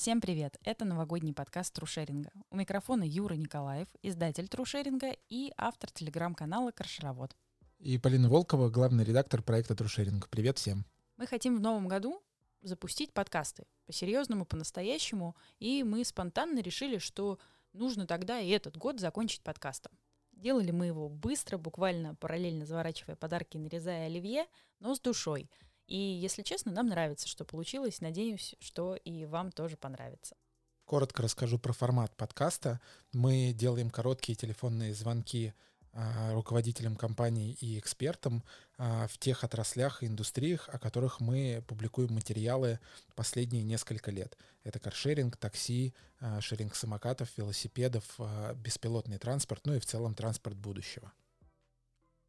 Всем привет! Это новогодний подкаст Трушеринга. У микрофона Юра Николаев, издатель Трушеринга и автор телеграм-канала Каршеровод. И Полина Волкова, главный редактор проекта Трушеринг. Привет всем! Мы хотим в новом году запустить подкасты по-серьезному, по-настоящему, и мы спонтанно решили, что нужно тогда и этот год закончить подкастом. Делали мы его быстро, буквально параллельно заворачивая подарки и нарезая оливье, но с душой – и, если честно, нам нравится, что получилось. Надеюсь, что и вам тоже понравится. Коротко расскажу про формат подкаста. Мы делаем короткие телефонные звонки а, руководителям компаний и экспертам а, в тех отраслях и индустриях, о которых мы публикуем материалы последние несколько лет. Это каршеринг, такси, а, шеринг самокатов, велосипедов, беспилотный транспорт, ну и в целом транспорт будущего.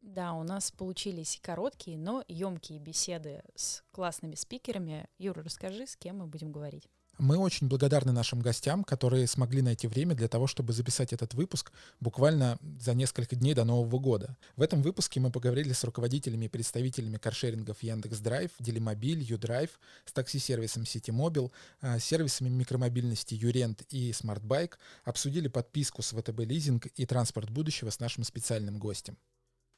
Да, у нас получились короткие, но емкие беседы с классными спикерами. Юра, расскажи, с кем мы будем говорить. Мы очень благодарны нашим гостям, которые смогли найти время для того, чтобы записать этот выпуск буквально за несколько дней до Нового года. В этом выпуске мы поговорили с руководителями и представителями каршерингов Яндекс.Драйв, Делимобиль, YouDrive, с такси-сервисом Ситимобил, с сервисами микромобильности Юрент и Smart Bike, обсудили подписку с ВТБ Лизинг и транспорт будущего с нашим специальным гостем.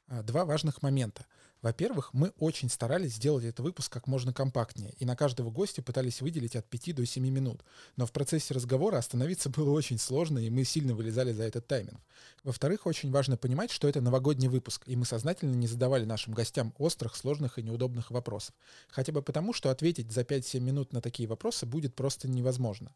А, два важных момента. Во-первых, мы очень старались сделать этот выпуск как можно компактнее, и на каждого гостя пытались выделить от 5 до 7 минут. Но в процессе разговора остановиться было очень сложно, и мы сильно вылезали за этот тайминг. Во-вторых, очень важно понимать, что это новогодний выпуск, и мы сознательно не задавали нашим гостям острых, сложных и неудобных вопросов. Хотя бы потому, что ответить за 5-7 минут на такие вопросы будет просто невозможно.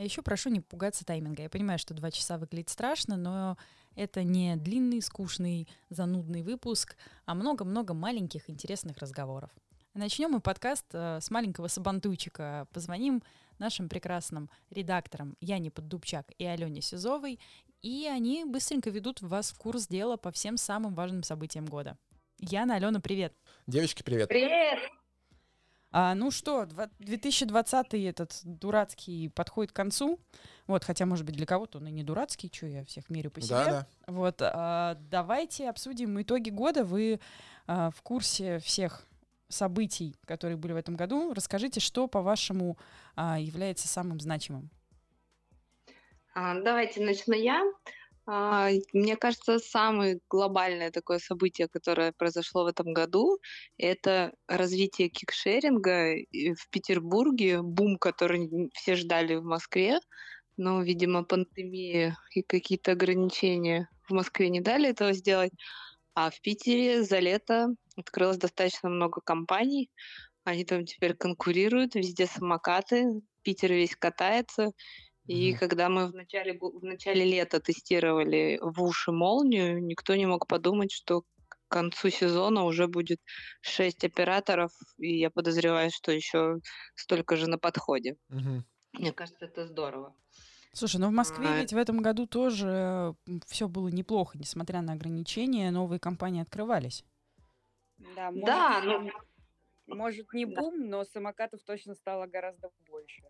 А еще прошу не пугаться тайминга. Я понимаю, что два часа выглядит страшно, но это не длинный, скучный, занудный выпуск, а много-много маленьких интересных разговоров. Начнем мы подкаст э, с маленького сабантуйчика. Позвоним нашим прекрасным редакторам Яне Поддубчак и Алене Сизовой, и они быстренько ведут вас в курс дела по всем самым важным событиям года. Яна, Алена, привет. Девочки, привет. Привет. А, ну что, 2020 этот дурацкий подходит к концу. Вот, хотя, может быть, для кого-то он и не дурацкий, что я всех мерю по себе. Да, да. Вот, а, давайте обсудим итоги года. Вы а, в курсе всех событий, которые были в этом году. Расскажите, что, по-вашему, а, является самым значимым? А, давайте начну я. А, мне кажется, самое глобальное такое событие, которое произошло в этом году, это развитие кикшеринга в Петербурге, бум, который все ждали в Москве, но, видимо, пандемия и какие-то ограничения в Москве не дали этого сделать. А в Питере за лето открылось достаточно много компаний. Они там теперь конкурируют, везде самокаты, Питер весь катается. И mm-hmm. когда мы в начале, в начале лета тестировали в уши молнию, никто не мог подумать, что к концу сезона уже будет шесть операторов, и я подозреваю, что еще столько же на подходе. Mm-hmm. Мне кажется, это здорово. Слушай, ну в Москве а... ведь в этом году тоже все было неплохо, несмотря на ограничения, новые компании открывались. Да, может, да, ну... может не бум, но самокатов точно стало гораздо больше.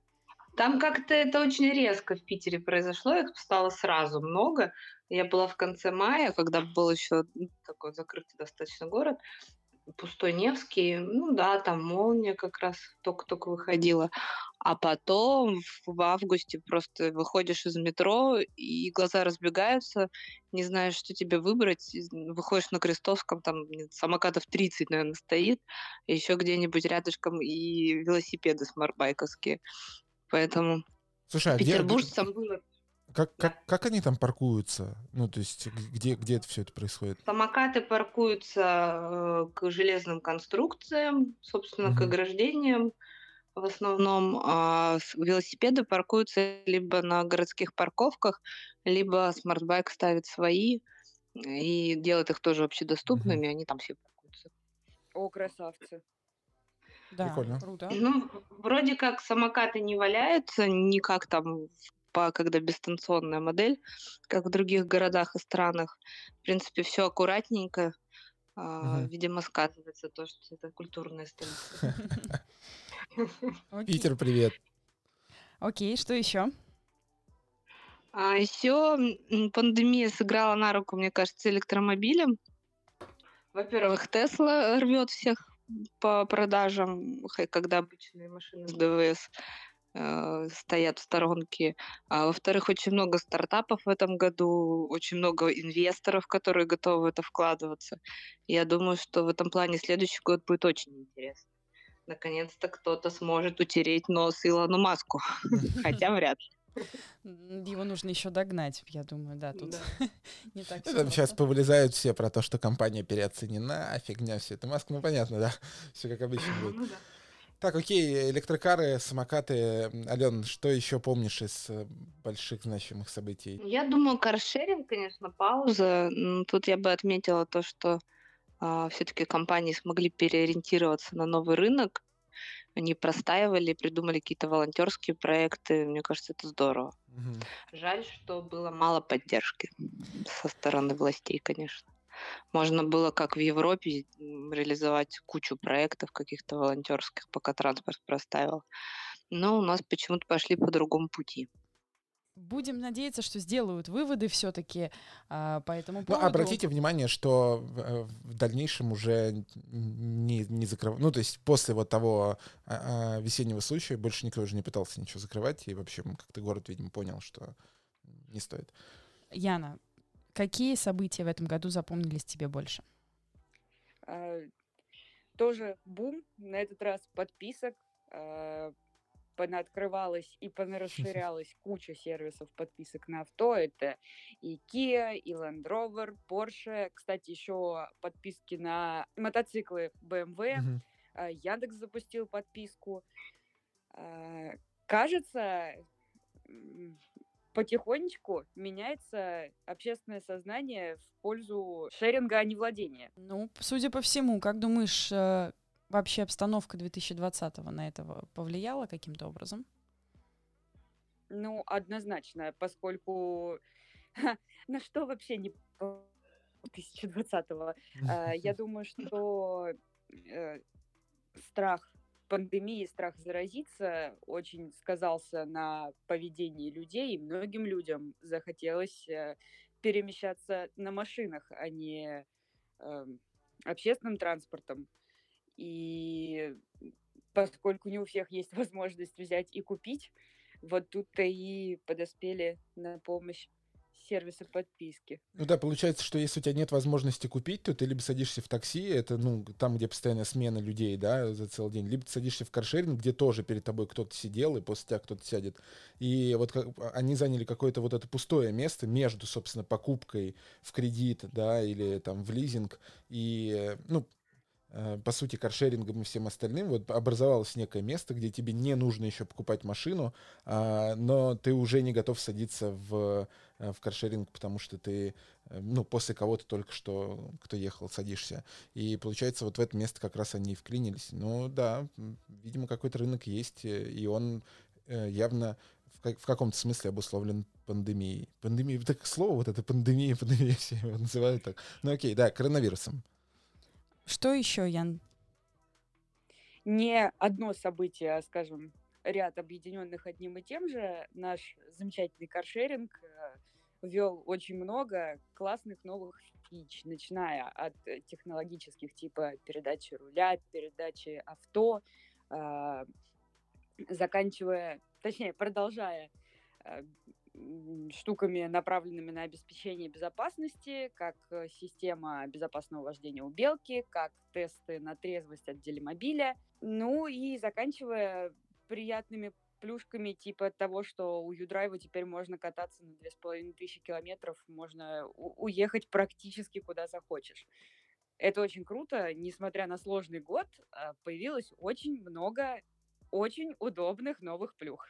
Там как-то это очень резко в Питере произошло, их стало сразу много. Я была в конце мая, когда был еще ну, такой закрытый достаточно город, пустой Невский, ну да, там молния как раз только-только выходила. А потом в августе просто выходишь из метро, и глаза разбегаются, не знаешь, что тебе выбрать. Выходишь на Крестовском, там самокатов 30, наверное, стоит, еще где-нибудь рядышком и велосипеды смартбайковские. Поэтому Слушай, а петербуржцам где, было... Как, как, как они там паркуются? Ну, то есть, где, где это все это происходит? Самокаты паркуются э, к железным конструкциям, собственно, угу. к ограждениям в основном. А велосипеды паркуются либо на городских парковках, либо Smart Bike ставит свои и делает их тоже общедоступными, угу. они там все паркуются. О, красавцы. Да, Прикольно. круто. Ну, вроде как самокаты не валяются, не как там по, когда бестанционная модель, как в других городах и странах. В принципе, все аккуратненько. Uh-huh. Видимо, сказывается то, что это культурная столица. Питер, привет. Окей, что еще? А еще пандемия сыграла на руку, мне кажется, электромобилям. Во-первых, Тесла рвет всех по продажам, когда обычные машины с ДВС э, стоят в сторонке. А во-вторых, очень много стартапов в этом году, очень много инвесторов, которые готовы в это вкладываться. Я думаю, что в этом плане следующий год будет очень интересный. Наконец-то кто-то сможет утереть нос Илону Маску, хотя вряд ли. Его нужно еще догнать, я думаю, да, тут не так Там сейчас повылезают все про то, что компания переоценена, фигня все это. Маск, ну понятно, да, все как обычно будет. Ну так, окей, электрокары, самокаты. Ален, что еще помнишь из э, больших значимых событий? Я думаю, каршеринг, конечно, пауза. Тут я бы отметила то, что э, а, все-таки компании смогли переориентироваться на новый рынок. Они простаивали, придумали какие-то волонтерские проекты. Мне кажется, это здорово. Угу. Жаль, что было мало поддержки со стороны властей, конечно. Можно было, как в Европе, реализовать кучу проектов каких-то волонтерских, пока транспорт проставил. Но у нас почему-то пошли по другому пути. Будем надеяться, что сделают выводы все-таки а, по этому поводу. Ну, обратите внимание, что в, э, в дальнейшем уже не, не закрывают. Ну, то есть после вот того а, а, весеннего случая больше никто уже не пытался ничего закрывать, и вообще как-то город, видимо, понял, что не стоит. Яна, Какие события в этом году запомнились тебе больше? А, тоже бум, на этот раз подписок. Понаоткрывалась и понарасширялась куча сервисов подписок на авто. Это и Kia, и Land Rover, Porsche. Кстати, еще подписки на мотоциклы BMW. Mm-hmm. А, Яндекс запустил подписку. А, кажется, потихонечку меняется общественное сознание в пользу шеринга, а не владения. Ну, судя по всему, как думаешь, э, вообще обстановка 2020-го на это повлияла каким-то образом? Ну, однозначно, поскольку на что вообще не 2020-го? А, я думаю, что э, страх пандемии страх заразиться очень сказался на поведении людей, и многим людям захотелось э, перемещаться на машинах, а не э, общественным транспортом. И поскольку не у всех есть возможность взять и купить, вот тут-то и подоспели на помощь сервисы подписки. Ну да, получается, что если у тебя нет возможности купить, то ты либо садишься в такси, это, ну, там, где постоянная смена людей, да, за целый день, либо ты садишься в каршеринг, где тоже перед тобой кто-то сидел, и после тебя кто-то сядет. И вот как, они заняли какое-то вот это пустое место между, собственно, покупкой в кредит, да, или там в лизинг, и, ну, по сути, каршерингом и всем остальным, вот образовалось некое место, где тебе не нужно еще покупать машину, а, но ты уже не готов садиться в, э, в каршеринг, потому что ты, э, ну, после кого-то только что, кто ехал, садишься. И получается, вот в это место как раз они и вклинились. Ну, да, видимо, какой-то рынок есть, и он явно в, в каком-то смысле обусловлен пандемией. Пандемия, так слово вот это пандемия, пандемия все его называют так. Ну окей, да, коронавирусом. Что еще, Ян? Не одно событие, а, скажем, ряд объединенных одним и тем же. Наш замечательный каршеринг э, ввел очень много классных новых фич, начиная от технологических типа передачи руля, передачи авто, э, заканчивая, точнее, продолжая э, штуками, направленными на обеспечение безопасности, как э, система безопасного вождения у белки, как тесты на трезвость от делимобиля, ну и заканчивая приятными плюшками типа того, что у Юдрайва теперь можно кататься на 2500 километров, можно уехать практически куда захочешь. Это очень круто, несмотря на сложный год, а, появилось очень много очень удобных новых плюх.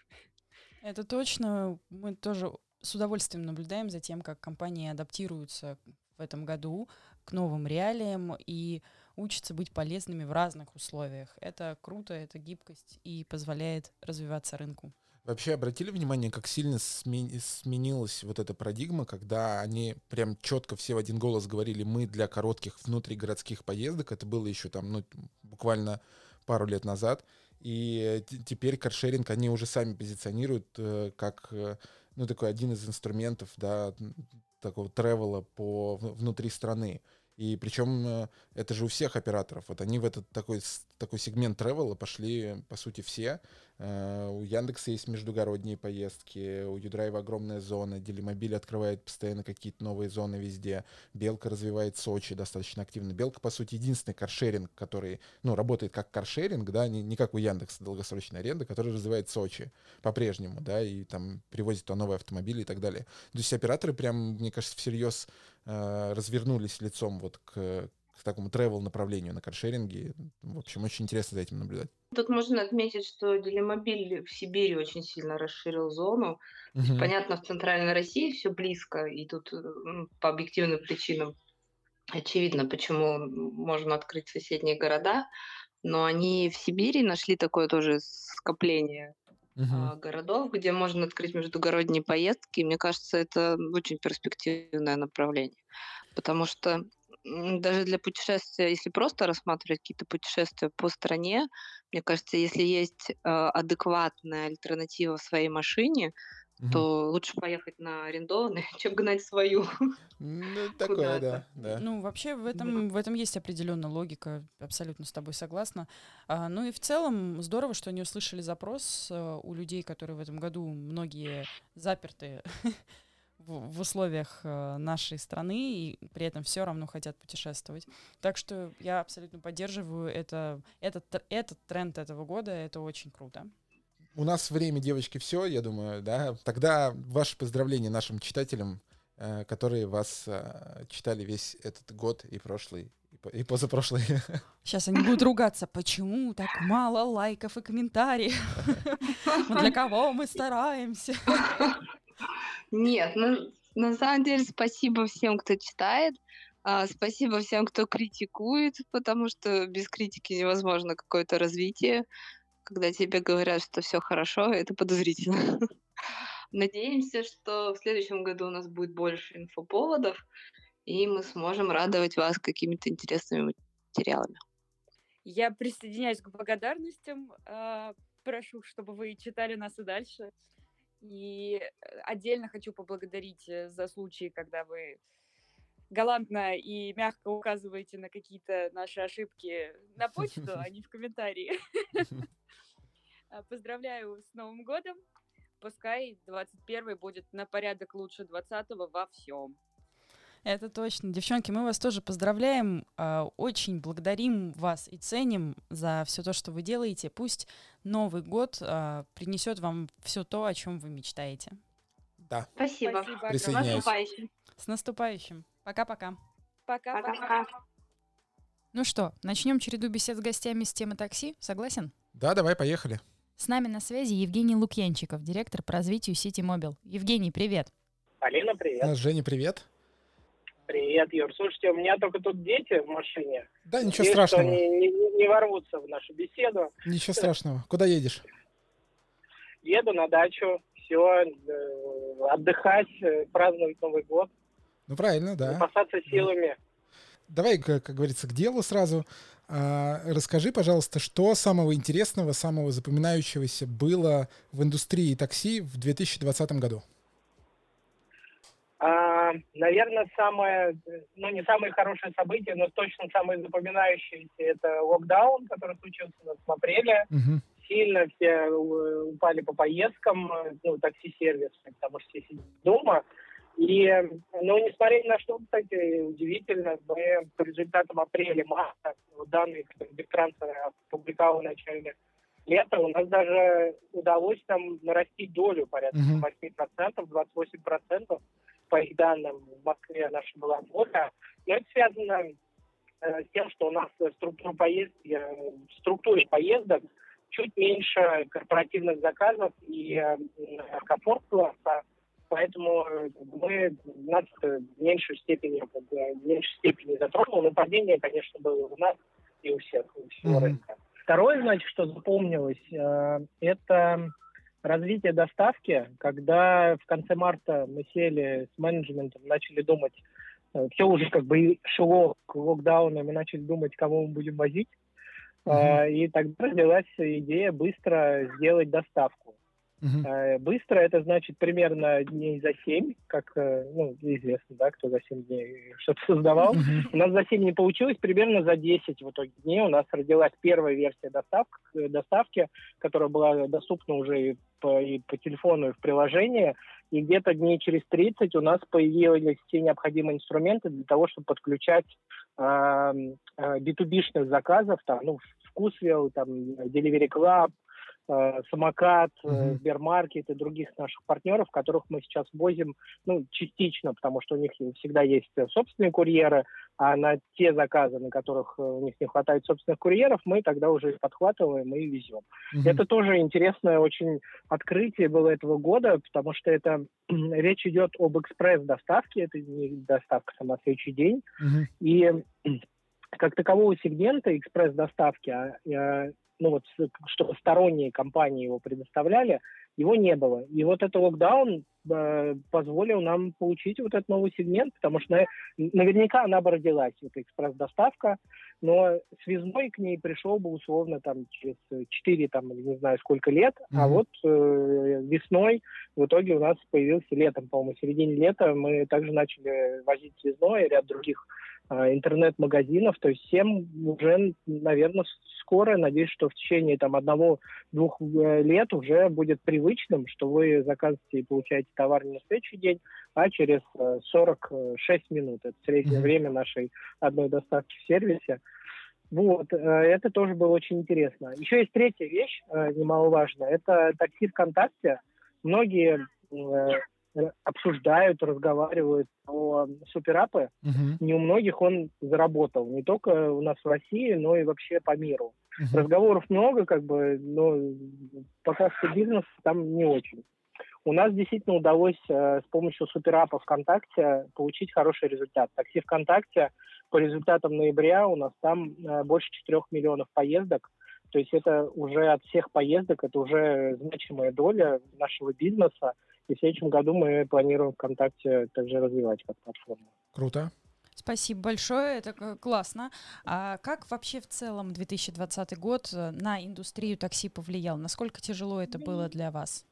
Это точно. Мы тоже с удовольствием наблюдаем за тем, как компании адаптируются в этом году к новым реалиям и учатся быть полезными в разных условиях. Это круто, это гибкость и позволяет развиваться рынку. Вообще обратили внимание, как сильно сменилась вот эта парадигма, когда они прям четко все в один голос говорили, мы для коротких внутригородских поездок, это было еще там, ну, буквально пару лет назад, и теперь каршеринг они уже сами позиционируют э, как э, ну, такой один из инструментов да, такого тревела по внутри страны. И причем э, это же у всех операторов. Вот они в этот такой такой сегмент тревела пошли, по сути, все. Э, у Яндекса есть междугородние поездки, у Юдрайва огромная зона, Делимобиль открывает постоянно какие-то новые зоны везде, Белка развивает Сочи достаточно активно. Белка, по сути, единственный каршеринг, который, ну, работает как каршеринг, да, не, не как у Яндекса долгосрочная аренда, который развивает Сочи по-прежнему, да, и там привозит туда новые автомобили и так далее. То есть операторы прям, мне кажется, всерьез э, развернулись лицом вот к, к такому travel направлению на каршеринге. В общем, очень интересно за этим наблюдать. Тут можно отметить, что Делимобиль в Сибири очень сильно расширил зону. Угу. понятно, в Центральной России все близко, и тут по объективным причинам очевидно, почему можно открыть соседние города, но они в Сибири нашли такое тоже скопление uh городов, где можно открыть междугородние поездки. Мне кажется, это очень перспективное направление, потому что даже для путешествия, если просто рассматривать какие-то путешествия по стране, мне кажется, если есть э, адекватная альтернатива в своей машине, угу. то лучше поехать на арендованный, чем гнать свою. Ну, такое, да, да. Ну, вообще в этом, в этом есть определенная логика, абсолютно с тобой согласна. А, ну и в целом здорово, что они услышали запрос э, у людей, которые в этом году многие заперты в, в условиях э, нашей страны и при этом все равно хотят путешествовать. Так что я абсолютно поддерживаю это, этот, этот тренд этого года, это очень круто. У нас время, девочки, все, я думаю, да. Тогда ваши поздравления нашим читателям, э, которые вас э, читали весь этот год и прошлый, и позапрошлый. Сейчас они будут ругаться, почему так мало лайков и комментариев? Для кого мы стараемся? Нет, ну, на самом деле спасибо всем, кто читает. А, спасибо всем, кто критикует, потому что без критики невозможно какое-то развитие. Когда тебе говорят, что все хорошо, это подозрительно. Надеемся, что в следующем году у нас будет больше инфоповодов, и мы сможем радовать вас какими-то интересными материалами. Я присоединяюсь к благодарностям. А, прошу, чтобы вы читали нас и дальше. И э, отдельно хочу поблагодарить э, за случаи, когда вы галантно и мягко указываете на какие-то наши ошибки на почту, а не в комментарии. А, поздравляю с Новым годом. Пускай 21 будет на порядок лучше 20 во всем. Это точно. Девчонки, мы вас тоже поздравляем. А, очень благодарим вас и ценим за все то, что вы делаете. Пусть Новый год а, принесет вам все то, о чем вы мечтаете. Да. Спасибо. Спасибо. Присоединяюсь. С наступающим. С наступающим. Пока-пока. Пока-пока. Ну что, начнем череду бесед с гостями с темы такси? Согласен? Да, давай, поехали. С нами на связи Евгений Лукьянчиков, директор по развитию сети Мобил. Евгений, привет. Алина, привет. Женя, привет. Привет, Юр. Слушайте, у меня только тут дети в машине. Да, ничего Есть, страшного. Они не, не, не ворвутся в нашу беседу. Ничего страшного. Куда едешь? Еду на дачу. Все, э, отдыхать, э, праздновать Новый год. Ну, правильно, да. Запасаться силами. Давай, как, как говорится, к делу сразу. А, расскажи, пожалуйста, что самого интересного, самого запоминающегося было в индустрии такси в 2020 году? А, наверное, самое, ну не самое хорошее событие, но точно самое запоминающееся это локдаун, который случился у нас в апреле. Угу. Сильно все э, упали по поездкам, ну, такси-сервис, потому что все сидят дома. И, ну, несмотря ни на что, кстати, удивительно, мы по результатам апреля-марта, данные, которые Бигтранс опубликовал в начале лета, у нас даже удалось там нарастить долю порядка uh-huh. 8%, 28% по их данным, в Москве наша была доля. Но это связано э, с тем, что у нас структура поездки, э, в структуре поездок чуть меньше корпоративных заказов и э, комфорт-класса, поэтому мы, нас в меньшей степени, в меньшей степени затронуло, но падение, конечно, было у нас и у всех, у всего mm-hmm. рынка. Второе, значит, что запомнилось, это развитие доставки, когда в конце марта мы сели с менеджментом, начали думать, э, все уже как бы шло к локдауну, мы начали думать, кого мы будем возить. Uh-huh. И тогда родилась идея быстро сделать доставку. Uh-huh. Быстро это значит примерно дней за 7, как ну, известно, да, кто за 7 дней что-то создавал. Uh-huh. У нас за 7 не получилось, примерно за 10 в итоге дней у нас родилась первая версия доставки, доставки которая была доступна уже и по, и по телефону, и в приложении. И где-то дней через 30 у нас появились все необходимые инструменты для того, чтобы подключать э, B2B-шных заказов, там, ну, Вкусвилл, там, Delivery Club, Э, самокат, mm-hmm. Сбермаркет и других наших партнеров, которых мы сейчас возим, ну, частично, потому что у них всегда есть собственные курьеры, а на те заказы, на которых у них не хватает собственных курьеров, мы тогда уже подхватываем и везем. Mm-hmm. Это тоже интересное очень открытие было этого года, потому что это речь идет об экспресс-доставке, это не доставка сама следующий день, mm-hmm. и как такового сегмента экспресс-доставки а, ну вот, чтобы сторонние компании его предоставляли, его не было. И вот этот локдаун э, позволил нам получить вот этот новый сегмент, потому что на, наверняка она бы родилась, эта экспресс-доставка, но связной к ней пришел бы условно там через 4, там, не знаю, сколько лет, mm-hmm. а вот э, весной в итоге у нас появился летом, по-моему, в середине лета мы также начали возить связной и ряд других интернет-магазинов, то есть всем уже, наверное, скоро, надеюсь, что в течение там одного-двух э, лет уже будет привычным, что вы заказываете и получаете товар не на следующий день, а через 46 э, минут. Это среднее mm-hmm. время нашей одной доставки в сервисе. Вот, э, это тоже было очень интересно. Еще есть третья вещь, немаловажная, это такси ВКонтакте. Многие обсуждают, разговаривают про суперапы. Uh-huh. Не у многих он заработал. Не только у нас в России, но и вообще по миру. Uh-huh. Разговоров много, как бы, но пока что бизнес там не очень. У нас действительно удалось э, с помощью суперапа ВКонтакте получить хороший результат. Такси ВКонтакте по результатам ноября у нас там э, больше 4 миллионов поездок. То есть это уже от всех поездок, это уже значимая доля нашего бизнеса. И в следующем году мы планируем ВКонтакте также развивать как платформу. Круто. Спасибо большое, это классно. А как вообще в целом 2020 год э, на индустрию такси повлиял? Насколько тяжело это было для вас?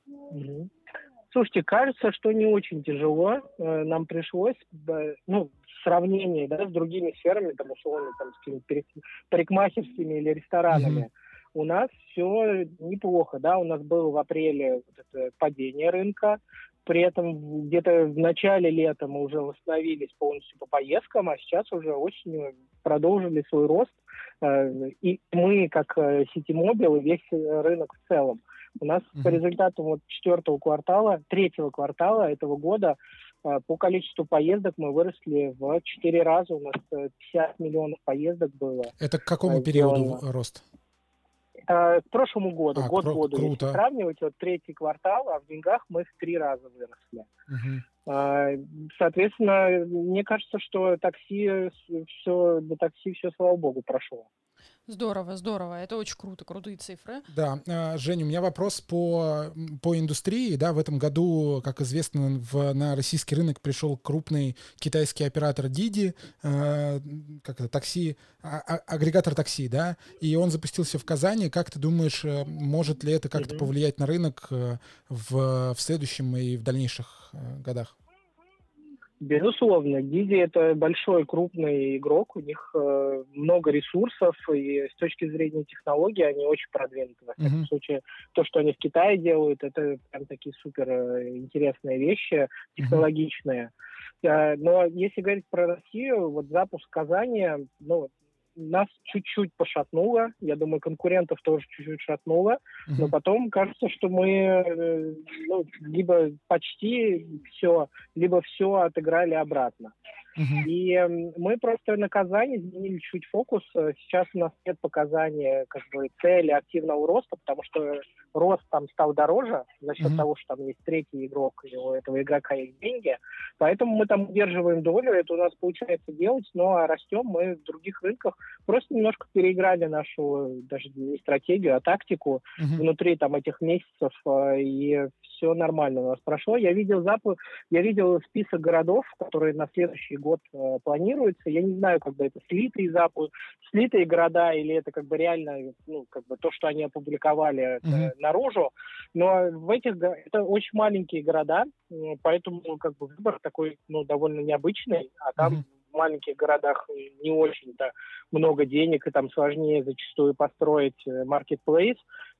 Слушайте, кажется, что не очень тяжело. Э, нам пришлось, ну, в сравнении да, с другими сферами, там, условно, там, с парикмахерскими или ресторанами, mm-hmm у нас все неплохо, да, у нас было в апреле вот это падение рынка, при этом где-то в начале лета мы уже восстановились полностью по поездкам, а сейчас уже осенью продолжили свой рост. Э, и мы, как э, сети Мобил, и весь рынок в целом. У нас mm-hmm. по результатам вот четвертого квартала, третьего квартала этого года э, по количеству поездок мы выросли в четыре раза. У нас 50 миллионов поездок было. Это к какому периоду рост? Э, к прошлому году, а, год к году, круто. если сравнивать, вот третий квартал, а в деньгах мы в три раза выросли. Угу. Соответственно, мне кажется, что такси, все, до такси все, слава богу, прошло. Здорово, здорово. Это очень круто, крутые цифры. Да, а, Женя, у меня вопрос по, по индустрии. Да, в этом году, как известно, в, на российский рынок пришел крупный китайский оператор Didi, э, как это, такси, а, а, агрегатор такси, да, и он запустился в Казани. Как ты думаешь, э, может ли это как-то повлиять на рынок э, в, в следующем и в дальнейших годах? Безусловно, Диди это большой крупный игрок, у них э, много ресурсов, и с точки зрения технологий они очень продвинуты. Во всяком mm-hmm. случае, то, что они в Китае делают, это прям такие супер э, интересные вещи, технологичные. Mm-hmm. Но если говорить про Россию, вот запуск Казани, ну, нас чуть-чуть пошатнуло, я думаю, конкурентов тоже чуть-чуть шатнуло, mm-hmm. но потом кажется, что мы э, ну, либо почти все, либо все отыграли обратно. И мы просто наказание изменили чуть фокус. Сейчас у нас нет показания как бы цели активного роста, потому что рост там стал дороже за счет uh-huh. того, что там есть третий игрок, и у этого игрока есть деньги. Поэтому мы там удерживаем долю, это у нас получается делать, но растем мы в других рынках. Просто немножко переиграли нашу даже не стратегию, а тактику uh-huh. внутри там этих месяцев, э, и все нормально у нас прошло. Я видел запу, я видел список городов, которые на следующий год э, планируются. Я не знаю, как бы это слитые запу, слитые города или это как бы реально, ну, как бы то, что они опубликовали mm-hmm. наружу. Но в этих это очень маленькие города, поэтому как бы выбор такой, ну, довольно необычный, а там mm-hmm в маленьких городах не очень-то много денег, и там сложнее зачастую построить маркетплейс.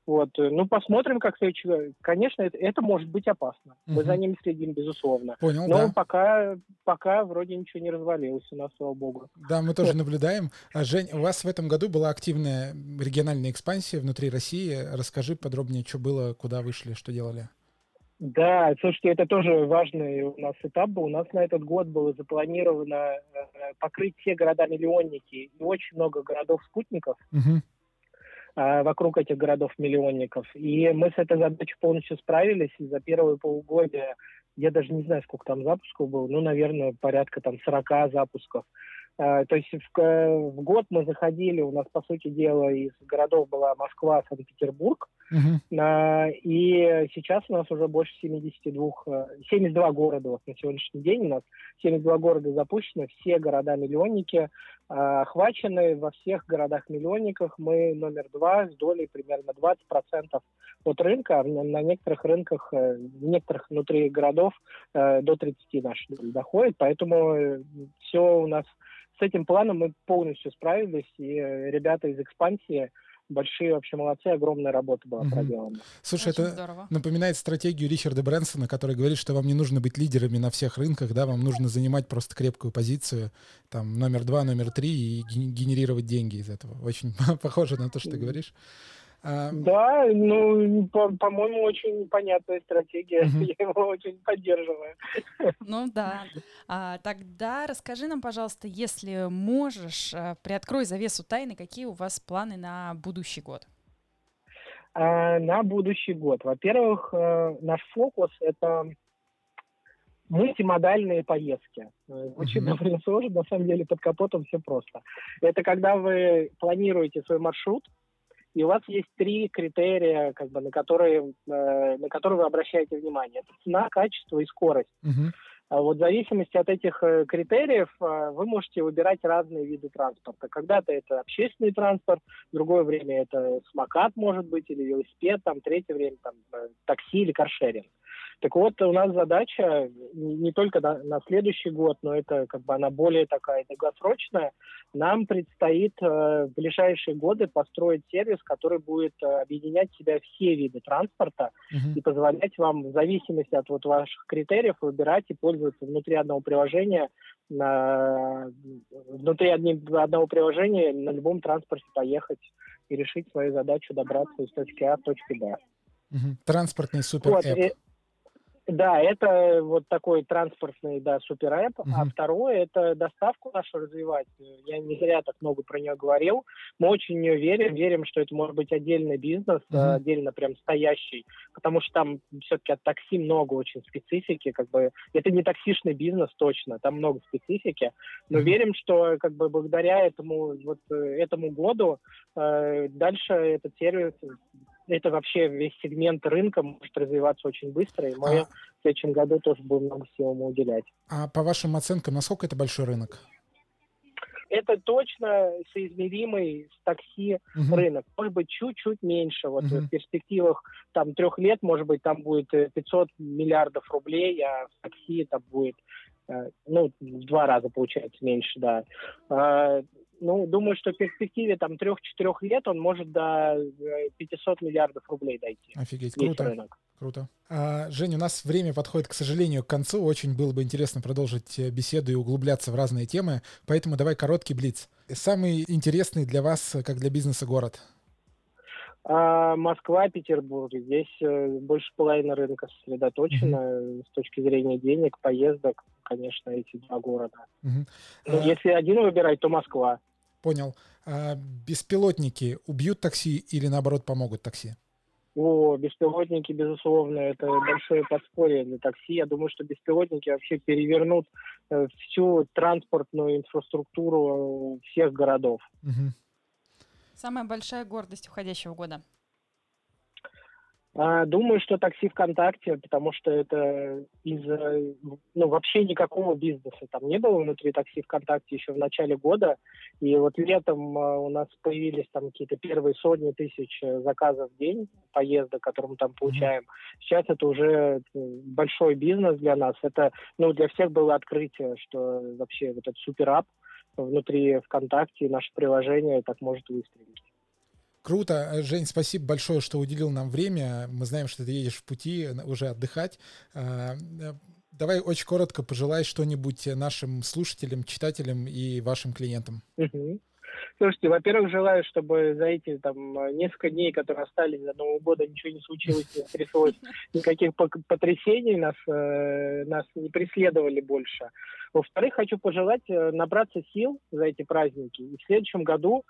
Вот. Э, ну, посмотрим, как следующий... Конечно, это, это может быть опасно. Угу. Мы за ними следим, безусловно. Понял, Но да. пока, пока вроде ничего не развалилось у нас, слава богу. Да, мы тоже наблюдаем. А, Жень, у вас в этом году была активная региональная экспансия внутри России. Расскажи подробнее, что было, куда вышли, что делали. Да, слушайте, это тоже важный у нас этап был. У нас на этот год было запланировано э, покрыть все города-миллионники и очень много городов-спутников. Угу вокруг этих городов-миллионников. И мы с этой задачей полностью справились, и за первые полугодия, я даже не знаю, сколько там запусков было, ну, наверное, порядка там 40 запусков. А, то есть в, в год мы заходили, у нас, по сути дела, из городов была Москва, Санкт-Петербург, Uh-huh. И сейчас у нас уже больше 72, 72 э, города вот на сегодняшний день. У нас 72 города запущены, все города-миллионники а, охвачены. Во всех городах-миллионниках мы номер два с долей примерно 20% от рынка. На некоторых рынках, э, в некоторых внутри городов э, до 30 наши доли доходит. Поэтому все у нас с этим планом мы полностью справились. И ребята из экспансии – большие вообще молодцы, огромная работа была угу. проделана. Слушай, Очень это здорово. напоминает стратегию Ричарда Брэнсона, который говорит, что вам не нужно быть лидерами на всех рынках, да, вам нужно занимать просто крепкую позицию, там, номер два, номер три и генерировать деньги из этого. Очень похоже на то, что ты говоришь. А... Да, ну, по- по-моему, очень понятная стратегия. Угу. Я его очень поддерживаю. Ну да. А, тогда расскажи нам, пожалуйста, если можешь, э, приоткрой завесу тайны, какие у вас планы на будущий год? А, на будущий год. Во-первых, э, наш фокус — это мультимодальные поездки. Очень uh-huh. довольно сложно, на самом деле под капотом все просто. Это когда вы планируете свой маршрут, и у вас есть три критерия, как бы, на, которые, э, на которые вы обращаете внимание. Это цена, качество и скорость. Uh-huh. Вот в зависимости от этих э, критериев э, вы можете выбирать разные виды транспорта. Когда-то это общественный транспорт, в другое время это самокат может быть или велосипед, там третье время там такси или каршеринг. Так вот, у нас задача не только на, на следующий год, но это как бы она более такая долгосрочная. Нам предстоит э, в ближайшие годы построить сервис, который будет э, объединять в себя все виды транспорта uh-huh. и позволять вам в зависимости от вот ваших критериев выбирать и пользоваться внутри одного приложения на, внутри одни, одного приложения на любом транспорте поехать и решить свою задачу добраться из точки А в точку Б. Угу. Транспортный супер вот, и, да, это вот такой транспортный, да, суперэп. Uh-huh. А второе, это доставку нашу развивать. Я не зря так много про нее говорил. Мы очень в нее верим, верим, что это может быть отдельный бизнес, uh-huh. отдельно прям стоящий, потому что там все-таки от такси много очень специфики, как бы это не таксишный бизнес точно, там много специфики, но uh-huh. верим, что как бы благодаря этому вот э, этому году э, дальше этот сервис это вообще весь сегмент рынка может развиваться очень быстро, и мы а... в следующем году тоже будем много всего ему уделять. А по вашим оценкам, насколько это большой рынок? Это точно соизмеримый с такси uh-huh. рынок. Может быть, чуть-чуть меньше. Вот uh-huh. в перспективах там трех лет, может быть, там будет 500 э, миллиардов рублей, а в такси это будет э, ну, в два раза, получается, меньше, да. Ну, думаю, что в перспективе там трех-четырех лет он может до 500 э, миллиардов рублей дойти. Офигеть, круто. Рынок. Круто. А, Женя, у нас время подходит, к сожалению, к концу. Очень было бы интересно продолжить э, беседу и углубляться в разные темы. Поэтому давай короткий блиц. Самый интересный для вас, как для бизнеса, город? А, Москва, Петербург. Здесь э, больше половины рынка сосредоточена mm-hmm. с точки зрения денег, поездок. Конечно, эти два города. Mm-hmm. Но а... если один выбирать, то Москва. Понял. А беспилотники убьют такси или наоборот помогут такси? О, беспилотники, безусловно, это большое подспорье для такси. Я думаю, что беспилотники вообще перевернут э, всю транспортную инфраструктуру всех городов. Угу. Самая большая гордость уходящего года? А, думаю, что такси ВКонтакте, потому что это из ну, вообще никакого бизнеса там не было внутри такси ВКонтакте еще в начале года. И вот летом а, у нас появились там какие-то первые сотни тысяч э, заказов в день поездок, которые мы там получаем. Сейчас это уже э, большой бизнес для нас. Это ну, для всех было открытие, что вообще вот этот суперап внутри ВКонтакте, наше приложение так может выстрелить. Круто. Жень, спасибо большое, что уделил нам время. Мы знаем, что ты едешь в пути уже отдыхать. А, э, давай очень коротко пожелай что-нибудь нашим слушателям, читателям и вашим клиентам. Слушайте, во-первых, желаю, чтобы за эти там несколько дней, которые остались до Нового года, ничего не случилось, не стряслось, никаких потрясений нас, э, нас не преследовали больше. Во-вторых, хочу пожелать э, набраться сил за эти праздники и в следующем году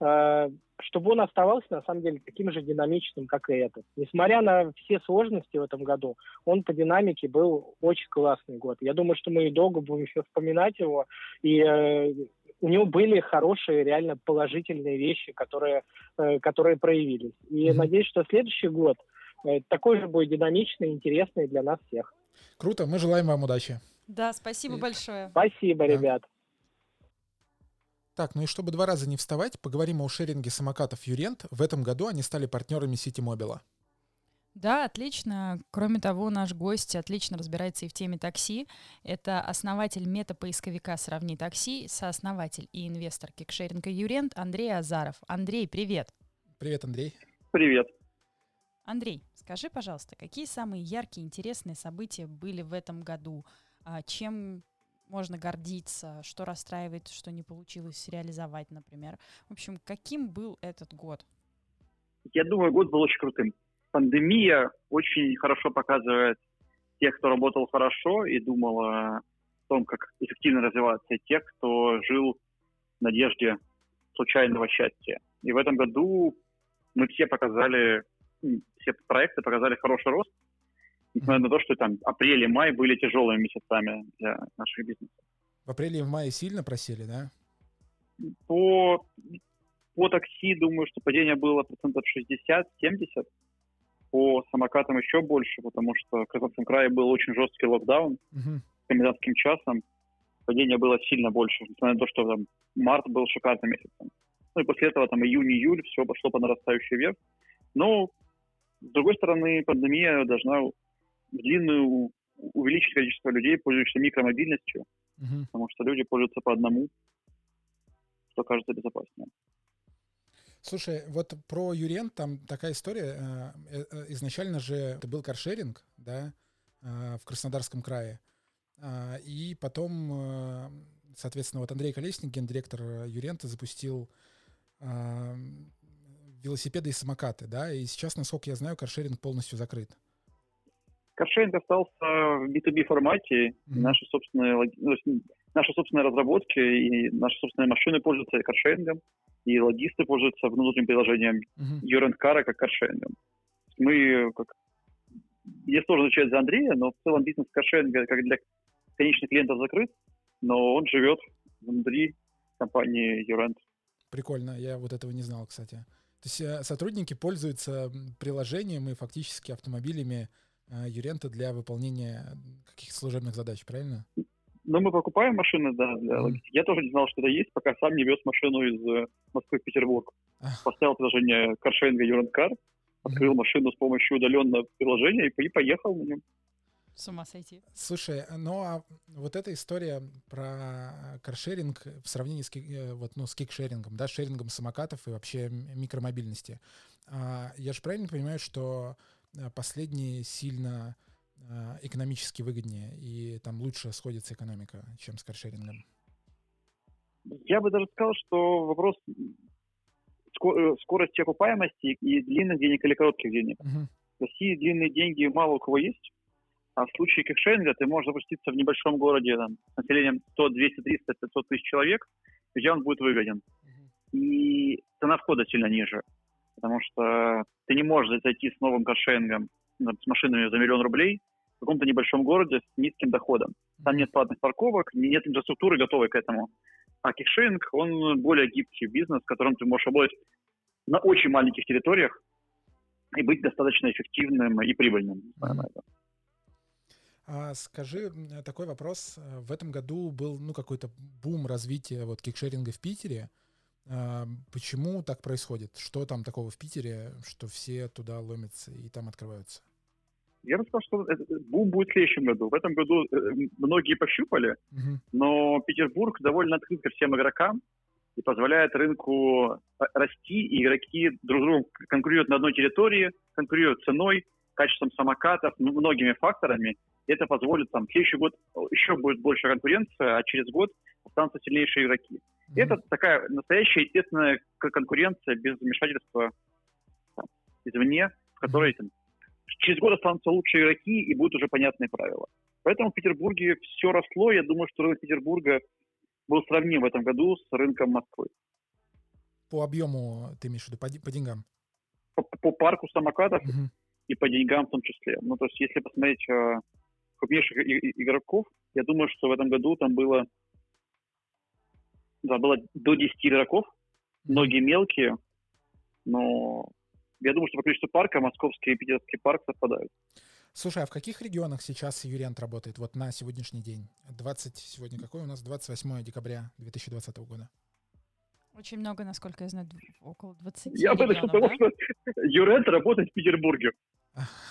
Э, чтобы он оставался, на самом деле, таким же динамичным, как и этот. Несмотря на все сложности в этом году, он по динамике был очень классный год. Я думаю, что мы и долго будем еще вспоминать его, и э, у него были хорошие, реально положительные вещи, которые, э, которые проявились. И mm-hmm. надеюсь, что следующий год э, такой же будет динамичный, интересный для нас всех. Круто, мы желаем вам удачи. Да, спасибо и... большое. Спасибо, да. ребят. Так, ну и чтобы два раза не вставать, поговорим о шеринге самокатов Юрент. В этом году они стали партнерами Сити Мобила. Да, отлично. Кроме того, наш гость отлично разбирается и в теме такси. Это основатель мета-поисковика «Сравни такси», сооснователь и инвестор кикшеринга Юрент Андрей Азаров. Андрей, привет. Привет, Андрей. Привет. Андрей, скажи, пожалуйста, какие самые яркие, интересные события были в этом году? А чем можно гордиться, что расстраивает, что не получилось реализовать, например. В общем, каким был этот год? Я думаю, год был очень крутым. Пандемия очень хорошо показывает тех, кто работал хорошо и думал о том, как эффективно развиваться, и тех, кто жил в надежде случайного счастья. И в этом году мы все показали, все проекты показали хороший рост, несмотря на то, что там апрель и май были тяжелыми месяцами для наших бизнесов. В апреле и в мае сильно просели, да? По, по такси, думаю, что падение было процентов 60-70. По самокатам еще больше, потому что в Краснодарском крае был очень жесткий локдаун uh-huh. с комендантским часом. Падение было сильно больше, несмотря на то, что там март был шикарным месяцем. Ну и после этого там июнь-июль все пошло по нарастающей вверх. Но, с другой стороны, пандемия должна длинную увеличить количество людей, пользующихся микромобильностью, угу. потому что люди пользуются по одному, что кажется безопаснее. Слушай, вот про Юрент там такая история. Э, э, изначально же это был каршеринг, да, э, в Краснодарском крае. И потом, соответственно, вот Андрей Колесник, гендиректор Юрента, запустил велосипеды и самокаты, да, и сейчас, насколько я знаю, каршеринг полностью закрыт. Каршеринг остался в B2B формате. Mm-hmm. Наши, собственные, ну, наши собственные разработки и наши собственные машины пользуются каршерингом, и логисты пользуются внутренним приложением mm-hmm. Car как каршерингом. Мы, как... Мне сложно отвечать за Андрея, но в целом бизнес каршеринга как для конечных клиентов закрыт, но он живет внутри компании Eurent. Прикольно, я вот этого не знал, кстати. То есть э, сотрудники пользуются приложением и фактически автомобилями Юрента для выполнения каких-то служебных задач, правильно? Ну, мы покупаем машины, да, для mm. Я тоже не знал, что это есть, пока сам не вез машину из э, Москвы в Петербург. Поставил приложение каршеринга Юрент Кар, открыл mm. машину с помощью удаленного приложения и, и поехал на нем. С ума сойти. Слушай, ну а вот эта история про каршеринг в сравнении с, э, вот, ну, с кикшерингом, да, шерингом самокатов и вообще микромобильности. А, я же правильно понимаю, что последние сильно э, экономически выгоднее, и там лучше сходится экономика, чем с каршерингом? Я бы даже сказал, что вопрос э, скорости окупаемости и длинных денег или коротких денег. Uh-huh. В России длинные деньги мало у кого есть, а в случае кикшеринга ты можешь запуститься в небольшом городе там, с населением 100, 200, 300, 500 тысяч человек, где он будет выгоден. Uh-huh. И цена входа сильно ниже потому что ты не можешь зайти с новым каршерингом, с машинами за миллион рублей в каком-то небольшом городе с низким доходом. Там нет платных парковок, нет инфраструктуры, готовой к этому. А кикшеринг, он более гибкий бизнес, в котором ты можешь работать на очень маленьких территориях, и быть достаточно эффективным и прибыльным. Mm-hmm. А скажи такой вопрос. В этом году был ну, какой-то бум развития вот кикшеринга в Питере. Почему так происходит? Что там такого в Питере, что все туда ломятся и там открываются? Я бы сказал, что бум будет в следующем году. В этом году э, многие пощупали, угу. но Петербург довольно открыт ко всем игрокам и позволяет рынку э, расти, и игроки друг с другом конкурируют на одной территории, конкурируют ценой, качеством самокатов, многими факторами. И это позволит там в следующий год еще будет больше конкуренция, а через год останутся сильнейшие игроки. Mm-hmm. Это такая настоящая естественная конкуренция без вмешательства там, извне, в которой там, через год останутся лучшие игроки и будут уже понятные правила. Поэтому в Петербурге все росло. Я думаю, что рынок Петербурга был сравним в этом году с рынком Москвы. По объему ты имеешь в виду, по, по деньгам? По, по парку самокатов угу. и по деньгам в том числе. Ну, то есть, если посмотреть э, крупнейших игроков, я думаю, что в этом году там было, да, было до 10 игроков, многие мелкие, но я думаю, что по количеству парка московский и питерский парк совпадают. Слушай, а в каких регионах сейчас Юриант работает вот на сегодняшний день? 20, сегодня какой у нас? 28 декабря 2020 года. Очень много, насколько я знаю, около 20 Я бы начал того, что Юрент работает в Петербурге.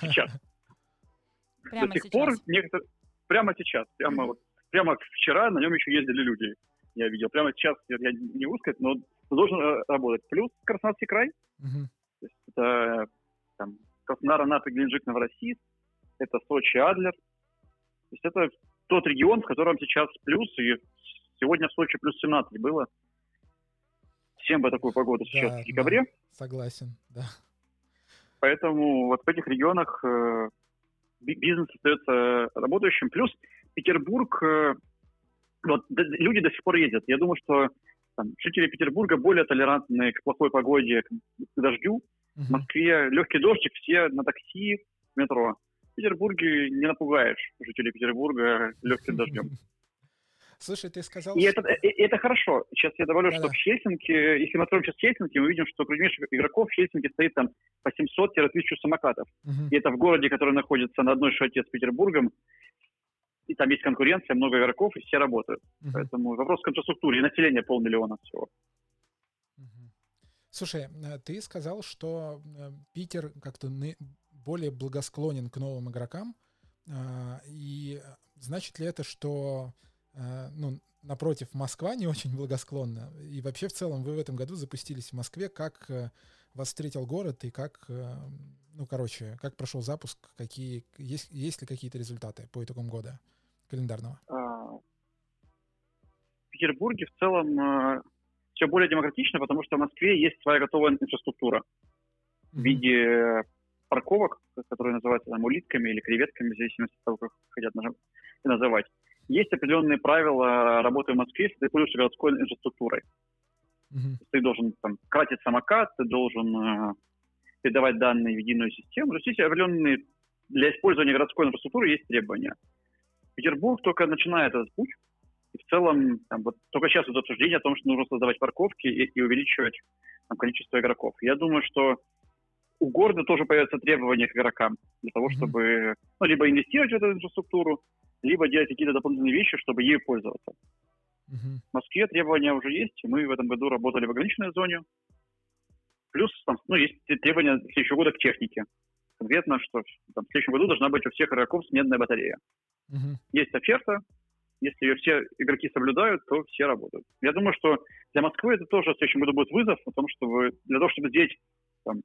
Сейчас. Прямо До сих сейчас. пор некоторые... Прямо сейчас. Прямо, вот, прямо вчера на нем еще ездили люди. Я видел. Прямо сейчас, я не могу сказать, но должен э, работать. Плюс Краснодарский край. Угу. То есть это там, Краснодар, Анапа, Геленджик, Новороссийск. Это Сочи, Адлер. То есть это тот регион, в котором сейчас плюс, и сегодня в Сочи плюс 17 было. Всем бы такую погоду сейчас да, в декабре. Да, согласен, да. Поэтому вот в этих регионах э, бизнес остается работающим. Плюс Петербург, э, вот люди до сих пор ездят. Я думаю, что там, жители Петербурга более толерантны к плохой погоде, к дождю. Uh-huh. В Москве легкий дождик, все на такси, метро. В Петербурге не напугаешь жителей Петербурга легким дождем. Слушай, ты сказал... И что... это, и, это хорошо. Сейчас я добавлю, Да-да. что в Хельсинки, если мы откроем сейчас Хельсинки, мы видим, что крупнейших игроков в Хельсинки стоит там по 700-1000 самокатов. Угу. И это в городе, который находится на одной шате с Петербургом. И там есть конкуренция, много игроков, и все работают. Угу. Поэтому вопрос к инфраструктуре. И население полмиллиона всего. Слушай, э, ты сказал, что э, Питер как-то более благосклонен к новым игрокам. А, и значит ли это, что Э, ну, напротив, Москва не очень благосклонна. И вообще в целом вы в этом году запустились в Москве. Как э, вас встретил город и как, э, ну, короче, как прошел запуск, какие, есть, есть ли какие-то результаты по итогам года календарного? А, в Петербурге в целом все более демократично, потому что в Москве есть своя готовая инфраструктура в виде парковок, которые называются там улитками или креветками, в зависимости от того, как хотят называть есть определенные правила работы в Москве, если ты пользуешься городской инфраструктурой. Uh-huh. Ты должен там, кратить самокат, ты должен э, передавать данные в единую систему. То есть есть определенные для использования городской инфраструктуры есть требования. Петербург только начинает этот путь. И в целом там, вот, только сейчас идет обсуждение о том, что нужно создавать парковки и, и увеличивать там, количество игроков. Я думаю, что у города тоже появятся требования к игрокам для того, чтобы ну, либо инвестировать в эту инфраструктуру, либо делать какие-то дополнительные вещи, чтобы ею пользоваться. Uh-huh. В Москве требования уже есть. Мы в этом году работали в ограниченной зоне. Плюс там, ну, есть требования следующего года к технике. Конкретно, что там, в следующем году должна быть у всех игроков сменная батарея. Uh-huh. Есть оферта. Если ее все игроки соблюдают, то все работают. Я думаю, что для Москвы это тоже в следующем году будет вызов, потому что вы, для того, чтобы сделать там,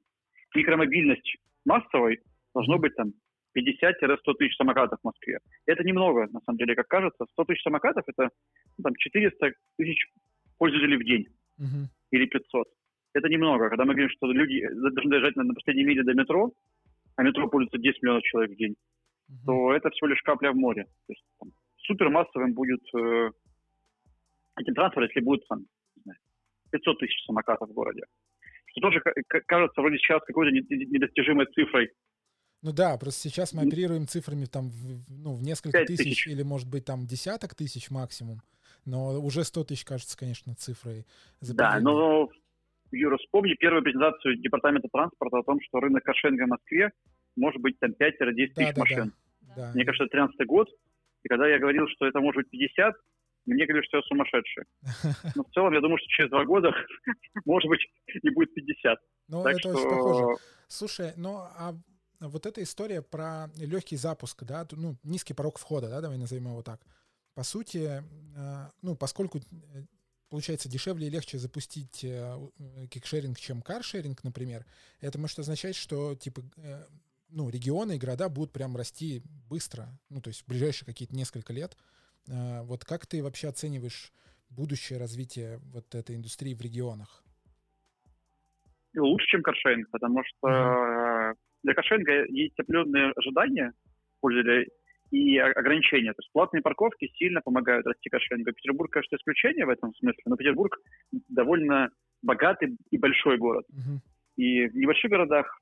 микромобильность массовой, должно быть там 50-100 тысяч самокатов в Москве. Это немного, на самом деле, как кажется. 100 тысяч самокатов – это ну, там, 400 тысяч пользователей в день uh-huh. или 500. Это немного. Когда мы говорим, что люди должны доезжать на, на последней миле до метро, а метро пользуется 10 миллионов человек в день, uh-huh. то это всего лишь капля в море. То есть там, супермассовым будет э, этим транспорт, если будет там, 500 тысяч самокатов в городе. Что тоже кажется вроде сейчас какой-то недостижимой цифрой ну да, просто сейчас мы оперируем цифрами там в, ну, в несколько тысяч, тысяч или, может быть, там десяток тысяч максимум. Но уже 100 тысяч кажется, конечно, цифрой. Да, но Юра, вспомни первую презентацию Департамента транспорта о том, что рынок каршеринга в Москве может быть там 5-10 да, тысяч да, машин. Да, да. Мне кажется, это 13 год. И когда я говорил, что это может быть 50, мне говорили, что я сумасшедший. Но в целом, я думаю, что через два года, может быть, и будет 50. Ну, это очень похоже. Слушай, ну, а вот эта история про легкий запуск, да, ну, низкий порог входа, да, давай назовем его так. По сути, э, ну, поскольку э, получается дешевле и легче запустить э, кикшеринг, чем каршеринг, например, это может означать, что, типа, ну, регионы и города будут прям расти быстро, ну, то есть в ближайшие какие-то несколько лет. Вот как ты вообще оцениваешь будущее развитие вот этой индустрии в регионах? Лучше, чем каршеринг, потому что mm-hmm для кошелинга есть определенные ожидания пользователя и ограничения. То есть платные парковки сильно помогают расти кошелингу. Петербург, конечно, исключение в этом смысле, но Петербург довольно богатый и большой город. Uh-huh. И в небольших городах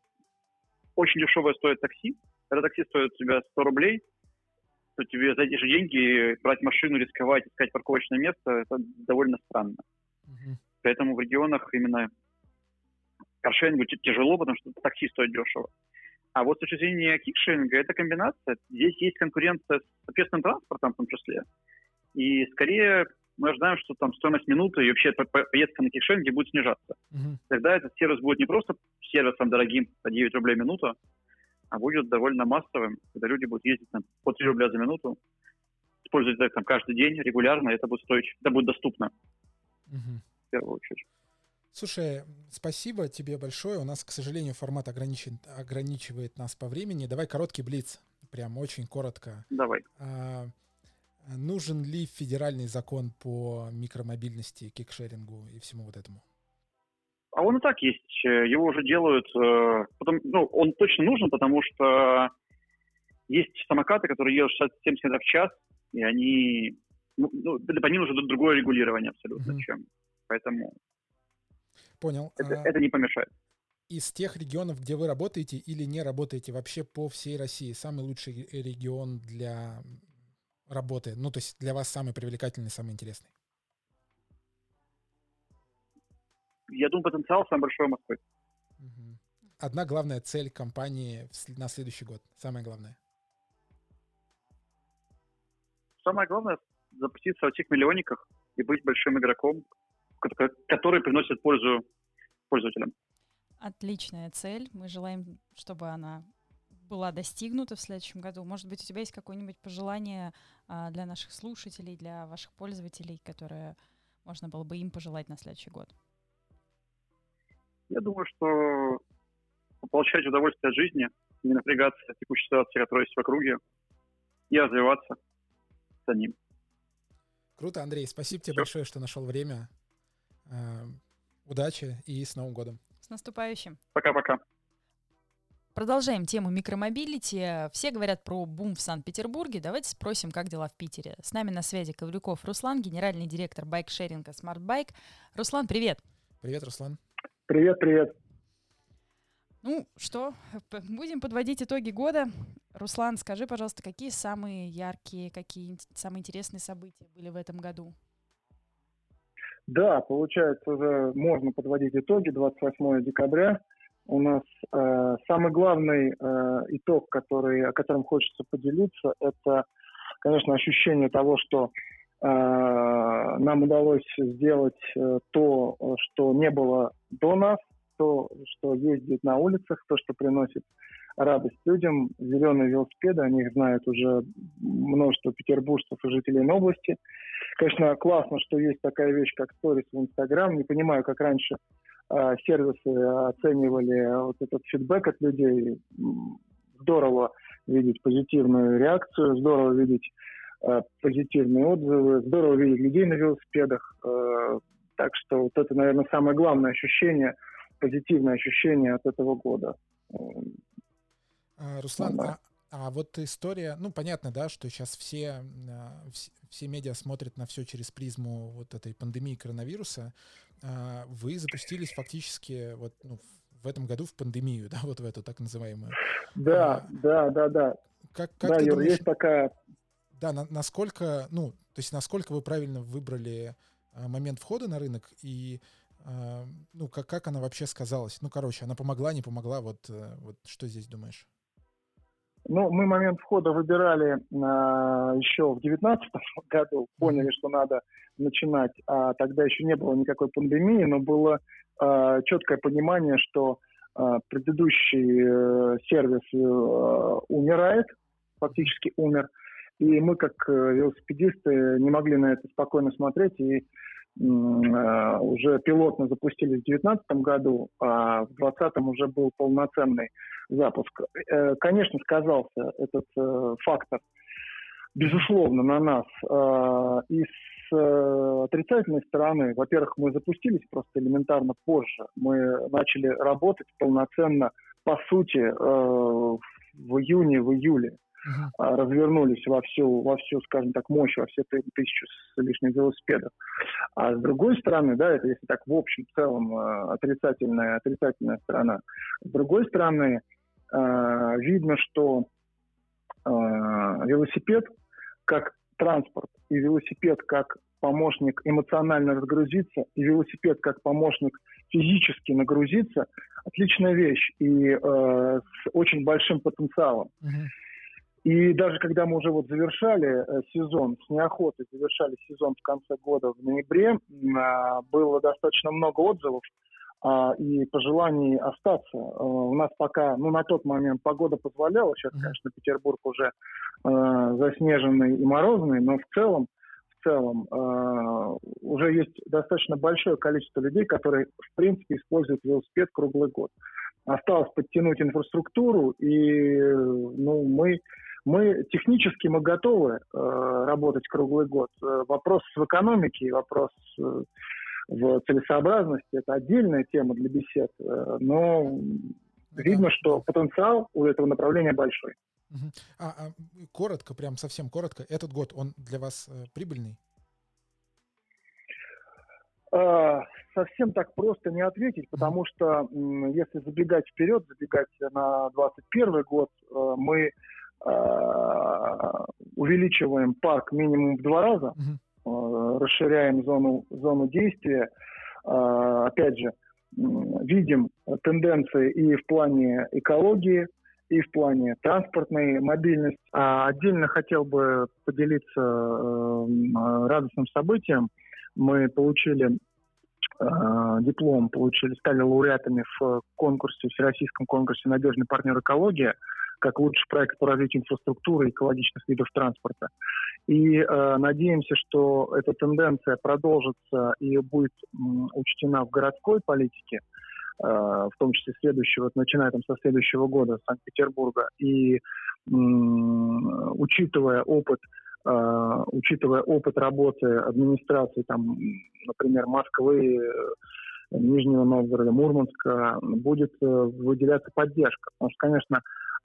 очень дешевое стоит такси. Когда такси стоит у тебя 100 рублей, то тебе за эти же деньги брать машину, рисковать, искать парковочное место, это довольно странно. Uh-huh. Поэтому в регионах именно каршерингу тяжело, потому что такси стоит дешево. А вот с точки зрения кикшеринга, это комбинация. Здесь есть конкуренция с общественным транспортом в том числе. И скорее мы ожидаем, что там стоимость минуты и вообще поездка на кикшеринге будет снижаться. Uh-huh. Тогда этот сервис будет не просто сервисом дорогим по 9 рублей в минуту, а будет довольно массовым, когда люди будут ездить там, по 3 рубля за минуту, использовать это там, каждый день регулярно, и это будет стоить, это будет доступно. Uh-huh. В первую очередь. Слушай, спасибо тебе большое. У нас, к сожалению, формат ограничен, ограничивает нас по времени. Давай короткий блиц, прям очень коротко. Давай. А, нужен ли федеральный закон по микромобильности, кикшерингу и всему вот этому? А он и так есть. Его уже делают. Э, потом, ну, он точно нужен, потому что есть самокаты, которые едут 67 км в час, и они... Ну, по ним нужно другое регулирование абсолютно, mm-hmm. чем. Поэтому Понял. Это, а, это не помешает. Из тех регионов, где вы работаете или не работаете вообще по всей России, самый лучший регион для работы, ну, то есть для вас самый привлекательный, самый интересный? Я думаю, потенциал самый большой в Москве. Одна главная цель компании на следующий год, самое главное. Самое главное запуститься в этих миллионниках и быть большим игроком, который приносит пользу пользователям. Отличная цель. Мы желаем, чтобы она была достигнута в следующем году. Может быть, у тебя есть какое-нибудь пожелание а, для наших слушателей, для ваших пользователей, которое можно было бы им пожелать на следующий год? Я думаю, что получать удовольствие от жизни, не напрягаться от текущей ситуации, которая есть в округе, и развиваться за ним. Круто, Андрей. Спасибо тебе Все. большое, что нашел время. Э, удачи и с Новым годом. С наступающим. Пока-пока. Продолжаем тему micromobility. Все говорят про бум в Санкт-Петербурге. Давайте спросим, как дела в Питере. С нами на связи Ковлюков Руслан, генеральный директор байк-шеринга Smart Bike. Руслан, привет. Привет, Руслан. Привет, привет. Ну что, будем подводить итоги года. Руслан, скажи, пожалуйста, какие самые яркие, какие самые интересные события были в этом году? Да, получается, уже можно подводить итоги. 28 декабря у нас э, самый главный э, итог, который, о котором хочется поделиться, это, конечно, ощущение того, что э, нам удалось сделать э, то, что не было до нас, то, что ездит на улицах, то, что приносит радость людям. Зеленые велосипеды, они их знают уже множество петербуржцев и жителей области. Конечно, классно, что есть такая вещь, как сторис в Инстаграм. Не понимаю, как раньше сервисы оценивали вот этот фидбэк от людей. Здорово видеть позитивную реакцию, здорово видеть э, позитивные отзывы, здорово видеть людей на велосипедах. Э, так что вот это, наверное, самое главное ощущение, позитивное ощущение от этого года. А, Руслан, да. А, вот история, ну понятно, да, что сейчас все, а, все, медиа смотрят на все через призму вот этой пандемии коронавируса. А, вы запустились фактически вот ну, в этом году в пандемию, да, вот в эту так называемую. Да, а, да, да, да. Как, как да, ты Юр, думаешь, есть такая... Да, на, насколько, ну, то есть насколько вы правильно выбрали а, момент входа на рынок и ну, как, как она вообще сказалась? Ну, короче, она помогла, не помогла, вот, э, вот что здесь думаешь? Ну, мы момент входа выбирали э, еще в 2019 году, поняли, что надо начинать, а тогда еще не было никакой пандемии, но было э, четкое понимание, что э, предыдущий э, сервис э, умирает, фактически умер, и мы, как э, велосипедисты, не могли на это спокойно смотреть. И уже пилотно запустили в 2019 году, а в 2020 уже был полноценный запуск. Э, конечно, сказался этот э, фактор, безусловно, на нас. И с отрицательной стороны, во-первых, мы запустились просто элементарно позже. Мы начали работать полноценно, по сути, в июне, в июле uh-huh. развернулись во всю, во всю, скажем так, мощь, во все тысячу с лишним велосипедов. А с другой стороны, да, это если так в общем, в целом а, отрицательная, отрицательная сторона. С другой стороны, а, видно, что велосипед как транспорт и велосипед как помощник эмоционально разгрузиться, и велосипед как помощник физически нагрузиться, отличная вещь и э, с очень большим потенциалом. Uh-huh. И даже когда мы уже вот завершали э, сезон, с неохотой завершали сезон в конце года в ноябре, э, было достаточно много отзывов э, и пожеланий остаться. Э, у нас пока, ну на тот момент погода позволяла, сейчас, конечно, Петербург уже э, заснеженный и морозный, но в целом в целом уже есть достаточно большое количество людей, которые, в принципе, используют велосипед круглый год. Осталось подтянуть инфраструктуру, и ну, мы мы технически мы готовы э, работать круглый год. Э, вопрос в экономике, вопрос э, в целесообразности – это отдельная тема для бесед, э, но видно, что потенциал у этого направления большой. А, а коротко, прям совсем коротко, этот год он для вас э, прибыльный? Э, совсем так просто не ответить, потому что если забегать вперед, забегать на 2021 год, э, мы увеличиваем парк минимум в два раза, угу. расширяем зону, зону действия. Э, опять же, видим тенденции и в плане экологии, и в плане транспортной мобильности. А отдельно хотел бы поделиться радостным событием. Мы получили диплом, получили, стали лауреатами в конкурсе, всероссийском конкурсе «Надежный партнер экология» как лучший проект по развитию инфраструктуры экологичных видов транспорта. И э, надеемся, что эта тенденция продолжится и будет м, учтена в городской политике, э, в том числе следующего, начиная там со следующего года Санкт-Петербурга. И м, учитывая опыт Uh, учитывая опыт работы администрации, там, например, Москвы, Нижнего Новгорода, Мурманска, будет uh, выделяться поддержка. Потому что, конечно,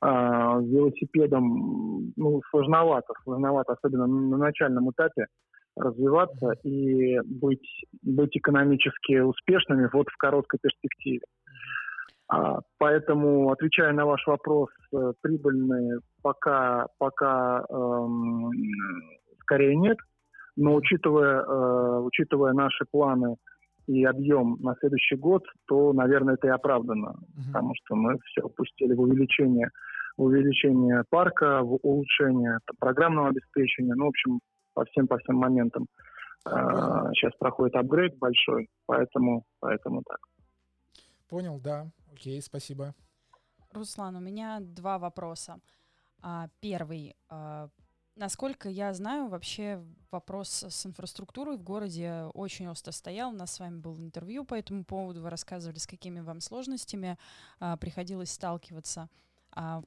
а, велосипедом ну, сложновато, сложновато, особенно на начальном этапе развиваться и быть, быть экономически успешными вот в короткой перспективе. А, поэтому, отвечая на ваш вопрос, э, прибыльные пока, пока эм, скорее нет, но учитывая, э, учитывая наши планы и объем на следующий год, то, наверное, это и оправдано, uh-huh. потому что мы все упустили в увеличение, увеличение парка, в улучшение программного обеспечения, ну, в общем, по всем, по всем моментам. А, сейчас проходит апгрейд большой, поэтому, поэтому так. Понял, да. Окей, спасибо. Руслан, у меня два вопроса. А, первый. А, Насколько я знаю, вообще вопрос с инфраструктурой в городе очень остро стоял. У нас с вами было интервью по этому поводу. Вы рассказывали, с какими вам сложностями а, приходилось сталкиваться. А,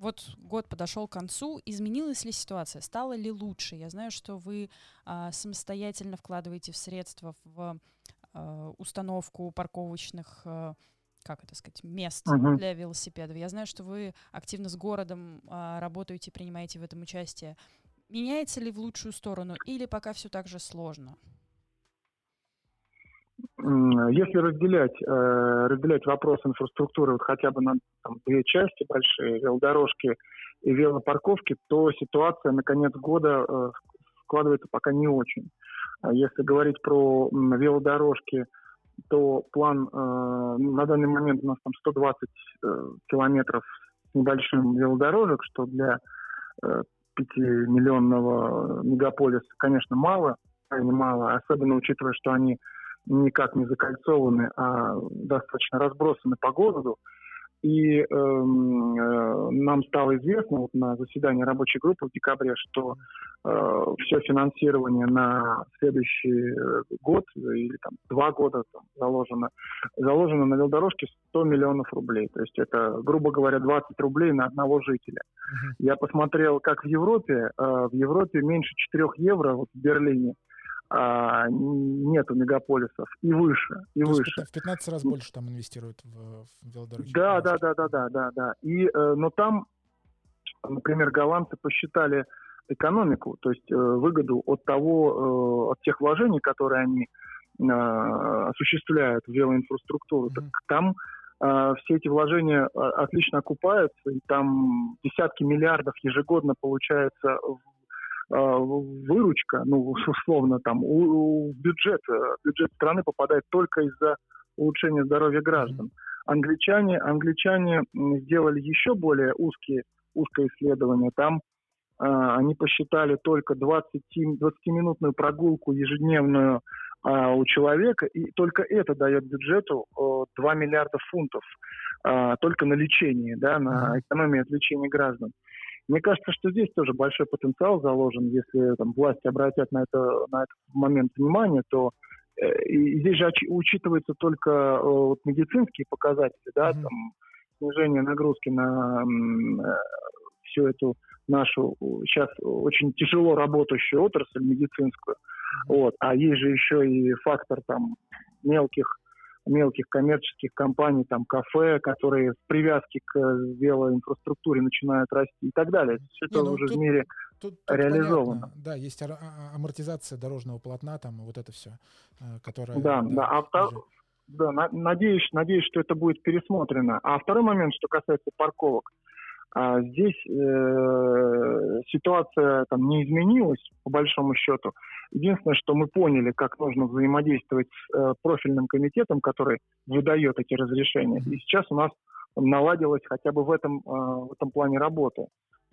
вот год подошел к концу. Изменилась ли ситуация? Стало ли лучше? Я знаю, что вы а, самостоятельно вкладываете в средства в а, установку парковочных а, как это сказать, мест uh-huh. для велосипедов. Я знаю, что вы активно с городом а, работаете, принимаете в этом участие. Меняется ли в лучшую сторону или пока все так же сложно? Если разделять, э, разделять вопрос инфраструктуры вот хотя бы на там, две части большие, велодорожки и велопарковки, то ситуация на конец года э, складывается пока не очень. А если говорить про велодорожки, то план э, на данный момент у нас там 120 э, километров с небольшим велодорожек, что для э, 5-миллионного мегаполиса, конечно, мало, крайне мало, особенно учитывая, что они никак не закольцованы, а достаточно разбросаны по городу. И э, э, нам стало известно вот на заседании рабочей группы в декабре, что э, все финансирование на следующий э, год или там два года там, заложено, заложено на велодорожке 100 миллионов рублей. То есть это, грубо говоря, 20 рублей на одного жителя. Uh-huh. Я посмотрел, как в Европе. Э, в Европе меньше 4 евро вот в Берлине а, нету мегаполисов и выше, и То выше. В 15 раз больше там инвестируют в, в велодороги. Да, да, да, да, да, да, да. И, э, но там, например, голландцы посчитали экономику, то есть э, выгоду от того, э, от тех вложений, которые они э, осуществляют в велоинфраструктуру. Mm-hmm. Так там э, все эти вложения э, отлично окупаются, и там десятки миллиардов ежегодно получается выручка, ну, условно, там, у, у бюджет, э, бюджет страны попадает только из-за улучшения здоровья граждан. Англичане, англичане сделали еще более узкие, узкое исследование. Там э, они посчитали только 20, 20-минутную прогулку ежедневную э, у человека, и только это дает бюджету э, 2 миллиарда фунтов э, только на лечение, да, на экономию от лечения граждан. Мне кажется, что здесь тоже большой потенциал заложен, если там, власти обратят на, это, на этот момент внимание, то э, и здесь же учитываются только э, вот, медицинские показатели, да, mm-hmm. там, снижение нагрузки на э, всю эту нашу сейчас очень тяжело работающую отрасль медицинскую, mm-hmm. вот, а есть же еще и фактор там мелких мелких коммерческих компаний, там кафе, которые в привязке к велоинфраструктуре начинают расти и так далее. Все это ну, уже тут, в мире тут, тут реализовано. Понятно. Да, есть а, а, амортизация дорожного полотна, там вот это все, э, которое... Да, да, да. А втор... да надеюсь, надеюсь, что это будет пересмотрено. А второй момент, что касается парковок. А здесь э, ситуация там не изменилась, по большому счету. Единственное, что мы поняли, как нужно взаимодействовать с э, профильным комитетом, который выдает эти разрешения. И сейчас у нас наладилась хотя бы в этом, э, в этом плане работа.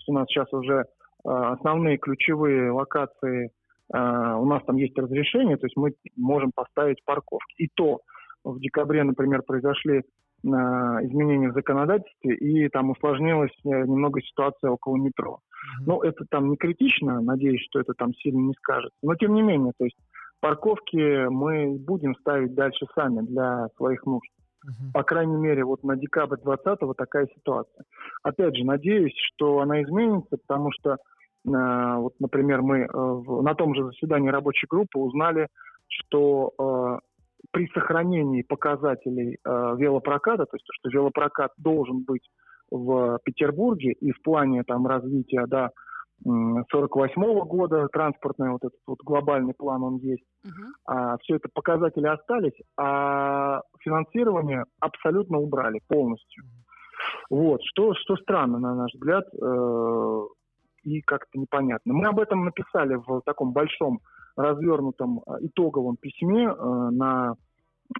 У нас сейчас уже э, основные ключевые локации, э, у нас там есть разрешение, то есть мы можем поставить парковки. И то в декабре, например, произошли изменения в законодательстве, и там усложнилась э, немного ситуация около метро. Ну, это там не критично, надеюсь, что это там сильно не скажется. Но тем не менее, то есть парковки мы будем ставить дальше сами для своих нужд. Uh-huh. По крайней мере, вот на декабрь 20-го такая ситуация. Опять же, надеюсь, что она изменится, потому что, э, вот, например, мы э, в, на том же заседании рабочей группы узнали, что э, при сохранении показателей э, велопроката, то есть то, что велопрокат должен быть в Петербурге и в плане там развития до 48 -го года транспортный вот этот вот глобальный план он есть. Uh-huh. А, все это показатели остались, а финансирование абсолютно убрали полностью. Uh-huh. Вот что что странно на наш взгляд э, и как-то непонятно. Мы об этом написали в таком большом развернутом э, итоговом письме э, на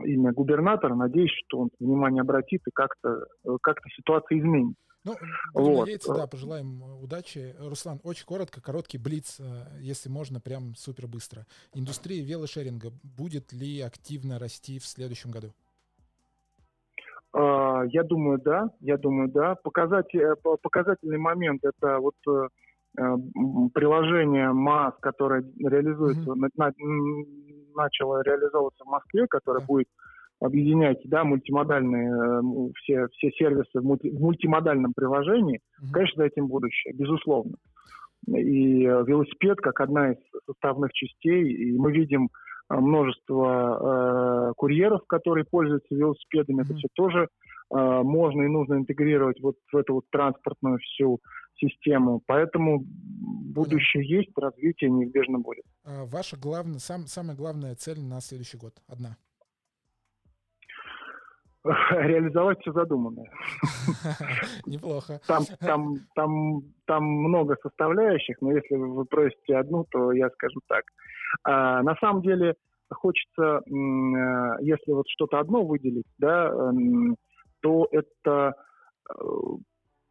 имя губернатора. Надеюсь, что он внимание обратит и как-то э, как ситуация изменится. Ну, вот. надеяться, да, пожелаем удачи. Руслан, очень коротко, короткий блиц, если можно, прям супер быстро. Индустрия велошеринга будет ли активно расти в следующем году? Я думаю, да. Я думаю, да. Показатель, показательный момент это вот Э, приложение МАС, которое реализуется, mm-hmm. на, начало реализовываться в Москве, которое будет объединять да, мультимодальные э, все, все сервисы в, мульти, в мультимодальном приложении, mm-hmm. конечно, за этим будущее, безусловно. И э, велосипед как одна из составных частей, и мы видим множество э, курьеров, которые пользуются велосипедами, mm-hmm. это все тоже э, можно и нужно интегрировать вот в эту вот транспортную всю систему. Поэтому будущее Понятно. есть, развитие неизбежно будет. А ваша главная, сам, самая главная цель на следующий год? Одна? реализовать все задуманное. Неплохо. Там, там, там, там много составляющих, но если вы просите одну, то я скажу так. А, на самом деле хочется, если вот что-то одно выделить, да, то это,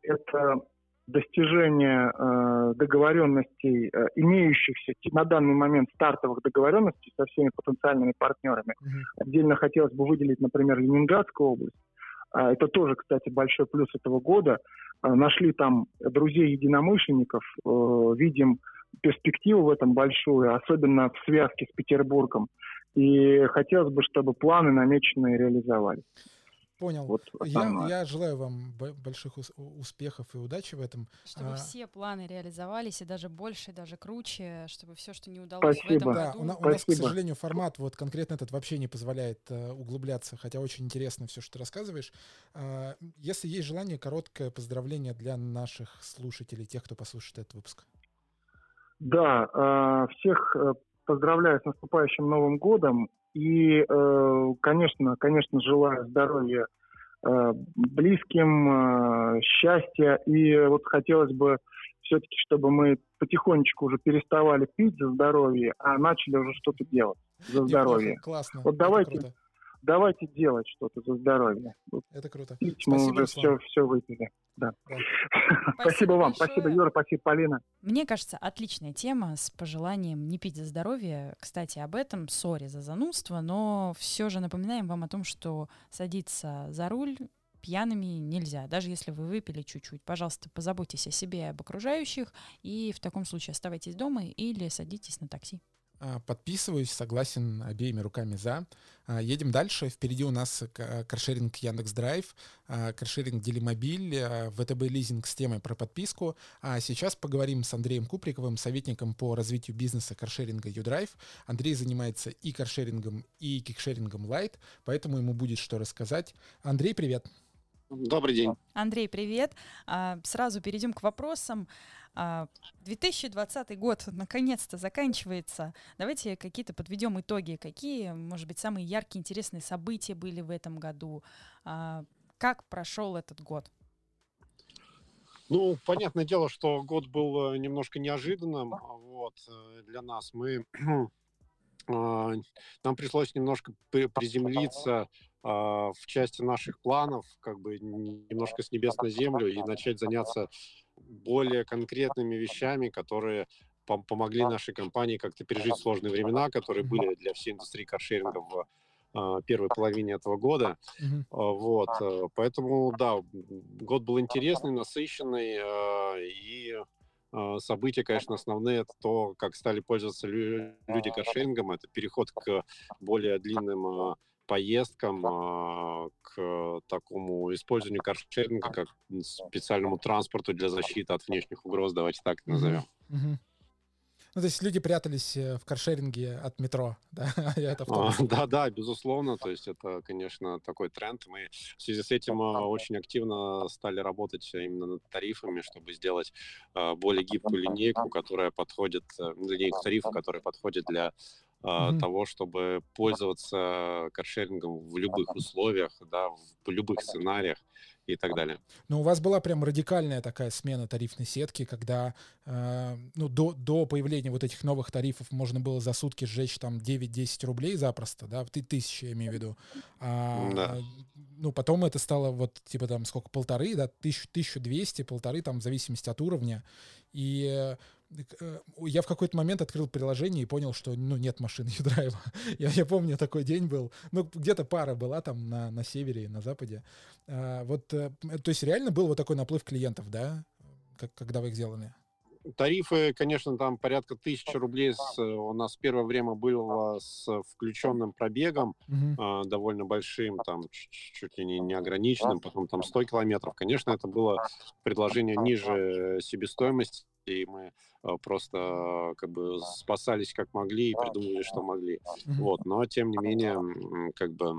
это достижение э, договоренностей, э, имеющихся на данный момент стартовых договоренностей со всеми потенциальными партнерами. Mm-hmm. Отдельно хотелось бы выделить, например, Ленинградскую область. Э, это тоже, кстати, большой плюс этого года. Э, нашли там друзей-единомышленников, э, видим перспективу в этом большую, особенно в связке с Петербургом. И хотелось бы, чтобы планы намеченные реализовались. Понял. Вот я, я желаю вам больших успехов и удачи в этом. Чтобы а... все планы реализовались, и даже больше, и даже круче, чтобы все, что не удалось Спасибо. в этом да, году... У, у нас, к сожалению, формат вот конкретно этот вообще не позволяет uh, углубляться, хотя очень интересно все, что ты рассказываешь. Uh, если есть желание, короткое поздравление для наших слушателей, тех, кто послушает этот выпуск. Да, uh, всех э, поздравляю с наступающим Новым годом. И, э, конечно, конечно, желаю здоровья э, близким, э, счастья. И вот хотелось бы все-таки, чтобы мы потихонечку уже переставали пить за здоровье, а начали уже что-то делать за здоровье. Классно. Вот давайте, давайте делать что-то за здоровье. Это круто. Пить мы уже все, все выпили. Да. да. Спасибо, спасибо вам, большое. спасибо, Юра, спасибо, Полина. Мне кажется, отличная тема с пожеланием не пить за здоровье. Кстати, об этом, сори за занудство, но все же напоминаем вам о том, что садиться за руль пьяными нельзя, даже если вы выпили чуть-чуть. Пожалуйста, позаботьтесь о себе и об окружающих, и в таком случае оставайтесь дома или садитесь на такси. А, подписываюсь, согласен обеими руками за. А, едем дальше. Впереди у нас каршеринг Яндекс Драйв, а, каршеринг Делимобиль, ВТБ лизинг с темой про подписку. А сейчас поговорим с Андреем Куприковым, советником по развитию бизнеса каршеринга YouDrive. Андрей занимается и каршерингом, и кикшерингом Lite, поэтому ему будет что рассказать. Андрей, привет. Добрый день. Андрей, привет. Сразу перейдем к вопросам. 2020 а, год наконец-то заканчивается. Давайте какие-то подведем итоги. Какие, может быть, самые яркие, интересные события были в этом году? А, как прошел этот год? Ну, понятное дело, что год был э, немножко неожиданным вот, э, для нас. Мы, а, нам пришлось немножко приземлиться в части наших планов, как бы немножко с небес на землю и начать заняться более конкретными вещами, которые пом- помогли нашей компании как-то пережить сложные времена, которые были для всей индустрии каршеринга в э, первой половине этого года. Mm-hmm. Вот, э, поэтому, да, год был интересный, насыщенный, и события, конечно, основные, это то, как стали пользоваться лю- люди каршерингом, это переход к более длинным поездкам, а, к такому использованию каршеринга как специальному транспорту для защиты от внешних угроз, давайте так назовем. Ну, то есть люди прятались э, в каршеринге от метро, да? а, да, да, безусловно. То есть это, конечно, такой тренд. Мы в связи с этим а, очень активно стали работать именно над тарифами, чтобы сделать более гибкую линейку, которая подходит, э, линейку тарифов, которая подходит для mm-hmm. того, чтобы пользоваться каршерингом в любых условиях, да, в любых сценариях и так далее. Но у вас была прям радикальная такая смена тарифной сетки, когда э, ну, до, до появления вот этих новых тарифов можно было за сутки сжечь там 9-10 рублей запросто, да, ты тысячи, я имею в виду. А, да. Ну, потом это стало вот типа там сколько, полторы, да, тысячу, 1200, полторы там в зависимости от уровня. И Э, я в какой-то момент открыл приложение и понял, что ну, нет машины драйва. я, я помню, такой день был. Ну, где-то пара была там на, на севере и на западе. А, вот, э, то есть реально был вот такой наплыв клиентов, да, как, когда вы их сделали? Тарифы, конечно, там порядка тысячи рублей. С, у нас первое время было с включенным пробегом, uh-huh. э, довольно большим, там чуть, ли не неограниченным, потом там 100 километров. Конечно, это было предложение ниже себестоимости и мы э, просто как бы спасались как могли и придумывали, что могли. Вот, но тем не менее, как бы э,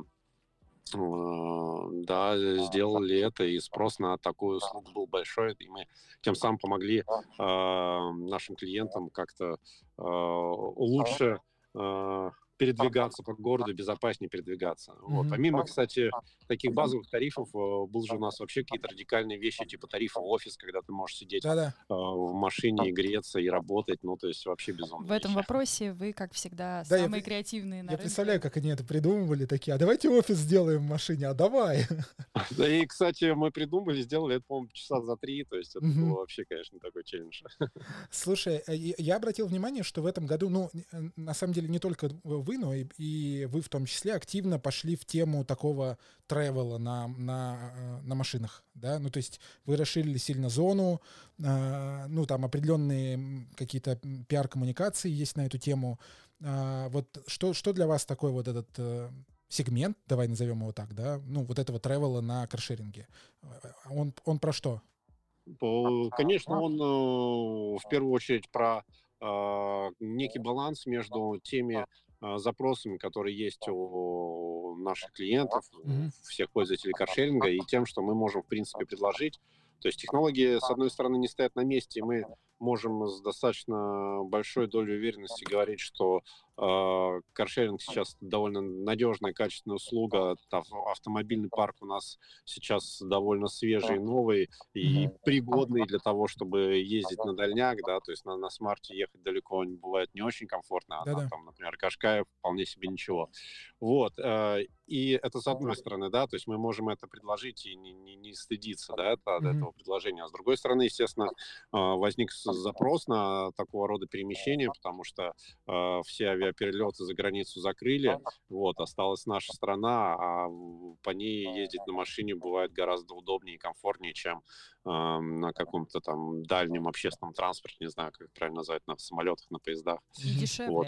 да, сделали это, и спрос на такую услугу был большой, и мы тем самым помогли э, нашим клиентам как-то э, лучше э, передвигаться по городу, безопаснее передвигаться. Mm-hmm. Вот. Помимо, кстати, таких базовых тарифов, э, был же у нас вообще какие-то радикальные вещи, типа тарифа офис, когда ты можешь сидеть Да-да. Э, в машине и греться, и работать, ну, то есть вообще безумно. В этом вопросе вы, как всегда, да, самые я, креативные на Я рынке. представляю, как они это придумывали, такие, а давайте офис сделаем в машине, а давай. Да и, кстати, мы придумали, сделали это, по-моему, часа за три, то есть это mm-hmm. было вообще, конечно, такой челлендж. Слушай, э, я обратил внимание, что в этом году, ну, на самом деле, не только вы, но и, и вы в том числе активно пошли в тему такого тревела на, на, э, на машинах, да, ну, то есть вы расширили сильно зону, э, ну, там определенные какие-то пиар-коммуникации есть на эту тему. Э, вот что, что для вас такой вот этот э, сегмент, давай назовем его так, да, ну, вот этого тревела на каршеринге, он, он про что? Конечно, он э, в первую очередь про э, некий баланс между теми запросами, которые есть у наших клиентов, mm-hmm. всех пользователей каршеринга, и тем, что мы можем, в принципе, предложить. То есть технологии, с одной стороны, не стоят на месте, и мы можем с достаточно большой долей уверенности говорить, что каршеринг сейчас довольно надежная, качественная услуга. Автомобильный парк у нас сейчас довольно свежий, новый и пригодный для того, чтобы ездить на дальняк, да, то есть на, на смарте ехать далеко бывает не очень комфортно, а на, там, например, Кашкаев вполне себе ничего. Вот. Э, и это с одной стороны, да, то есть мы можем это предложить и не, не, не стыдиться, да, от mm-hmm. этого предложения. А с другой стороны, естественно, а, возник запрос на такого рода перемещения, потому что э, все авиаперелеты за границу закрыли, вот, осталась наша страна, а по ней ездить на машине бывает гораздо удобнее и комфортнее, чем э, на каком-то там дальнем общественном транспорте, не знаю, как правильно назвать, на самолетах, на поездах. И дешевле. Вот.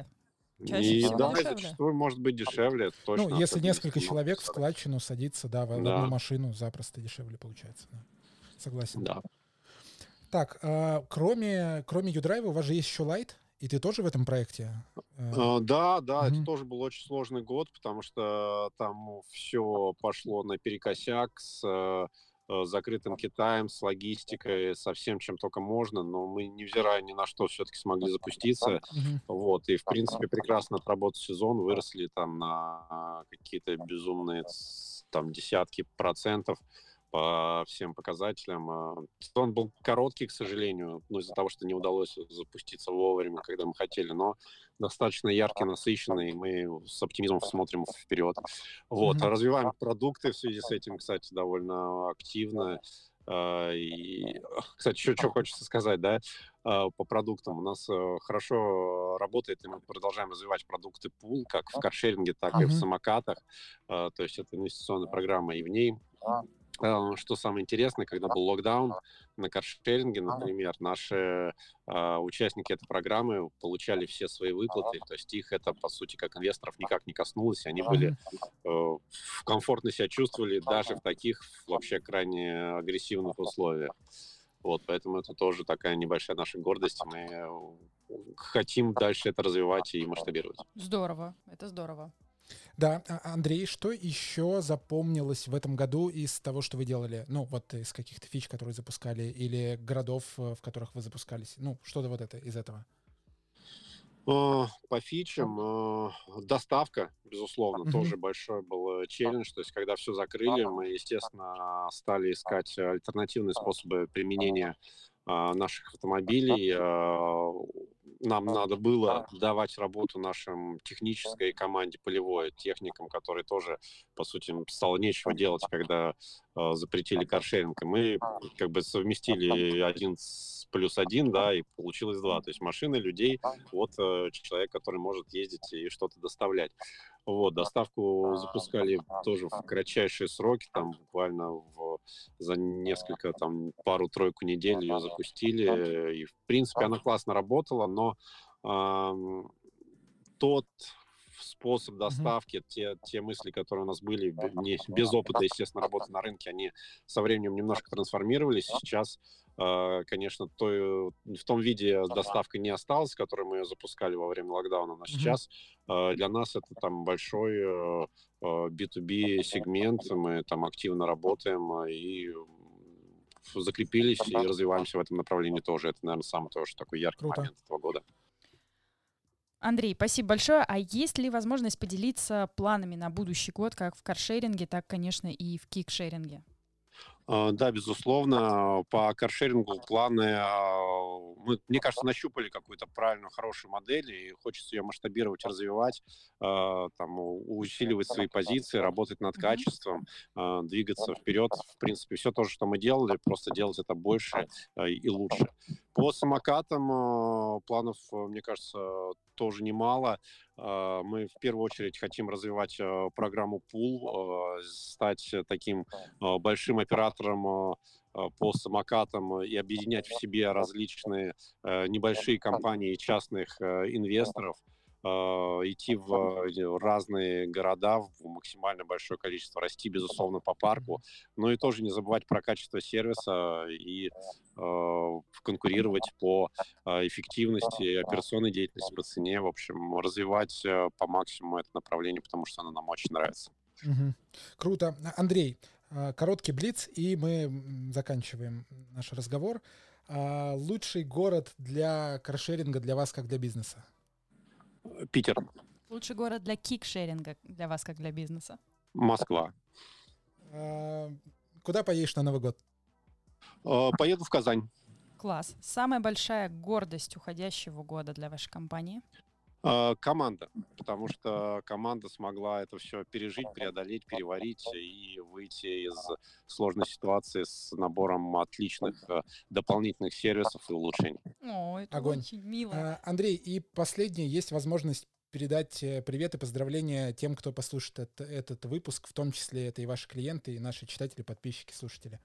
Чаще и всего да, дешевле. зачастую может быть дешевле. Точно, ну, если несколько человек в складчину садится, да, в, да. одну машину запросто дешевле получается. Да. Согласен. Да. Так, а, кроме, кроме U-Drive у вас же есть еще Light, и ты тоже в этом проекте? А, да, да, угу. это тоже был очень сложный год, потому что там все пошло наперекосяк с э, закрытым Китаем, с логистикой, со всем, чем только можно, но мы, невзирая ни на что, все-таки смогли запуститься, mm вот, и, в принципе, прекрасно отработать сезон, выросли там на какие-то безумные там десятки процентов, по всем показателям. А, он был короткий, к сожалению, ну, из-за того, что не удалось запуститься вовремя, когда мы хотели, но достаточно яркий, насыщенный, мы с оптимизмом смотрим вперед. Вот, mm-hmm. развиваем продукты в связи с этим, кстати, довольно активно. А, и, кстати, еще что хочется сказать, да, а, по продуктам. У нас э, хорошо работает, и мы продолжаем развивать продукты пул, как в каршеринге, так uh-huh. и в самокатах. То есть это инвестиционная программа, и в ней что самое интересное, когда был локдаун на каршеринге, например, наши э, участники этой программы получали все свои выплаты, то есть их это, по сути, как инвесторов никак не коснулось, они были э, комфортно себя чувствовали даже в таких вообще крайне агрессивных условиях. Вот, поэтому это тоже такая небольшая наша гордость. Мы э, хотим дальше это развивать и масштабировать. Здорово, это здорово. Да, а, Андрей, что еще запомнилось в этом году из того, что вы делали? Ну, вот из каких-то фич, которые запускали, или городов, э, в которых вы запускались? Ну, что-то вот это из этого. А, по фичам а, доставка, безусловно, mm-hmm. тоже большой был челлендж. То есть, когда все закрыли, мы, естественно, стали искать альтернативные способы применения наших автомобилей нам надо было давать работу нашим технической команде полевой, техникам, которые тоже, по сути, стало нечего делать, когда запретили каршеринг. И мы как бы совместили один плюс один, да, и получилось два. То есть машины, людей, вот э, человек, который может ездить и что-то доставлять. Вот, доставку запускали тоже в кратчайшие сроки, там буквально в, за несколько, там, пару-тройку недель ее запустили, и, в принципе, она классно работала, но э, тот способ доставки, mm-hmm. те, те мысли, которые у нас были не, без опыта, естественно, работы на рынке, они со временем немножко трансформировались. Сейчас, э, конечно, то, в том виде доставка не осталась, которую мы запускали во время локдауна, но сейчас э, для нас это там большой э, B2B сегмент, мы там активно работаем и закрепились и развиваемся в этом направлении тоже. Это, наверное, самый тоже такой яркий Круто. момент этого года. Андрей, спасибо большое. А есть ли возможность поделиться планами на будущий год, как в каршеринге, так, конечно, и в кикшеринге? А, да, безусловно, по каршерингу планы, а, мы, мне кажется, нащупали какую-то правильную, хорошую модель, и хочется ее масштабировать, развивать, а, там, усиливать свои позиции, работать над качеством, двигаться вперед. В принципе, все то, что мы делали, просто делать это больше и лучше. По самокатам планов, мне кажется, тоже немало. А, мы в первую очередь хотим развивать а, программу Pool, а, стать таким большим оператором по самокатам и объединять в себе различные небольшие компании частных инвесторов – а, идти в разные города, в максимально большое количество, расти, безусловно, по парку, но и тоже не забывать про качество сервиса и э, конкурировать по э, эффективности операционной деятельности, по цене, в общем, развивать э, по максимуму это направление, потому что оно нам очень нравится. Угу. Круто. Андрей, короткий блиц, и мы заканчиваем наш разговор. Лучший город для каршеринга для вас как для бизнеса? Питер. Лучший город для кикшеринга для вас, как для бизнеса? Москва. А, куда поедешь на Новый год? А, поеду в Казань. Класс. Самая большая гордость уходящего года для вашей компании? А, команда, потому что команда смогла это все пережить, преодолеть, переварить и выйти из сложной ситуации с набором отличных э, дополнительных сервисов и улучшений. О, это Огонь. очень мило. А, Андрей, и последнее, есть возможность передать э, привет и поздравления тем, кто послушает этот, этот выпуск, в том числе это и ваши клиенты, и наши читатели, подписчики, слушатели.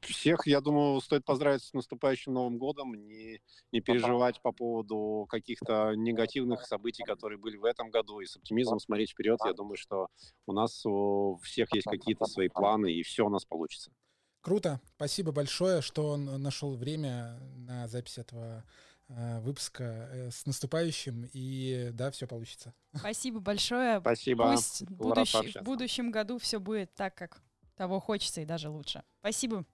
Всех, я думаю, стоит поздравить с наступающим Новым годом, не, не переживать по поводу каких-то негативных событий, которые были в этом году, и с оптимизмом смотреть вперед. Я думаю, что у нас у всех есть какие-то свои планы, и все у нас получится. Круто. Спасибо большое, что он нашел время на запись этого э, выпуска э, с наступающим, и да, все получится. Спасибо большое. Спасибо. Пусть будущ... в будущем году все будет так, как того хочется, и даже лучше. Спасибо.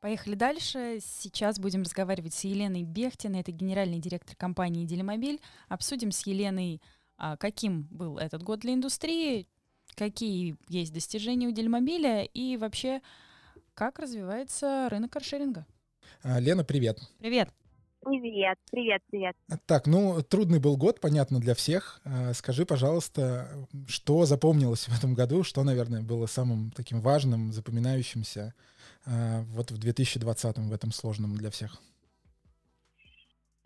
Поехали дальше. Сейчас будем разговаривать с Еленой Бехтиной, это генеральный директор компании «Делимобиль». Обсудим с Еленой, а, каким был этот год для индустрии, какие есть достижения у Делимобиля и вообще, как развивается рынок каршеринга. А, Лена, привет. Привет. Привет, привет, привет. Так, ну, трудный был год, понятно, для всех. А, скажи, пожалуйста, что запомнилось в этом году, что, наверное, было самым таким важным, запоминающимся вот в 2020-м, в этом сложном для всех?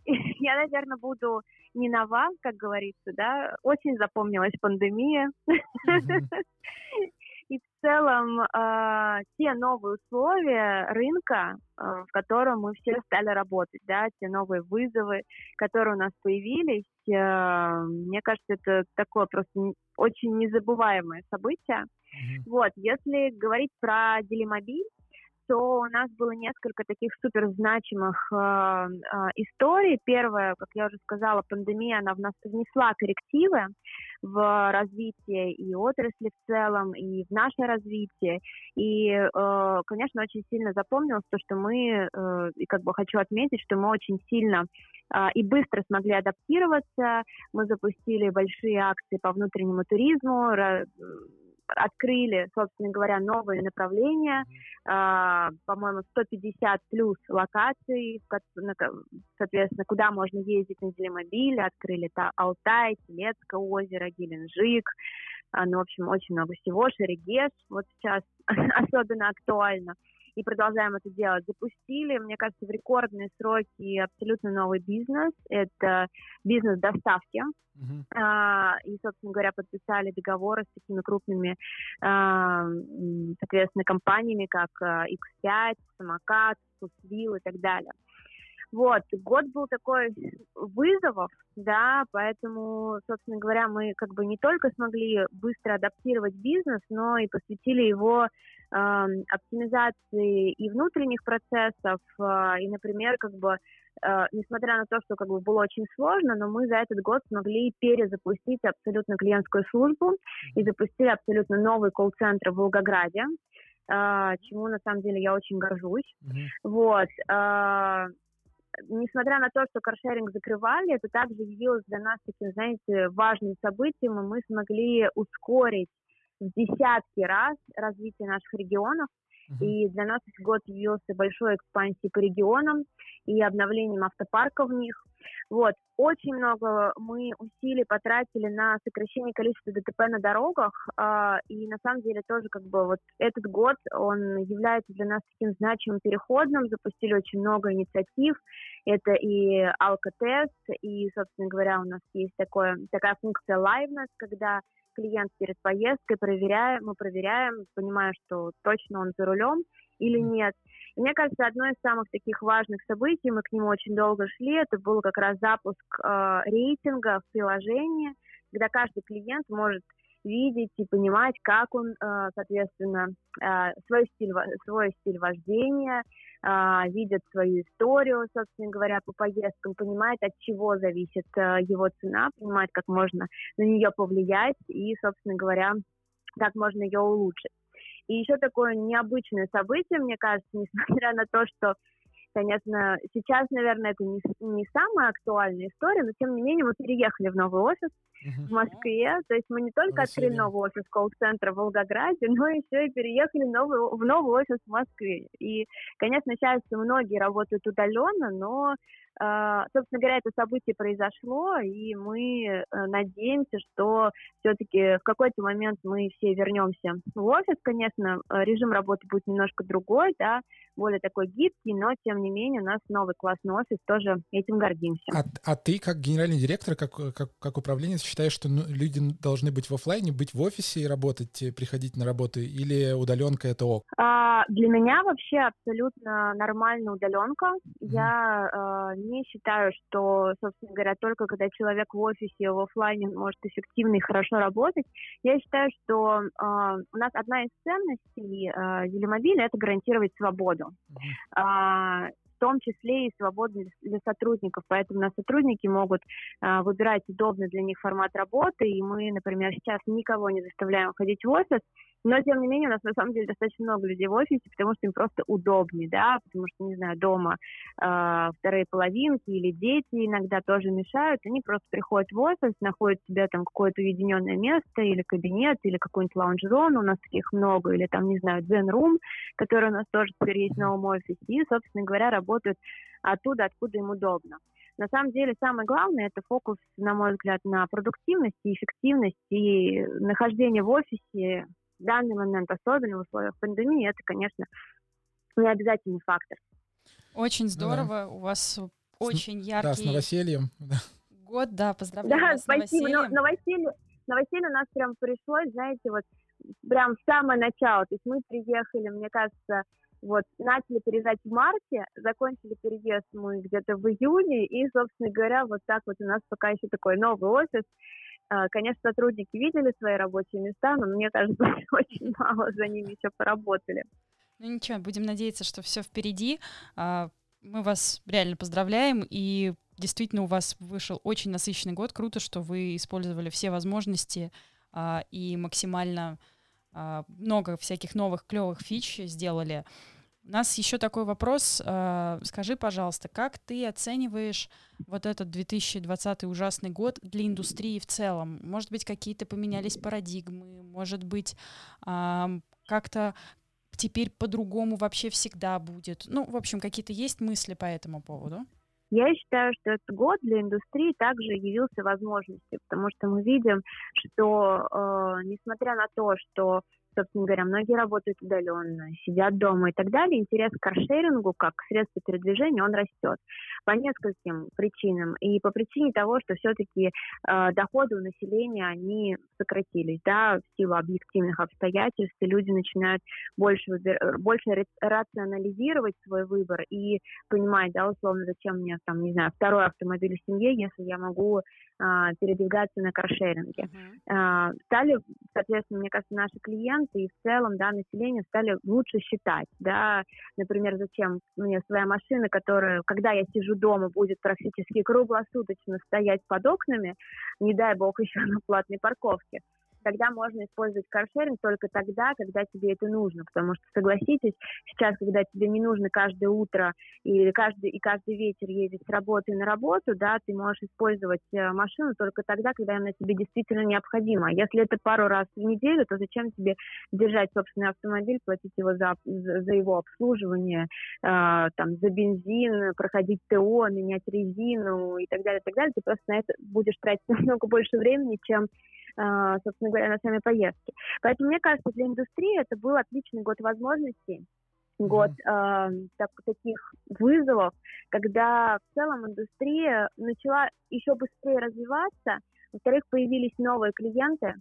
Я, наверное, буду не нова, как говорится, да. Очень запомнилась пандемия. И в целом э, те новые условия рынка, э, в котором мы все стали работать, да, те новые вызовы, которые у нас появились, э, мне кажется, это такое просто очень незабываемое событие. Mm-hmm. Вот, если говорить про Делимобиль, то у нас было несколько таких супер значимых э, э, историй. Первое, как я уже сказала, пандемия, она в нас внесла коррективы в развитие и отрасли в целом, и в наше развитие. И, э, конечно, очень сильно запомнилось то, что мы, э, и как бы хочу отметить, что мы очень сильно э, и быстро смогли адаптироваться. Мы запустили большие акции по внутреннему туризму, открыли, собственно говоря, новые направления, э, по-моему, 150 плюс локаций, соответственно, куда можно ездить на делимобиле, открыли та Алтай, Телецкое озеро, Геленджик, э, ну, в общем, очень много всего, Шерегеш, вот сейчас особенно актуально и продолжаем это делать. Запустили, мне кажется, в рекордные сроки абсолютно новый бизнес. Это бизнес доставки. Uh-huh. А, и, собственно говоря, подписали договоры с такими крупными, а, соответственно, компаниями, как X5, а, Самокат, Вкусвилл и так далее. Вот, год был такой вызовов, да, поэтому, собственно говоря, мы как бы не только смогли быстро адаптировать бизнес, но и посвятили его э, оптимизации и внутренних процессов, э, и, например, как бы Uh, несмотря на то, что как бы было очень сложно, но мы за этот год смогли перезапустить абсолютно клиентскую службу и запустили абсолютно новый колл-центр в Волгограде, uh, чему на самом деле я очень горжусь. Mm-hmm. Вот. Несмотря на то, что каршеринг закрывали, это также явилось для нас таким, знаете, важным событием, и мы смогли ускорить в десятки раз развитие наших регионов. И для нас этот год явился большой экспансией по регионам и обновлением автопарка в них. Вот. Очень много мы усилий потратили на сокращение количества ДТП на дорогах, э, и на самом деле тоже как бы вот этот год, он является для нас таким значимым переходным, запустили очень много инициатив, это и алкотест, и, собственно говоря, у нас есть такое, такая функция liveness, когда клиент перед поездкой проверяем, мы проверяем, понимая, что точно он за рулем или нет. И мне кажется, одно из самых таких важных событий, мы к нему очень долго шли, это был как раз запуск э, рейтинга в приложении, когда каждый клиент может видеть и понимать, как он, э, соответственно, э, свой стиль, свой стиль вождения, э, видит свою историю, собственно говоря, по поездкам, понимает, от чего зависит его цена, понимает, как можно на нее повлиять и, собственно говоря, как можно ее улучшить. И еще такое необычное событие, мне кажется, несмотря на то, что конечно, сейчас, наверное, это не, не самая актуальная история, но тем не менее мы переехали в новый офис. В Москве, то есть мы не только Василий. открыли новый офис колл-центра в Волгограде, но еще и переехали новый, в новый офис в Москве. И, конечно, сейчас многие работают удаленно, но а, собственно говоря, это событие произошло, и мы э, надеемся, что все-таки в какой-то момент мы все вернемся в офис. Конечно, э, режим работы будет немножко другой, да, более такой гибкий, но тем не менее у нас новый классный офис, тоже этим гордимся. А, а ты как генеральный директор, как, как, как управленец, считаешь, что ну, люди должны быть в офлайне, быть в офисе и работать, э, приходить на работу, или удаленка это ок? А, для меня вообще абсолютно нормальная удаленка. Mm. Я а, не считаю, что, собственно говоря, только когда человек в офисе, в офлайне может эффективно и хорошо работать. Я считаю, что э, у нас одна из ценностей э, Елимобиля – это гарантировать свободу. Mm-hmm. В том числе и свободу для сотрудников. Поэтому наши сотрудники могут э, выбирать удобный для них формат работы, и мы, например, сейчас никого не заставляем ходить в офис, но, тем не менее, у нас на самом деле достаточно много людей в офисе, потому что им просто удобнее, да, потому что, не знаю, дома э, вторые половинки или дети иногда тоже мешают, они просто приходят в офис, находят себе там какое-то уединенное место или кабинет, или какую-нибудь лаунж-зону, у нас таких много, или там, не знаю, дзен-рум, который у нас тоже теперь есть в новом офисе, и, собственно говоря, работают оттуда, откуда им удобно. На самом деле самое главное это фокус, на мой взгляд, на продуктивность и эффективность и нахождение в офисе в данный момент, особенно в условиях пандемии, это, конечно, не обязательный фактор. Очень здорово. Да. У вас очень яркий... Да, с новосельем. Год, да, поздравляю да, вас спасибо. с новосельем. Но, новоселье, новоселье у нас прям пришлось, знаете, вот прям с самого начала. То есть мы приехали, мне кажется, вот, начали переезжать в марте, закончили переезд мы где-то в июне, и, собственно говоря, вот так вот у нас пока еще такой новый офис, конечно, сотрудники видели свои рабочие места, но мне кажется, очень мало за ними еще поработали. Ну ничего, будем надеяться, что все впереди. А, мы вас реально поздравляем, и действительно у вас вышел очень насыщенный год. Круто, что вы использовали все возможности а, и максимально много всяких новых клевых фич сделали. У нас еще такой вопрос. А, скажи, пожалуйста, как ты оцениваешь вот этот 2020 ужасный год для индустрии в целом? Может быть, какие-то поменялись парадигмы? Может быть, как-то теперь по-другому вообще всегда будет? Ну, в общем, какие-то есть мысли по этому поводу? Я считаю, что этот год для индустрии также явился возможностью, потому что мы видим, что э, несмотря на то, что собственно говоря, многие работают удаленно, сидят дома и так далее, интерес к каршерингу как средство передвижения, он растет по нескольким причинам. И по причине того, что все-таки э, доходы у населения, они сократились, да, в силу объективных обстоятельств, и люди начинают больше, выбир... больше рационализировать свой выбор и понимать, да, условно, зачем мне, там, не знаю, второй автомобиль в семье, если я могу э, передвигаться на каршеринге. Э, стали, соответственно, мне кажется, наши клиенты и в целом, да, население стали лучше считать, да, например, зачем мне своя машина, которая, когда я сижу дома будет практически круглосуточно стоять под окнами, не дай бог еще на платной парковке. Тогда можно использовать каршеринг только тогда, когда тебе это нужно, потому что, согласитесь, сейчас, когда тебе не нужно каждое утро и каждый, и каждый вечер ездить с работы на работу, да, ты можешь использовать э, машину только тогда, когда она тебе действительно необходима. Если это пару раз в неделю, то зачем тебе держать собственный автомобиль, платить его за, за его обслуживание, э, там, за бензин, проходить ТО, менять резину и так далее, и так далее. Ты просто на это будешь тратить намного больше времени, чем собственно говоря, на сами поездки. Поэтому, мне кажется, для индустрии это был отличный год возможностей, год э, так, таких вызовов, когда в целом индустрия начала еще быстрее развиваться, во-вторых, появились новые клиенты,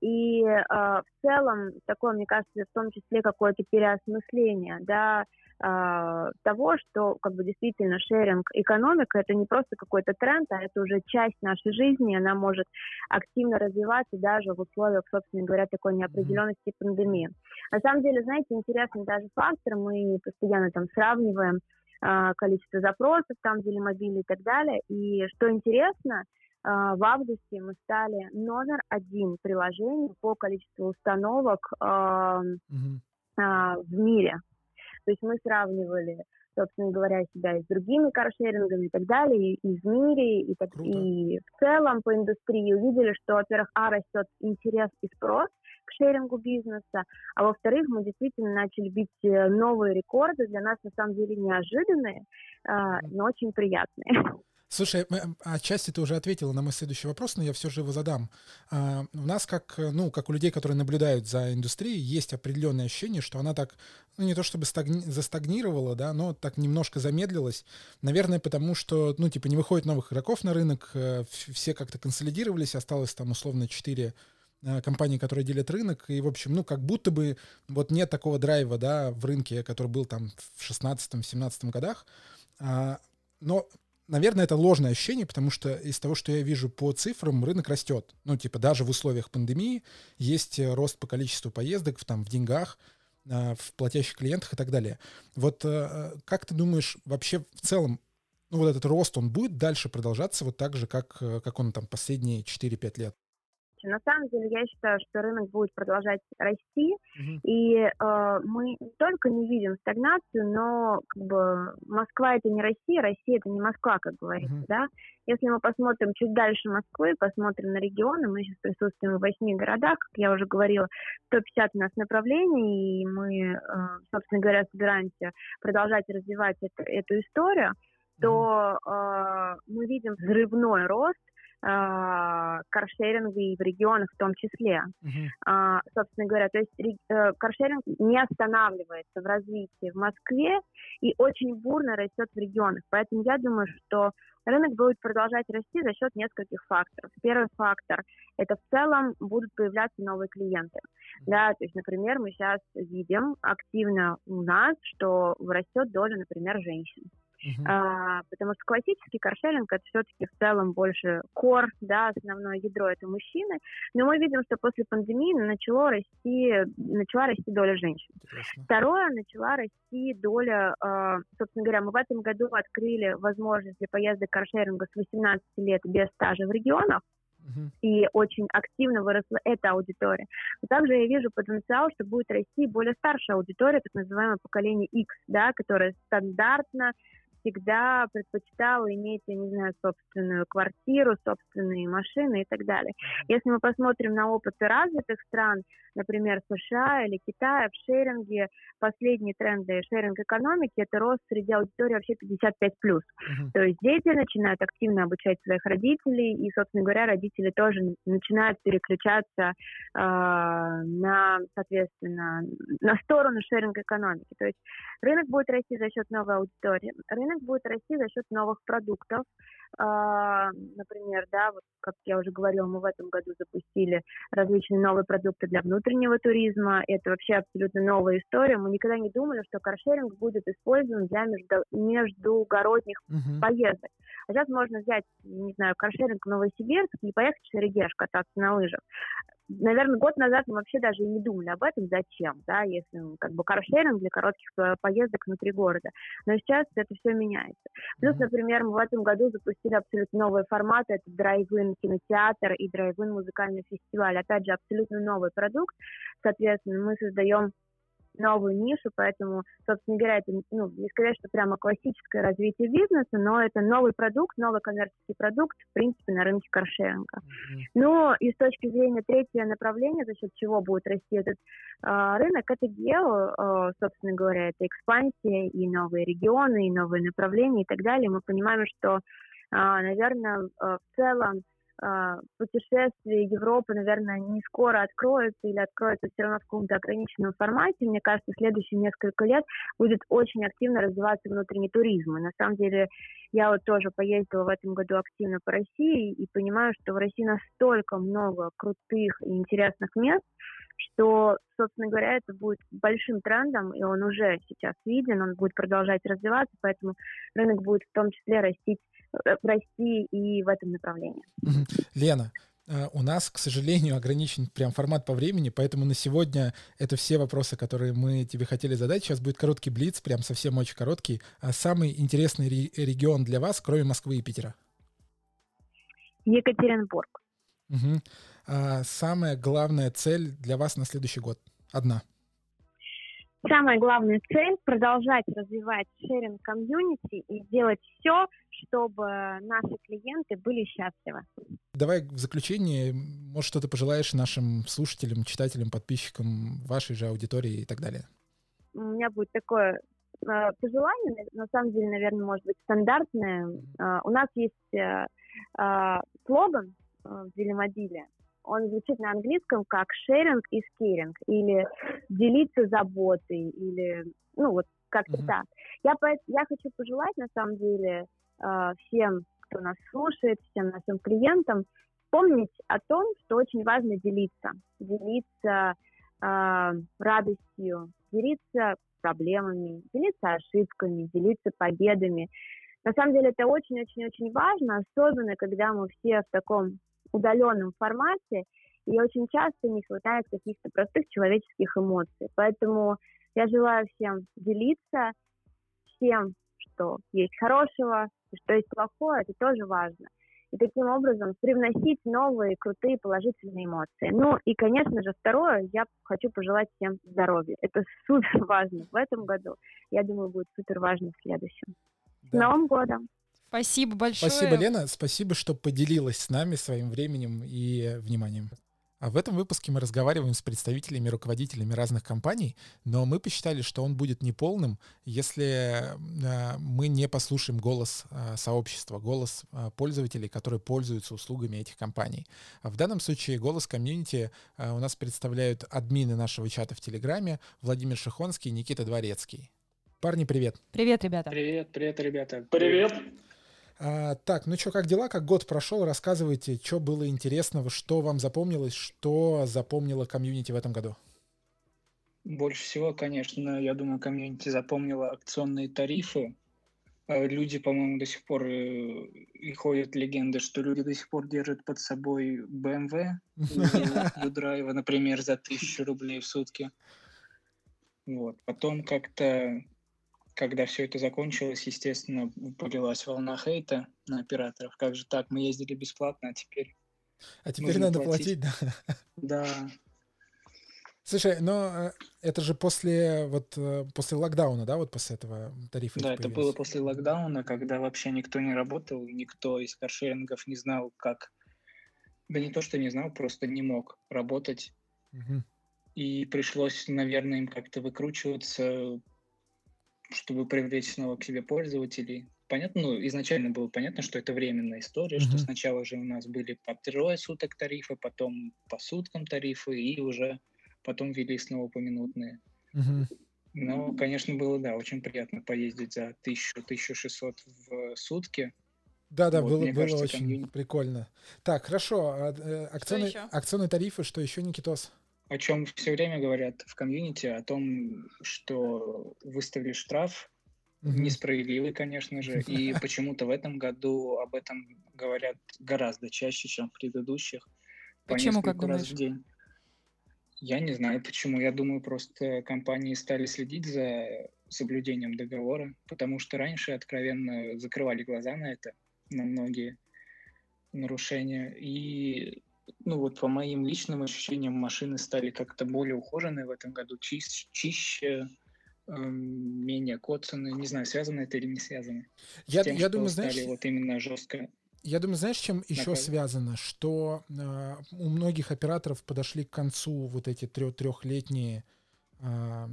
и э, в целом такое, мне кажется, в том числе какое-то переосмысление, да, э, того, что как бы действительно шеринг экономика это не просто какой-то тренд, а это уже часть нашей жизни, она может активно развиваться даже в условиях, собственно говоря, такой неопределенности пандемии. На самом деле, знаете, интересный даже фактор, мы постоянно там сравниваем э, количество запросов там, где мобили и так далее, и что интересно, в августе мы стали номер один приложением по количеству установок mm-hmm. в мире. То есть мы сравнивали, собственно говоря, себя и с другими каршерингами и так далее, и, и в мире, и, так, и в целом по индустрии увидели, что, во-первых, а, растет интерес и спрос к шерингу бизнеса, а во-вторых, мы действительно начали бить э, новые рекорды, для нас на самом деле неожиданные, а, но очень приятные. Слушай, отчасти ты уже ответила на мой следующий вопрос, но я все же его задам. А, у нас, как, ну, как у людей, которые наблюдают за индустрией, есть определенное ощущение, что она так, ну, не то чтобы стагни... застагнировала, да, но так немножко замедлилась. Наверное, потому что, ну, типа, не выходит новых игроков на рынок, э, все как-то консолидировались, осталось там условно 4 э, компании, которые делят рынок, и, в общем, ну, как будто бы вот нет такого драйва, да, в рынке, который был там в 16-17 годах, а, но наверное, это ложное ощущение, потому что из того, что я вижу по цифрам, рынок растет. Ну, типа, даже в условиях пандемии есть э, рост по количеству поездок, в, там, в деньгах, э, в платящих клиентах и так далее. Вот э, как ты думаешь, вообще в целом, ну, вот этот рост, он будет дальше продолжаться вот так же, как, как он там последние 4-5 лет? На самом деле я считаю, что рынок будет продолжать расти, uh-huh. и э, мы не только не видим стагнацию, но как бы Москва это не Россия, Россия это не Москва, как говорится, uh-huh. да. Если мы посмотрим чуть дальше Москвы, посмотрим на регионы, мы сейчас присутствуем в восьми городах, как я уже говорила, 150 у нас направлений, и мы, э, собственно говоря, собираемся продолжать развивать это, эту историю, то э, мы видим взрывной рост каршеринга и в регионах в том числе. Uh-huh. собственно говоря, то есть э, каршеринг не останавливается в развитии в Москве и очень бурно растет в регионах. Поэтому я думаю, что рынок будет продолжать расти за счет нескольких факторов. Первый фактор – это в целом будут появляться новые клиенты. Да, то есть, например, мы сейчас видим активно у нас, что растет доля, например, женщин. Uh-huh. А, потому что классический каршеринг это все-таки в целом больше кор, да, основное ядро это мужчины. Но мы видим, что после пандемии начало расти, начала расти доля женщин. Интересно. Второе, начала расти доля, э, собственно говоря, мы в этом году открыли возможность для поездок каршеринга с 18 лет без стажа в регионах. И очень активно выросла эта аудитория. Но также я вижу потенциал, что будет расти более старшая аудитория, так называемое поколение X, да, которая стандартно всегда предпочитала иметь, я не знаю, собственную квартиру, собственные машины и так далее. Если мы посмотрим на опыты развитых стран, например, США или Китая, в шеринге последние тренды шеринг экономики это рост среди аудитории вообще 55 плюс. Uh-huh. То есть дети начинают активно обучать своих родителей, и, собственно говоря, родители тоже начинают переключаться э, на, соответственно, на сторону шеринг экономики. То есть рынок будет расти за счет новой аудитории. Рынок рынок будет расти за счет новых продуктов. А, например, да, вот как я уже говорила, мы в этом году запустили различные новые продукты для внутреннего туризма. Это вообще абсолютно новая история. Мы никогда не думали, что каршеринг будет использован для между, междугородних uh-huh. поездок. А сейчас можно взять, не знаю, каршеринг в Новосибирск и поехать в Шерегеш кататься на лыжах наверное, год назад мы вообще даже и не думали об этом, зачем, да, если ну, как бы каршеринг для коротких э, поездок внутри города. Но сейчас это все меняется. Плюс, например, мы в этом году запустили абсолютно новые форматы, это drive-in кинотеатр и drive-in музыкальный фестиваль. Опять же, абсолютно новый продукт. Соответственно, мы создаем новую нишу, поэтому, собственно говоря, это, ну, не сказать, что прямо классическое развитие бизнеса, но это новый продукт, новый коммерческий продукт, в принципе, на рынке каршеринга. Mm-hmm. Ну, и с точки зрения третьего направления, за счет чего будет расти этот э, рынок, это гео, э, собственно говоря, это экспансия и новые регионы, и новые направления и так далее. Мы понимаем, что, э, наверное, э, в целом а, путешествие Европы, наверное, не скоро откроется или откроется все равно в каком-то ограниченном формате. Мне кажется, в следующие несколько лет будет очень активно развиваться внутренний туризм. И на самом деле я вот тоже поездила в этом году активно по России и понимаю, что в России настолько много крутых и интересных мест, что, собственно говоря, это будет большим трендом, и он уже сейчас виден, он будет продолжать развиваться, поэтому рынок будет в том числе расти Э, расти и в этом направлении. Лена, э, у нас, к сожалению, ограничен прям формат по времени, поэтому на сегодня это все вопросы, которые мы тебе хотели задать. Сейчас будет короткий блиц, прям совсем очень короткий. А самый интересный регион для вас, кроме Москвы и Питера? Екатеринбург. Угу. А самая главная цель для вас на следующий год? Одна. Самая главная цель – продолжать развивать шеринг комьюнити и сделать все, чтобы наши клиенты были счастливы. Давай в заключение, может, что-то пожелаешь нашим слушателям, читателям, подписчикам вашей же аудитории и так далее? У меня будет такое э, пожелание, на самом деле, наверное, может быть стандартное. Э, у нас есть э, слоган в Делимобиле, он звучит на английском как sharing is caring, или делиться заботой, или, ну, вот как-то mm-hmm. так. Я, я хочу пожелать, на самом деле, э, всем, кто нас слушает, всем нашим клиентам, помнить о том, что очень важно делиться. Делиться э, радостью, делиться проблемами, делиться ошибками, делиться победами. На самом деле это очень-очень-очень важно, особенно когда мы все в таком удаленном формате, и очень часто не хватает каких-то простых человеческих эмоций. Поэтому я желаю всем делиться всем, что есть хорошего, и что есть плохое, это тоже важно. И таким образом привносить новые крутые положительные эмоции. Ну и, конечно же, второе, я хочу пожелать всем здоровья. Это супер важно в этом году. Я думаю, будет супер важно в следующем. Да. С Новым годом! Спасибо большое. Спасибо, Лена. Спасибо, что поделилась с нами своим временем и вниманием. А в этом выпуске мы разговариваем с представителями, руководителями разных компаний, но мы посчитали, что он будет неполным, если э, мы не послушаем голос э, сообщества, голос э, пользователей, которые пользуются услугами этих компаний. В данном случае голос комьюнити у нас представляют админы нашего чата в Телеграме Владимир Шихонский и Никита Дворецкий. Парни, привет. Привет, ребята. Привет, привет, ребята. Привет. А, так, ну что, как дела? Как год прошел? Рассказывайте, что было интересного, что вам запомнилось, что запомнило комьюнити в этом году? Больше всего, конечно, я думаю, комьюнити запомнила акционные тарифы. А, люди, по-моему, до сих пор э, и ходят легенды, что люди до сих пор держат под собой BMW у драйва, например, за тысячу рублей в сутки. Вот. Потом как-то когда все это закончилось, естественно, полилась волна хейта на операторов. Как же так? Мы ездили бесплатно, а теперь... А теперь надо платить, да? Да. Слушай, но э, это же после вот э, после локдауна, да, вот после этого тарифа? Да, это было после локдауна, когда вообще никто не работал, никто из каршерингов не знал, как... Да не то, что не знал, просто не мог работать. Угу. И пришлось, наверное, им как-то выкручиваться, чтобы привлечь снова к себе пользователей. Понятно, ну, изначально было понятно, что это временная история, mm-hmm. что сначала же у нас были по трое суток тарифы, потом по суткам тарифы, и уже потом ввели снова поминутные. Mm-hmm. Но, конечно, было, да, очень приятно поездить за 1000-1600 в сутки. Да, да, вот, было, было кажется, очень комьюнити... прикольно. Так, хорошо. А, э, акционные, акционные тарифы, что еще, Никитос? О чем все время говорят в комьюнити, о том, что выставили штраф, mm-hmm. несправедливый, конечно же, и почему-то в этом году об этом говорят гораздо чаще, чем в предыдущих. Почему, как раз в день. Я не знаю почему. Я думаю, просто компании стали следить за соблюдением договора, потому что раньше откровенно закрывали глаза на это, на многие нарушения. И ну вот по моим личным ощущениям машины стали как-то более ухоженные в этом году, чище, чище эм, менее коцаны. Не знаю, связано это или не связано. Я, тем, я думаю, знаешь... вот именно жестко я думаю, знаешь, чем еще связано? Что э, у многих операторов подошли к концу вот эти трех, трехлетние э,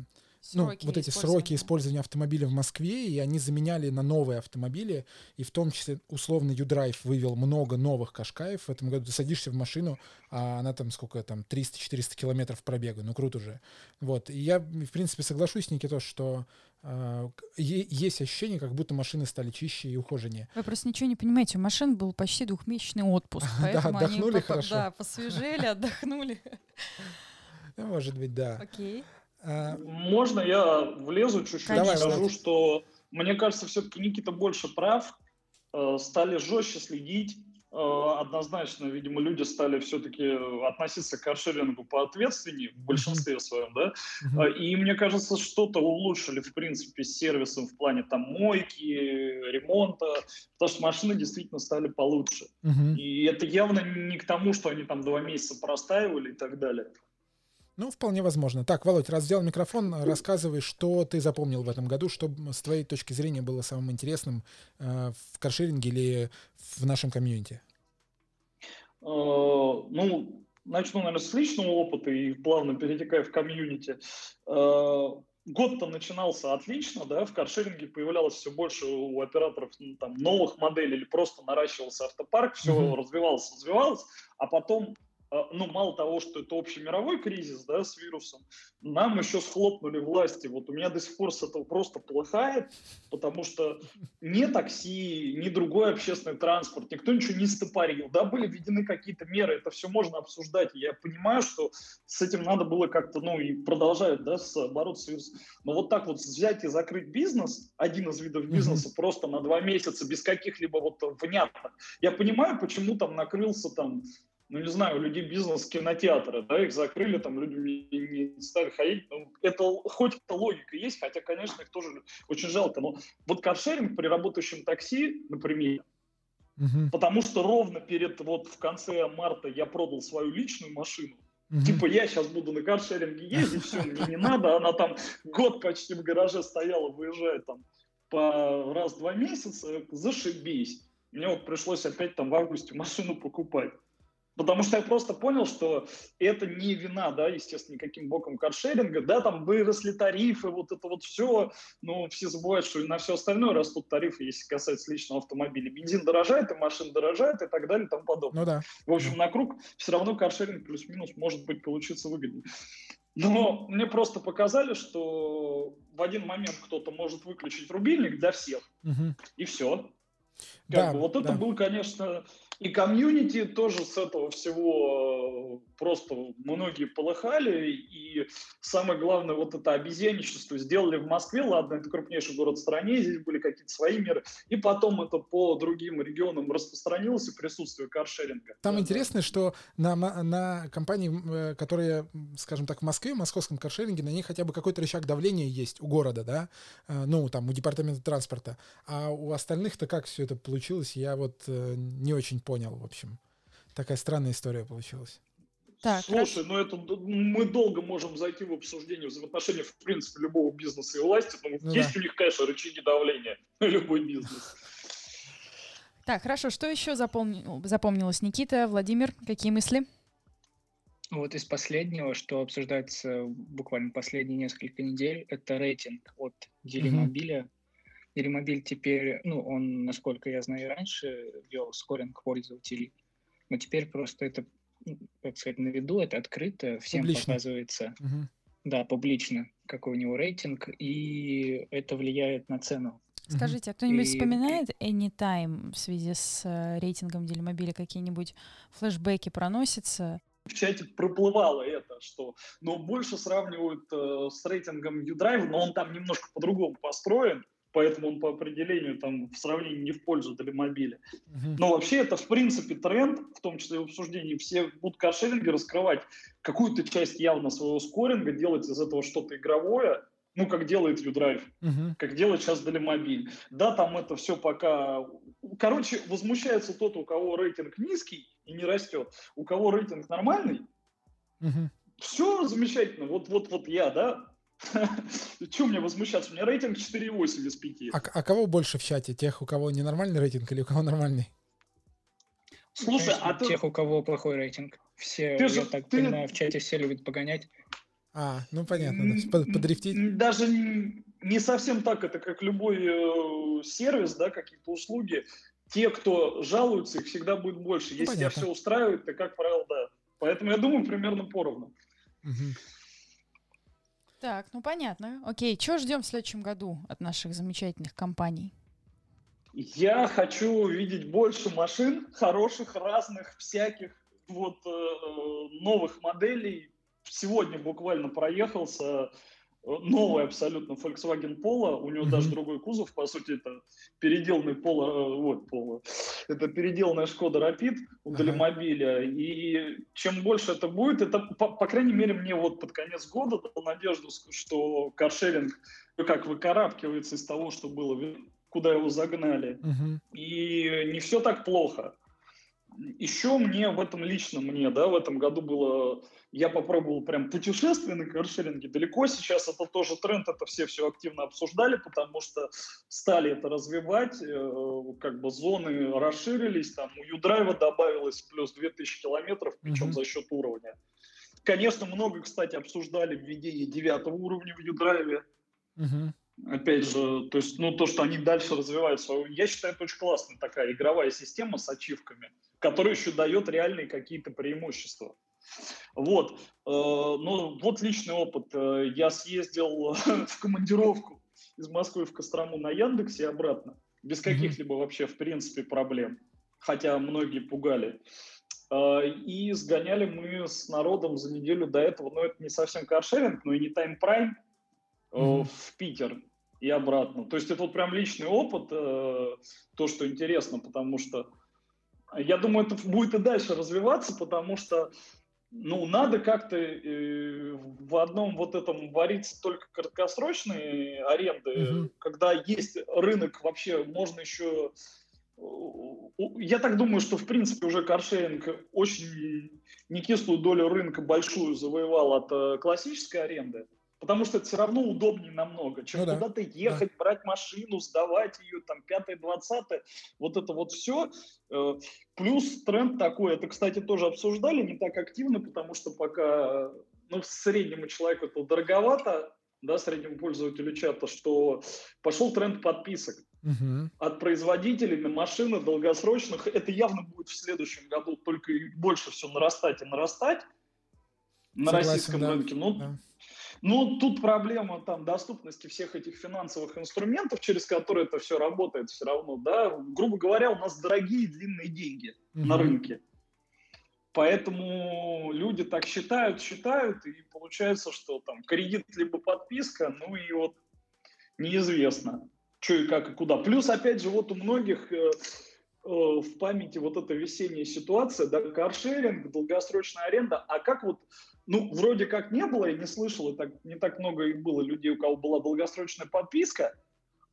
ну, вот эти сроки использования автомобиля в Москве, и они заменяли на новые автомобили, и в том числе условно U-Drive вывел много новых кашкаев в этом году. Ты садишься в машину, а она там сколько там, 300-400 километров пробега, ну круто же. Вот, и я, в принципе, соглашусь, Никитос, что э, есть ощущение, как будто машины стали чище и ухоженнее. Вы просто ничего не понимаете, у машин был почти двухмесячный отпуск, поэтому да, отдохнули они хорошо. Да, посвежели, отдохнули. Может быть, да. Окей. Можно я влезу чуть-чуть Давай, скажу, Влад. что мне кажется, все-таки Никита больше прав. Э, стали жестче следить. Э, однозначно, видимо, люди стали все-таки относиться к каршерингу поответственнее в большинстве своем, да. Uh-huh. И мне кажется, что-то улучшили, в принципе, с сервисом в плане там мойки, ремонта, потому что машины действительно стали получше. И это явно не к тому, что они там два месяца простаивали и так далее. Ну, вполне возможно. Так, Володь, раз взял микрофон, рассказывай, что ты запомнил в этом году, что с твоей точки зрения было самым интересным э, в каршеринге или в нашем комьюнити? Э, ну, начну, наверное, с личного опыта и плавно перетекая в комьюнити. Э, год-то начинался отлично, да, в каршеринге появлялось все больше у операторов ну, там, новых моделей или просто наращивался автопарк, все mm-hmm. развивалось, развивалось, а потом ну, мало того, что это общий мировой кризис, да, с вирусом, нам еще схлопнули власти. Вот у меня до сих пор с этого просто плохает, потому что ни такси, ни другой общественный транспорт, никто ничего не стопорил. Да, были введены какие-то меры, это все можно обсуждать. Я понимаю, что с этим надо было как-то, ну, и продолжать, да, с, бороться с вирусом. Но вот так вот взять и закрыть бизнес, один из видов бизнеса, просто на два месяца, без каких-либо вот внятных. Я понимаю, почему там накрылся там ну, не знаю, у людей бизнес кинотеатра, да, их закрыли, там люди не, стали ходить. Ну, это хоть это логика есть, хотя, конечно, их тоже очень жалко. Но вот каршеринг при работающем такси, например, угу. потому что ровно перед, вот в конце марта я продал свою личную машину, Угу. Типа я сейчас буду на каршеринге ездить, все, мне не надо. Она там год почти в гараже стояла, выезжает там по раз-два месяца, зашибись. Мне вот пришлось опять там в августе машину покупать. Потому что я просто понял, что это не вина, да, естественно, никаким боком каршеринга, да, там выросли тарифы, вот это вот все, но все забывают, что и на все остальное растут тарифы, если касается личного автомобиля. Бензин дорожает, и машин дорожает, и так далее, и тому подобное. Ну да. В общем, на круг все равно каршеринг плюс-минус может быть получиться выгоднее. Но мне просто показали, что в один момент кто-то может выключить рубильник для всех, угу. и все. Как да, бы, вот да. это был, конечно, и комьюнити тоже с этого всего э, просто многие полыхали. И самое главное, вот это обезьянничество сделали в Москве. Ладно, это крупнейший город в стране, здесь были какие-то свои меры. И потом это по другим регионам распространилось и присутствие каршеринга. Там да, интересно, да. что на, на компании, э, которые, скажем так, в Москве, в московском каршеринге, на них хотя бы какой-то рычаг давления есть у города, да, э, ну, там, у департамента транспорта. А у остальных-то как все это получилось, я вот не очень понял, в общем. Такая странная история получилась. Так, Слушай, хорошо. ну это мы долго можем зайти в обсуждение взаимоотношений в принципе любого бизнеса и власти, но ну, есть да. у них, конечно, рычаги давления на любой бизнес. Так, хорошо, что еще запомнил, запомнилось? Никита, Владимир, какие мысли? Вот из последнего, что обсуждается буквально последние несколько недель, это рейтинг от Делимобиля. Mm-hmm. Делимобиль теперь, ну, он, насколько я знаю, раньше вел скоринг пользователей, но теперь просто это, как сказать, на виду, это открыто, всем публично. показывается, угу. да, публично, какой у него рейтинг, и это влияет на цену. Скажите, а кто-нибудь и... вспоминает Anytime в связи с э, рейтингом Делимобиля? Какие-нибудь флешбеки проносятся? в чате проплывало это, что, но больше сравнивают э, с рейтингом U-Drive, но он там немножко по-другому построен, поэтому он по определению там в сравнении не в пользу Делимобиля. Uh-huh. Но вообще это в принципе тренд, в том числе в обсуждении, все будут каршеринги раскрывать какую-то часть явно своего скоринга, делать из этого что-то игровое, ну, как делает Юдрайв, uh-huh. как делает сейчас Делимобиль. Да, там это все пока... Короче, возмущается тот, у кого рейтинг низкий и не растет. У кого рейтинг нормальный, uh-huh. все замечательно. Вот, вот, вот я, да, Чего мне возмущаться? У меня рейтинг 4,8 из 5. А, а кого больше в чате? Тех, у кого ненормальный рейтинг или у кого нормальный? Слушай, Конечно, а ты... Тех, у кого плохой рейтинг. Все, ты я же, так ты... понимаю, в чате все любят погонять. А, ну понятно, значит, подрифтить. Даже не совсем так, это как любой э, сервис, да, какие-то услуги. Те, кто жалуются, их всегда будет больше. Ну, Если понятно. тебя все устраивает, то, как правило, да. Поэтому я думаю, примерно поровну. Угу. Так, ну понятно. Окей, что ждем в следующем году от наших замечательных компаний? Я хочу увидеть больше машин, хороших, разных, всяких, вот э, новых моделей. Сегодня буквально проехался новый абсолютно Volkswagen Polo, у него mm-hmm. даже другой кузов, по сути, это переделанный Polo, э, вот Polo, это переделанная Шкода Rapid у uh-huh. Делимобиля, и чем больше это будет, это, по, по крайней мере, мне вот под конец года дал надежду, что каршеринг ну, как выкарабкивается из того, что было, куда его загнали, uh-huh. и не все так плохо. Еще мне в этом лично мне, да, в этом году было я попробовал прям путешествие на каршеринге. Далеко сейчас это тоже тренд, это все все активно обсуждали, потому что стали это развивать, э, как бы зоны расширились, там у Юдрайва добавилось плюс 2000 километров, причем mm-hmm. за счет уровня. Конечно, много, кстати, обсуждали введение девятого уровня в Юдрайве. Mm-hmm. Опять же, то есть, ну, то, что они дальше развивают свою... Я считаю, это очень классная такая игровая система с ачивками, которая еще дает реальные какие-то преимущества. Вот. Э, ну, вот личный опыт. Э, я съездил в командировку из Москвы в Кострому на Яндексе и обратно. Без каких-либо вообще, в принципе, проблем. Хотя многие пугали. Э, и сгоняли мы с народом за неделю до этого, ну, это не совсем каршеринг, но и не тайм-прайм, mm-hmm. в Питер и обратно. То есть это вот прям личный опыт, то, что интересно, потому что я думаю, это будет и дальше развиваться, потому что ну, надо как-то э, в одном вот этом вариться только краткосрочные аренды, угу. когда есть рынок вообще, можно еще... Я так думаю, что в принципе уже каршеринг очень некислую долю рынка большую завоевал от э, классической аренды потому что это все равно удобнее намного, чем ну, да. куда-то ехать, да. брать машину, сдавать ее, там, пятое, двадцатое, вот это вот все. Э, плюс тренд такой, это, кстати, тоже обсуждали не так активно, потому что пока, ну, среднему человеку это дороговато, да, среднему пользователю чата, что пошел тренд подписок. Угу. От производителей на машины долгосрочных. Это явно будет в следующем году только больше все нарастать и нарастать на Согласен, российском да. рынке. Ну, да. Ну, тут проблема там доступности всех этих финансовых инструментов, через которые это все работает все равно, да. Грубо говоря, у нас дорогие длинные деньги угу. на рынке. Поэтому люди так считают, считают, и получается, что там кредит либо подписка, ну и вот неизвестно, что и как и куда. Плюс, опять же, вот у многих э, э, в памяти вот эта весенняя ситуация, да, каршеринг, долгосрочная аренда, а как вот ну, вроде как не было, я не слышал, и так, не так много и было людей, у кого была долгосрочная подписка.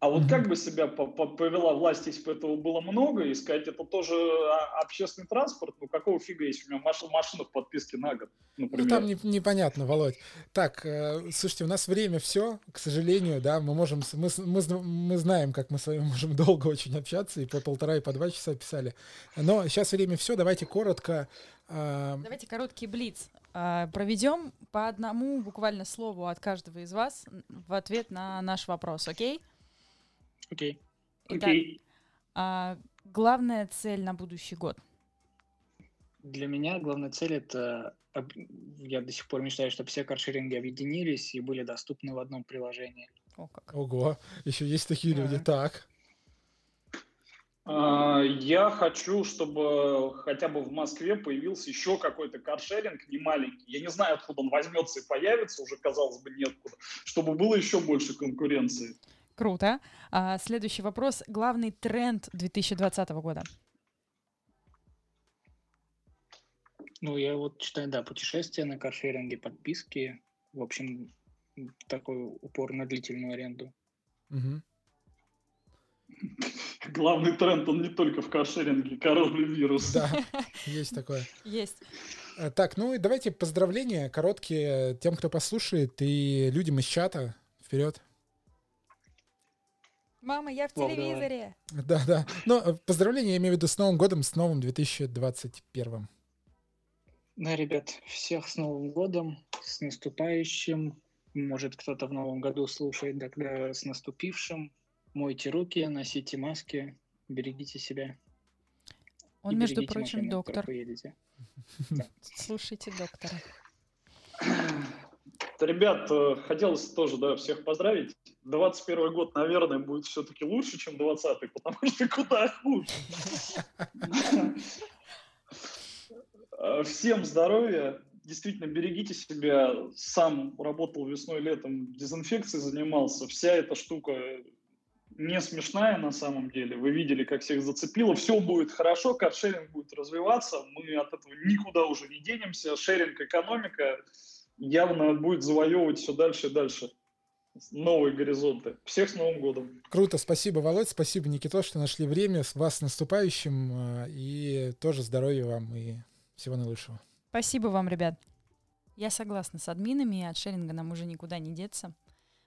А вот как бы себя повела власть, если бы этого было много, и сказать, это тоже а, общественный транспорт, ну какого фига, если у меня маш- машина в подписке на год, например. Ну там не, непонятно, Володь. Так, э, слушайте, у нас время все, к сожалению, да, мы можем, мы, мы, мы знаем, как мы с вами можем долго очень общаться, и по полтора, и по два часа писали. Но сейчас время все, давайте коротко. Э, давайте короткий блиц. А, проведем по одному буквально слову от каждого из вас в ответ на наш вопрос, окей? Окей. Итак, окей. А, главная цель на будущий год? Для меня главная цель это я до сих пор мечтаю, чтобы все каршеринги объединились и были доступны в одном приложении. О, как. Ого, еще есть такие люди. Так. А, я хочу, чтобы хотя бы в Москве появился еще какой-то каршеринг, не маленький. Я не знаю, откуда он возьмется и появится, уже, казалось бы, неоткуда, чтобы было еще больше конкуренции. Круто. А, следующий вопрос. Главный тренд 2020 года? Ну, я вот читаю, да, путешествия на каршеринге, подписки. В общем, такой упор на длительную аренду. Угу. Главный тренд, он не только в каршеринге, коронавирус. Да, есть такое. Есть. Э, так, ну и давайте поздравления короткие тем, кто послушает, и людям из чата. Вперед. Мама, я в телевизоре. Да, да. Но э, поздравления я имею в виду с Новым годом, с новым 2021. Да, ребят, всех с Новым годом, с наступающим. Может, кто-то в Новом году слушает, тогда с наступившим. Мойте руки, носите маски, берегите себя. Он, между прочим, машину, доктор. Слушайте доктора. Ребят, э, хотелось тоже да, всех поздравить. 21 год, наверное, будет все-таки лучше, чем 20 потому что куда хуже. Э, всем здоровья, действительно берегите себя. Сам работал весной, летом, дезинфекцией занимался. Вся эта штука не смешная на самом деле. Вы видели, как всех зацепило. Все будет хорошо, каршеринг будет развиваться. Мы от этого никуда уже не денемся. Шеринг экономика явно будет завоевывать все дальше и дальше новые горизонты. Всех с Новым годом. Круто, спасибо, Володь, спасибо, Никита, что нашли время. С вас наступающим э, и тоже здоровья вам и всего наилучшего. Спасибо вам, ребят. Я согласна с админами, от шеринга нам уже никуда не деться.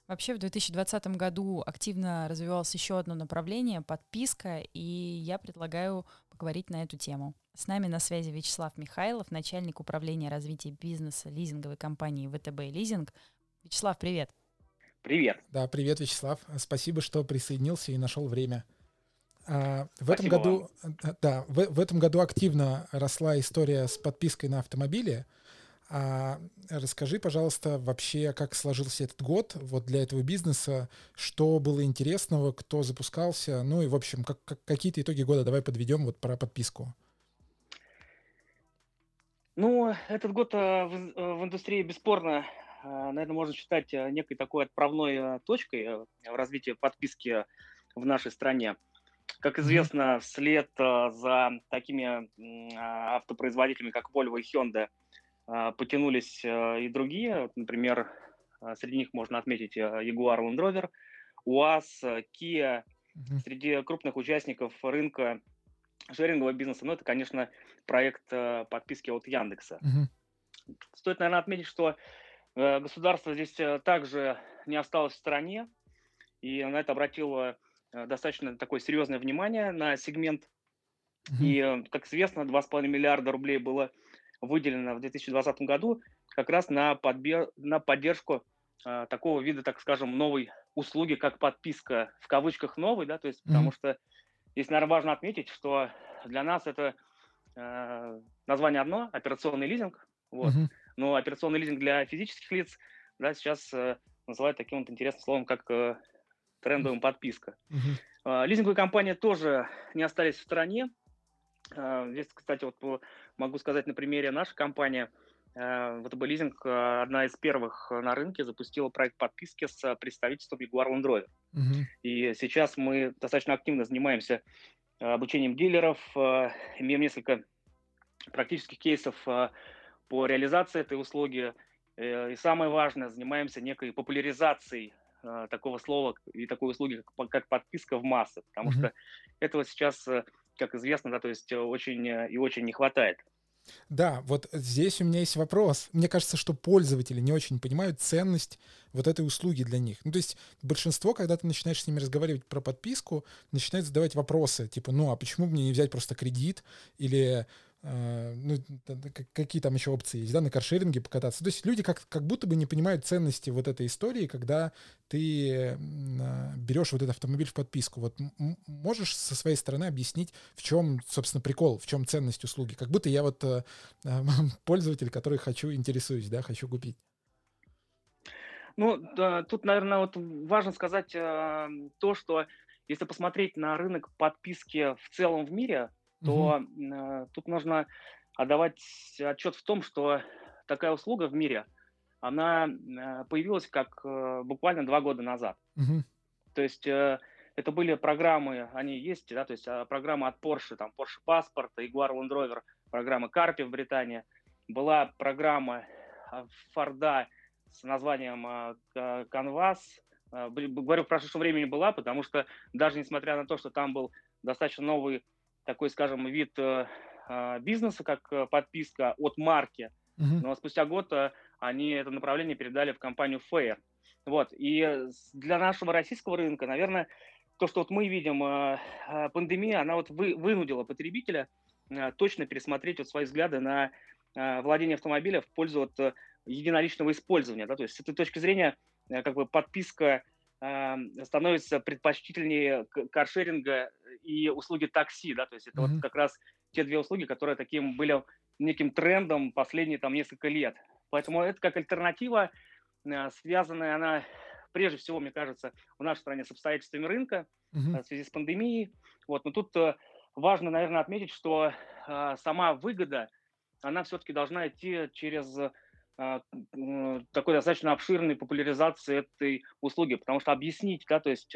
Вообще в 2020 году активно развивалось еще одно направление — подписка, и я предлагаю поговорить на эту тему. С нами на связи Вячеслав Михайлов, начальник управления развития бизнеса лизинговой компании ВТБ Лизинг. Вячеслав, привет. Привет. Да, привет, Вячеслав. Спасибо, что присоединился и нашел время. А, в этом году, вам. Э, да, в, в этом году активно росла история с подпиской на автомобили. А расскажи, пожалуйста, вообще, как сложился этот год вот для этого бизнеса, что было интересного, кто запускался, ну и, в общем, как, как, какие-то итоги года давай подведем вот про подписку. Ну, этот год э, в, э, в индустрии бесспорно, э, наверное, можно считать некой такой отправной точкой в развитии подписки в нашей стране. Как известно, вслед за такими автопроизводителями, как Volvo и Hyundai, а, потянулись а, и другие. Например, а, среди них можно отметить Jaguar Land Rover, УАЗ, Kia. Среди крупных участников рынка шерингового бизнеса, ну, это, конечно, проект подписки от Яндекса. Стоит, наверное, отметить, что государство здесь также не осталось в стороне, и на это обратило достаточно такое серьезное внимание на сегмент. И, как известно, 2,5 миллиарда рублей было выделено в 2020 году как раз на, подбер... на поддержку э, такого вида, так скажем, новой услуги, как подписка в кавычках новой, да, то есть, mm-hmm. потому что здесь, наверное, важно отметить, что для нас это э, название одно, операционный лизинг, вот, mm-hmm. но операционный лизинг для физических лиц, да, сейчас э, называют таким вот интересным словом, как э, трендовым подписка. Mm-hmm. Э, лизинговые компании тоже не остались в стороне, а, здесь, кстати, вот могу сказать на примере нашей компании. А, ВТБ Лизинг, а, одна из первых на рынке, запустила проект подписки с представительством Jaguar Land Rover. Uh-huh. И сейчас мы достаточно активно занимаемся обучением дилеров, имеем несколько практических кейсов по реализации этой услуги. Э, и самое важное, занимаемся некой популяризацией такого слова и такой услуги, как подписка в массы, потому uh-huh. что этого сейчас э, как известно, да, то есть э, очень э, и очень не хватает. Да, вот здесь у меня есть вопрос. Мне кажется, что пользователи не очень понимают ценность вот этой услуги для них. Ну, то есть большинство, когда ты начинаешь с ними разговаривать про подписку, начинает задавать вопросы, типа, ну, а почему мне не взять просто кредит? Или ну, какие там еще опции есть, да, на каршеринге покататься. То есть люди как, как будто бы не понимают ценности вот этой истории, когда ты берешь вот этот автомобиль в подписку. Вот можешь со своей стороны объяснить, в чем, собственно, прикол, в чем ценность услуги? Как будто я вот э, пользователь, который хочу, интересуюсь, да, хочу купить. Ну, да, тут, наверное, вот важно сказать э, то, что если посмотреть на рынок подписки в целом в мире, то угу. тут нужно отдавать отчет в том, что такая услуга в мире, она э, появилась как э, буквально два года назад. Угу. То есть это были программы, они есть, да, то есть а, программа от Porsche, там Porsche Passport, Jaguar Land Rover, программа Carpi в Британии, была программа Форда с названием Canvas, говорю, в прошедшем времени была, потому что даже несмотря на то, что там был достаточно новый такой, скажем, вид бизнеса, как подписка от марки, uh-huh. но спустя год они это направление передали в компанию Fair. Вот. И для нашего российского рынка, наверное, то, что вот мы видим, э, э, пандемия, она вот вы, вынудила потребителя э, точно пересмотреть вот свои взгляды на владение автомобиля в пользу вот единоличного использования. Да? То есть с этой точки зрения как бы подписка становится предпочтительнее каршеринга и услуги такси. Да? То есть это mm-hmm. вот как раз те две услуги, которые таким были неким трендом последние там несколько лет. Поэтому это как альтернатива, э, связанная она прежде всего, мне кажется, в нашей стране с обстоятельствами рынка uh-huh. в связи с пандемией. Вот, но тут э, важно, наверное, отметить, что сама выгода, она все-таки должна идти через такой достаточно обширной популяризации этой услуги, потому что объяснить, да, то есть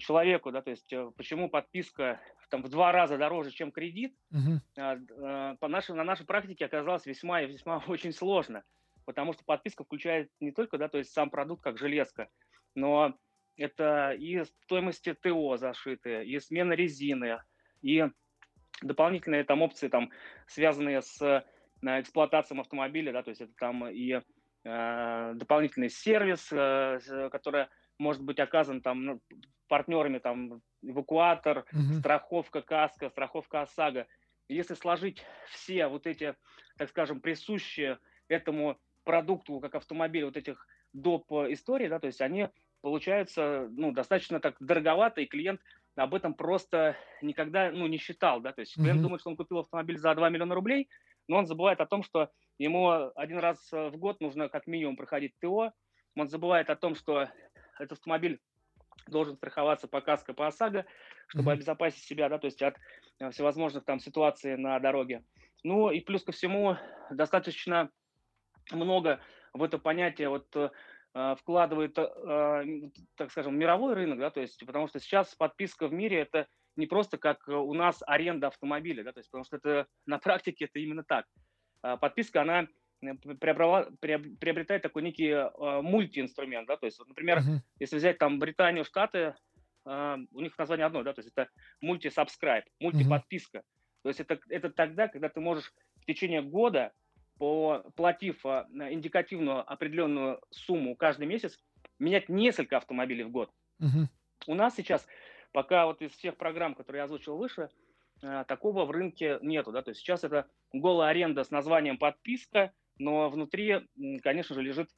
человеку, да, то есть почему подписка там в два раза дороже, чем кредит, угу. по нашей, на нашей практике оказалось весьма и весьма очень сложно, потому что подписка включает не только, да, то есть сам продукт как железка, но это и стоимости ТО зашитые, и смена резины, и дополнительные там опции, там, связанные с э, эксплуатацией автомобиля, да, то есть это там и э, дополнительный сервис, э, который может быть оказан там ну, партнерами, там эвакуатор, угу. страховка каска, страховка ОСАГО. Если сложить все вот эти, так скажем, присущие этому продукту, как автомобиль, вот этих доп. историй, да, то есть они получаются, ну, достаточно так дороговато, и клиент об этом просто никогда, ну, не считал, да, то есть клиент mm думает, что он купил автомобиль за 2 миллиона рублей, но он забывает о том, что ему один раз в год нужно как минимум проходить ТО, он забывает о том, что этот автомобиль должен страховаться по КАСКО, по ОСАГО, чтобы mm-hmm. обезопасить себя, да, то есть от э, всевозможных там ситуаций на дороге. Ну и плюс ко всему достаточно много в это понятие вот э, э вкладывает, э, так скажем, мировой рынок, да, то есть потому что сейчас подписка в мире это не просто как у нас аренда автомобиля, да, то есть потому что это на практике это именно так. А подписка, она Э, приобретает такой некий э, мультиинструмент, да, то есть, вот, например, uh-huh. если взять там Британию, Штаты, э, у них название одно, да, то есть это мульти-сабскрайб, мульти-подписка, uh-huh. то есть это, это тогда, когда ты можешь в течение года, платив э, индикативную определенную сумму каждый месяц, менять несколько автомобилей в год. Uh-huh. У нас сейчас, пока вот из всех программ, которые я озвучил выше, э, такого в рынке нету, да, то есть сейчас это голая аренда с названием подписка, но внутри, конечно же, лежит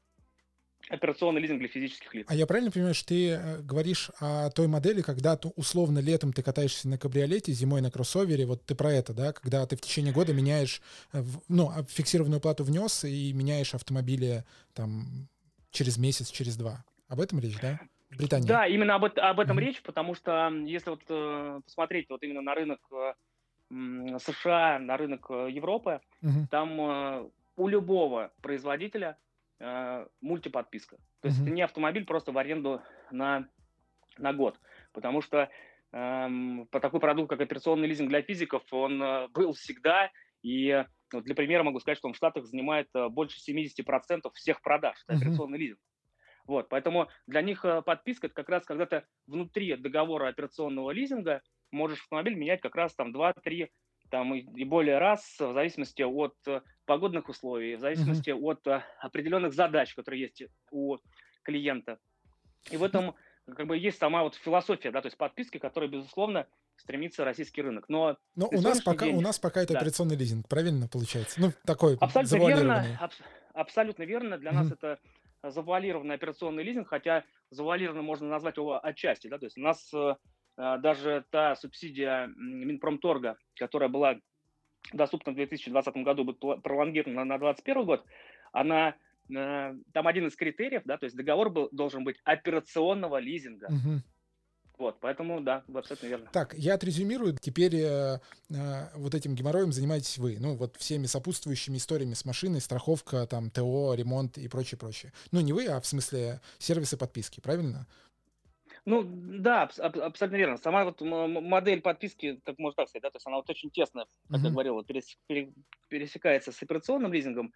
операционный лизинг для физических лиц. А я правильно понимаю, что ты э, говоришь о той модели, когда ты, условно летом ты катаешься на кабриолете, зимой на кроссовере, вот ты про это, да, когда ты в течение года меняешь, э, ну, а фиксированную плату внес и меняешь автомобили там через месяц, через два. Об этом речь, да? Британии. Да, именно об, об этом mm-hmm. речь, потому что если вот э, посмотреть вот именно на рынок э, США, на рынок э, Европы, mm-hmm. там э, у любого производителя э, мультиподписка. То есть mm-hmm. это не автомобиль просто в аренду на, на год. Потому что э, по такой продукт, как операционный лизинг для физиков, он э, был всегда. И вот для примера могу сказать, что он в Штатах занимает э, больше 70% всех продаж. Это mm-hmm. операционный лизинг. Вот, поэтому для них э, подписка это как раз когда ты внутри договора операционного лизинга можешь автомобиль менять как раз там 2-3 там и, и более раз в зависимости от э, погодных условий, в зависимости mm-hmm. от а, определенных задач, которые есть у клиента. И в этом как бы есть сама вот философия, да, то есть подписки, которая, безусловно, стремится российский рынок. Но, Но у нас пока день... у нас пока это да. операционный лизинг, правильно получается? Ну такой абсолютно верно, аб- абсолютно верно. Для mm-hmm. нас это завуалированный операционный лизинг, хотя завуалированно можно назвать его отчасти, да, то есть у нас э, даже та субсидия Минпромторга, которая была доступна в 2020 году, будет пролонгирована на 2021 год, она э, там один из критериев, да, то есть договор был, должен быть операционного лизинга. Угу. Вот, поэтому, да, вы абсолютно верно. Так, я отрезюмирую. Теперь э, э, вот этим геморроем занимаетесь вы. Ну, вот всеми сопутствующими историями с машиной, страховка, там, ТО, ремонт и прочее, прочее. Ну, не вы, а в смысле сервисы подписки, правильно? Ну, да, аб- абсолютно верно. Сама вот модель подписки, как можно так сказать, да, то есть она вот очень тесно, как я говорил, пересекается с операционным лизингом,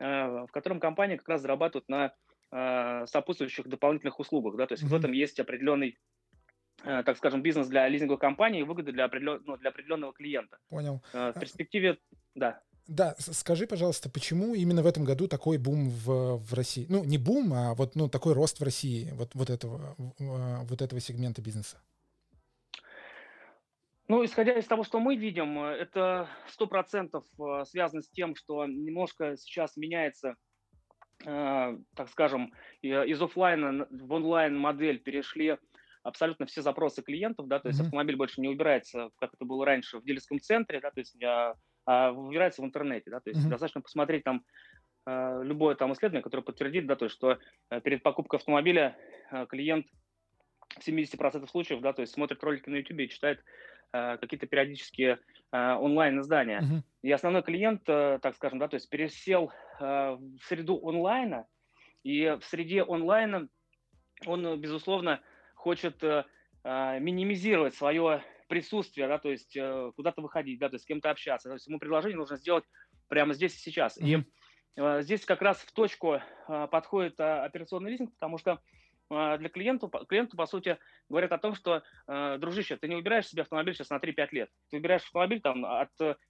э, в котором компания как раз зарабатывает на э, сопутствующих дополнительных услугах, да, то есть в этом есть определенный так скажем, бизнес для лизинговой компании и выгоды для, определен... ну, для определенного клиента. Понял. В перспективе, да. Да, скажи, пожалуйста, почему именно в этом году такой бум в, в России? Ну, не бум, а вот ну, такой рост в России вот, вот, этого, вот этого сегмента бизнеса? Ну, исходя из того, что мы видим, это сто процентов э, связано с тем, что немножко сейчас меняется, э, так скажем, из офлайна в онлайн модель перешли абсолютно все запросы клиентов, да, то есть mm-hmm. автомобиль больше не убирается, как это было раньше, в дилерском центре, да, то есть а выбирается в интернете, да, то есть mm-hmm. достаточно посмотреть там э, любое там исследование, которое подтвердит, да, то есть что э, перед покупкой автомобиля э, клиент в 70% случаев, да, то есть смотрит ролики на YouTube и читает э, какие-то периодические э, онлайн-издания. Mm-hmm. И основной клиент, э, так скажем, да, то есть пересел э, в среду онлайна, и в среде онлайна он, безусловно, хочет э, минимизировать свое присутствие, да, то есть э, куда-то выходить, да, то есть с кем-то общаться. То есть ему предложение нужно сделать прямо здесь и сейчас. И э, здесь как раз в точку подходит э, операционный лизинг, потому что для клиента, клиенту, по сути, говорят о том, что, дружище, ты не убираешь себе автомобиль сейчас на 3-5 лет. Ты убираешь автомобиль там от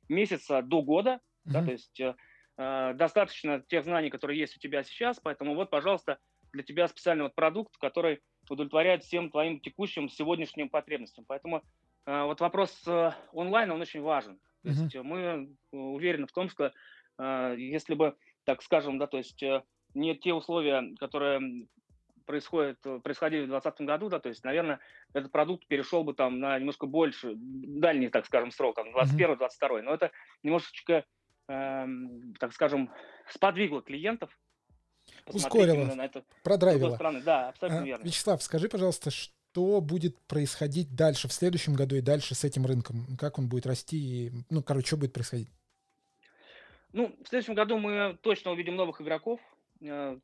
месяца до года, mm-hmm. да, то есть э, достаточно тех знаний, которые есть у тебя сейчас, поэтому вот, пожалуйста, для тебя специальный вот продукт, который удовлетворяет всем твоим текущим сегодняшним потребностям. Поэтому а, вот вопрос э, онлайна, он очень важен. То есть мы э, уверены в том, что а, если бы, так скажем, да, то есть э, не те условия, которые происходят, происходили в 2020 году, да, то есть, наверное, этот продукт перешел бы там на немножко больше, дальний, так скажем, срок, там, 21-22, uh-huh. но это немножечко, э, так скажем, сподвигло клиентов Ускорило, на это, продрайвило. Да, абсолютно а, верно. Вячеслав, скажи, пожалуйста, что будет происходить дальше в следующем году и дальше с этим рынком? Как он будет расти? И, ну, короче, что будет происходить? Ну, в следующем году мы точно увидим новых игроков, э,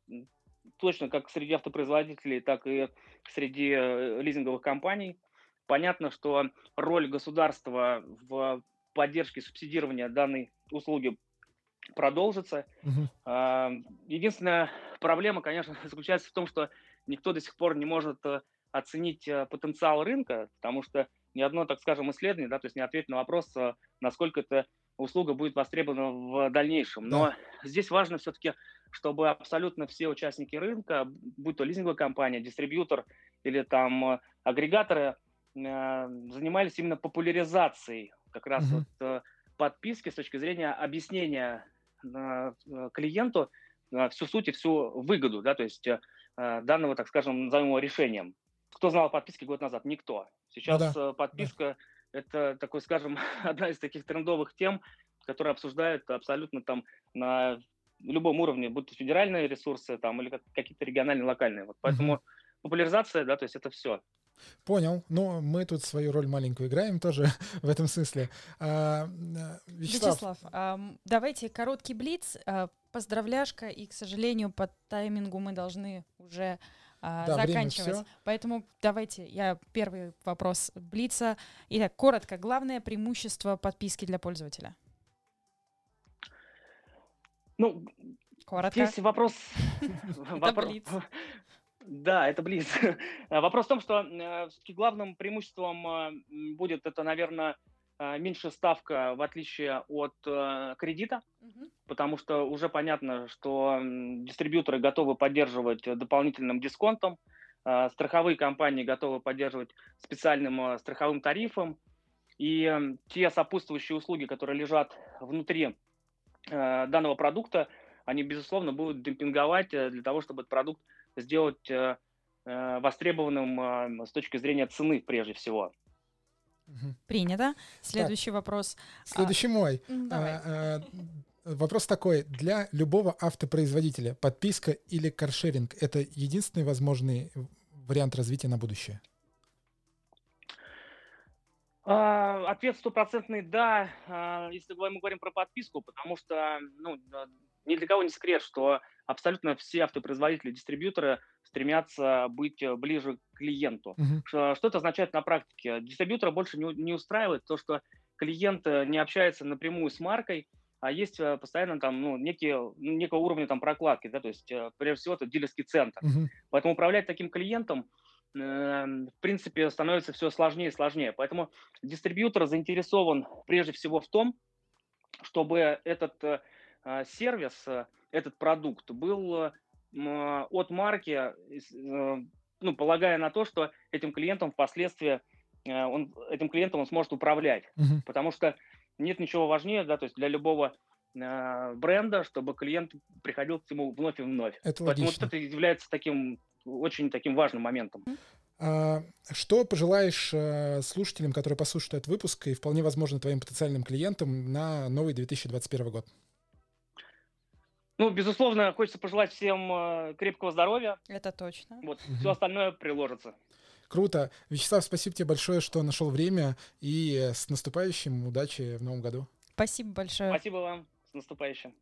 точно как среди автопроизводителей, так и среди э, лизинговых компаний. Понятно, что роль государства в поддержке субсидирования данной услуги продолжится. Угу. Единственная проблема, конечно, заключается в том, что никто до сих пор не может э, оценить э, потенциал рынка, потому что ни одно, так скажем, исследование, да, то есть не ответит на вопрос, э, насколько эта услуга будет востребована в дальнейшем. Но да. здесь важно все-таки, чтобы абсолютно все участники рынка, будь то лизинговая компания, дистрибьютор или там агрегаторы, занимались именно популяризацией как раз угу. вот подписки с точки зрения объяснения клиенту всю суть и всю выгоду, да, то есть данного, так скажем, назовем его решением кто знал о подписке год назад? Никто. Сейчас ну, да. Э, подписка да. это такой, скажем, одна из таких трендовых тем, которые обсуждают абсолютно там на любом уровне, будь то федеральные ресурсы там или какие-то региональные, локальные. Вот поэтому угу. популяризация, да, то есть это все. Понял. Ну, мы тут свою роль маленькую играем тоже в этом смысле. А, э, Вячеслав, Вячеслав а, давайте короткий блиц. А, поздравляшка, и, к сожалению, по таймингу мы должны уже а, да, заканчивать. Поэтому давайте я первый вопрос Блица. Итак, коротко, главное преимущество подписки для пользователя. Ну, коротко. Здесь вопрос... вопрос... Да, это Блиц. Вопрос в том, что э, все-таки главным преимуществом э, будет это, наверное, Э, меньше ставка, в отличие от э, кредита, угу. потому что уже понятно, что дистрибьюторы готовы поддерживать дополнительным дисконтом, э, страховые компании готовы поддерживать специальным э, страховым тарифом, и э, те сопутствующие услуги, которые лежат внутри э, данного продукта, они, безусловно, будут демпинговать э, для того, чтобы этот продукт э, э востребованным э, с точки зрения цены прежде всего. Принято. Следующий так, вопрос. Следующий а, мой. Давай. А, а, вопрос такой. Для любого автопроизводителя подписка или каршеринг – это единственный возможный вариант развития на будущее? А, ответ стопроцентный «да», а, если мы говорим про подписку, потому что ну, ни для кого не секрет, что абсолютно все автопроизводители, дистрибьюторы стремятся быть ближе к клиенту. Uh-huh. Что, что это означает на практике? Дистрибьютора больше не, не устраивает то, что клиент не общается напрямую с маркой, а есть постоянно там, ну, некие, ну, некого уровня там прокладки, да, то есть, прежде всего, это дилерский центр. Uh-huh. Поэтому управлять таким клиентом Эм, в принципе, становится все сложнее и сложнее. Поэтому дистрибьютор заинтересован прежде всего в том, чтобы этот э, сервис, э, этот продукт был от марки, э, ну, полагая на то, что этим клиентом впоследствии он, этим клиентом он сможет управлять. Uh-huh. Потому что нет ничего важнее, да, то есть для любого бренда, чтобы клиент приходил к нему вновь и вновь. Это Поэтому логично. вот это является таким очень таким важным моментом. А, что пожелаешь э, слушателям, которые послушают этот выпуск и вполне возможно твоим потенциальным клиентам на новый 2021 год? Ну, безусловно, хочется пожелать всем э, крепкого здоровья. Это точно. Вот, угу. все остальное приложится. Круто. Вячеслав, спасибо тебе большое, что нашел время. И с наступающим. Удачи в новом году. Спасибо большое. Спасибо вам. С наступающим.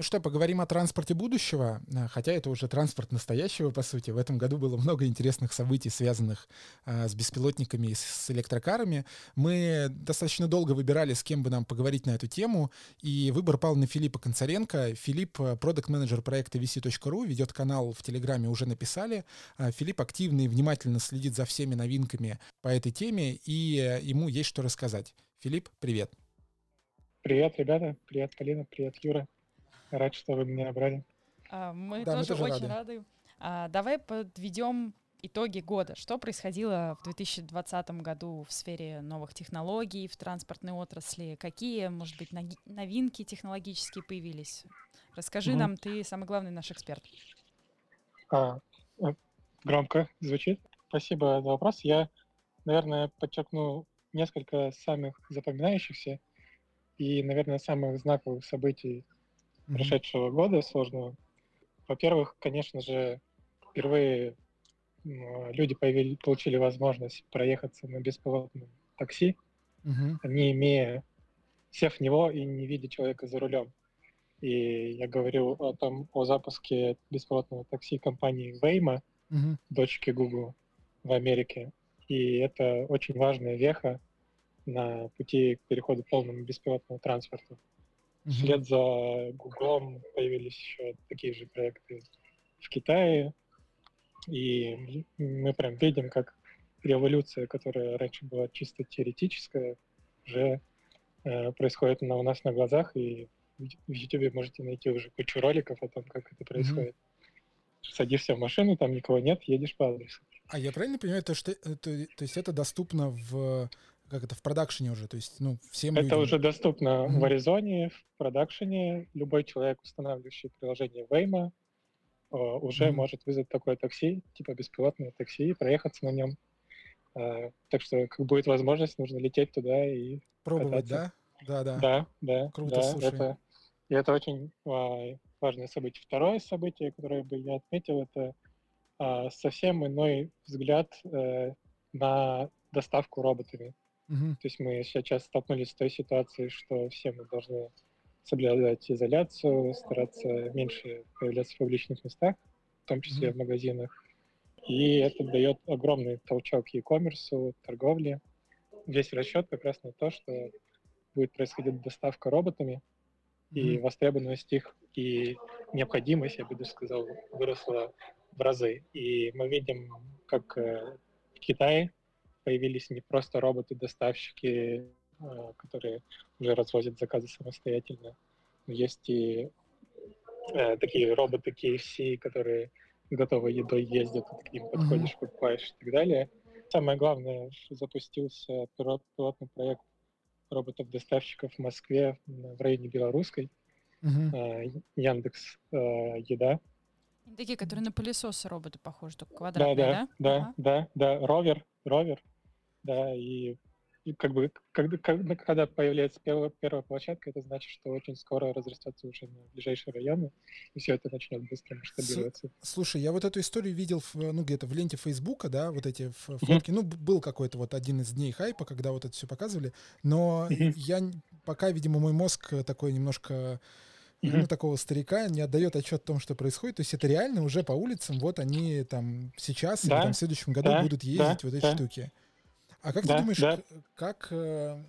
Ну что, поговорим о транспорте будущего, э, хотя это уже транспорт настоящего, по сути. В этом году было много интересных событий, связанных а, с беспилотниками и с электрокарами. Мы достаточно долго выбирали, с кем бы нам поговорить на эту тему, и выбор пал на Филиппа Концаренко. Филипп — продукт-менеджер проекта vc.ru, ведет канал в Телеграме, уже написали. А Филипп активно и внимательно следит за всеми новинками по этой теме, и э, ему есть что рассказать. Филипп, привет. Привет, ребята. Привет, Полина. Привет, Юра. Рад, что вы меня набрали. А, мы, да, тоже мы тоже очень рады. рады. А, давай подведем итоги года. Что происходило в 2020 году в сфере новых технологий, в транспортной отрасли? Какие, может быть, новинки технологические появились? Расскажи угу. нам, ты самый главный наш эксперт. А, э, громко звучит. Спасибо за вопрос. Я, наверное, подчеркну несколько самых запоминающихся и, наверное, самых знаковых событий прошедшего года сложного. Во-первых, конечно же, впервые люди появили, получили возможность проехаться на беспилотном такси, uh-huh. не имея, сев в него и не видя человека за рулем. И я говорю о том, о запуске беспилотного такси компании Waymo, uh-huh. дочки Google в Америке. И это очень важная веха на пути к переходу к полному беспилотному транспорту. Mm-hmm. Вслед за Гуглом появились еще такие же проекты в Китае. И мы прям видим, как революция, которая раньше была чисто теоретическая, уже э, происходит на, у нас на глазах, и в YouTube можете найти уже кучу роликов о том, как это происходит. Mm-hmm. Садишься в машину, там никого нет, едешь по адресу. А я правильно понимаю, то, что, то, то есть это доступно в как это в продакшене уже, то есть, ну, всем Это людям. уже доступно mm-hmm. в Аризоне, в продакшене. Любой человек, устанавливающий приложение Waymo, э, уже mm-hmm. может вызвать такое такси, типа беспилотное такси, и проехаться на нем. Э, так что, как будет возможность, нужно лететь туда и Пробовать, кататься. да? Да, да. Да, да. Круто, да, слушай. Это, и это очень а, важное событие. Второе событие, которое бы я отметил, это а, совсем иной взгляд а, на доставку роботами. Угу. То есть мы сейчас столкнулись с той ситуацией, что все мы должны соблюдать изоляцию, стараться меньше появляться в публичных местах, в том числе mm в магазинах. И это дает огромный толчок e-commerce, торговле. Весь расчет как раз на то, что будет происходить доставка роботами, mm и востребованность их, и необходимость, я бы даже сказал, выросла в разы. И мы видим, как э, в Китае появились не просто роботы-доставщики, э, которые уже развозят заказы самостоятельно, но есть и э, такие роботы KFC, которые готовой едой ездят, ты к ним подходишь, покупаешь и так далее. Самое главное, что запустился пилотный проект роботов-доставщиков в Москве в районе Белорусской. Uh-huh. Яндекс Еда. Такие, которые на пылесосы роботы похожи, только квадратные, да? Да, да, ага. да, да, ровер, ровер, да, и, и как бы, когда, когда появляется первая, первая площадка, это значит, что очень скоро разрастется уже на ближайшие районы, и все это начнет быстро масштабироваться. Слушай, я вот эту историю видел, в, ну, где-то в ленте Фейсбука, да, вот эти фотки, mm-hmm. ну, был какой-то вот один из дней хайпа, когда вот это все показывали, но mm-hmm. я пока, видимо, мой мозг такой немножко ну, такого старика, не отдает отчет о том, что происходит. То есть это реально уже по улицам, вот они там сейчас да, или там в следующем году да, будут ездить да, вот эти да. штуки. А как да, ты думаешь, да. как, э,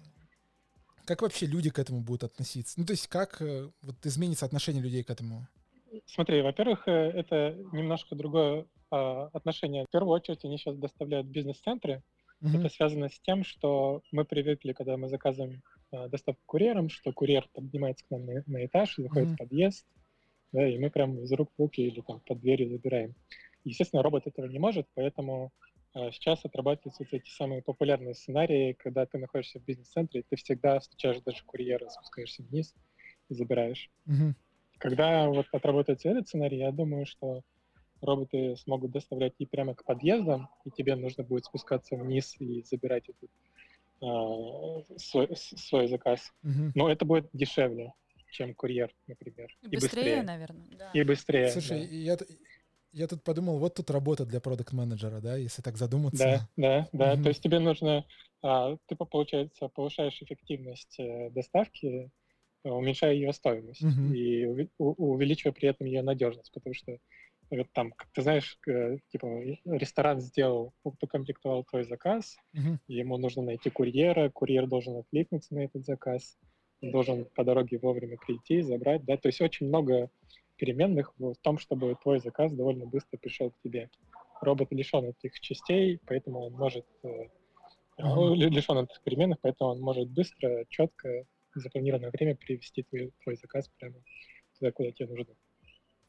как вообще люди к этому будут относиться? Ну, то есть как э, вот изменится отношение людей к этому? Смотри, во-первых, э, это немножко другое а, отношение. В первую очередь они сейчас доставляют бизнес-центры. Mm-hmm. Это связано с тем, что мы привыкли, когда мы заказываем а, доставку курьером, что курьер поднимается к нам на, на этаж, заходит mm-hmm. в подъезд, да, и мы прям из рук в руки или там под дверью забираем. Естественно, робот этого не может, поэтому сейчас отрабатываются вот эти самые популярные сценарии, когда ты находишься в бизнес-центре, ты всегда встречаешь даже курьера, спускаешься вниз и забираешь. Mm-hmm. Когда вот отработается этот сценарий, я думаю, что роботы смогут доставлять и прямо к подъездам, и тебе нужно будет спускаться вниз и забирать этот э, свой, свой заказ. Угу. Но это будет дешевле, чем курьер, например. И, и быстрее, быстрее, наверное. Да. И быстрее. Слушай, да. я, я тут подумал, вот тут работа для продукт-менеджера, да, если так задуматься. Да, да, да. Mm-hmm. То есть тебе нужно, а, ты, получается, повышаешь эффективность э, доставки, уменьшая ее стоимость mm-hmm. и увеличивая при этом ее надежность, потому что там, как ты знаешь, типа ресторан сделал, укомплектовал твой заказ, mm-hmm. ему нужно найти курьера, курьер должен откликнуться на этот заказ, должен по дороге вовремя прийти, забрать, да, то есть очень много переменных в том, чтобы твой заказ довольно быстро пришел к тебе. Робот лишен этих частей, поэтому он может mm-hmm. лишен этих переменных, поэтому он может быстро, четко, запланированное время привести твой, твой заказ прямо туда, куда тебе нужно.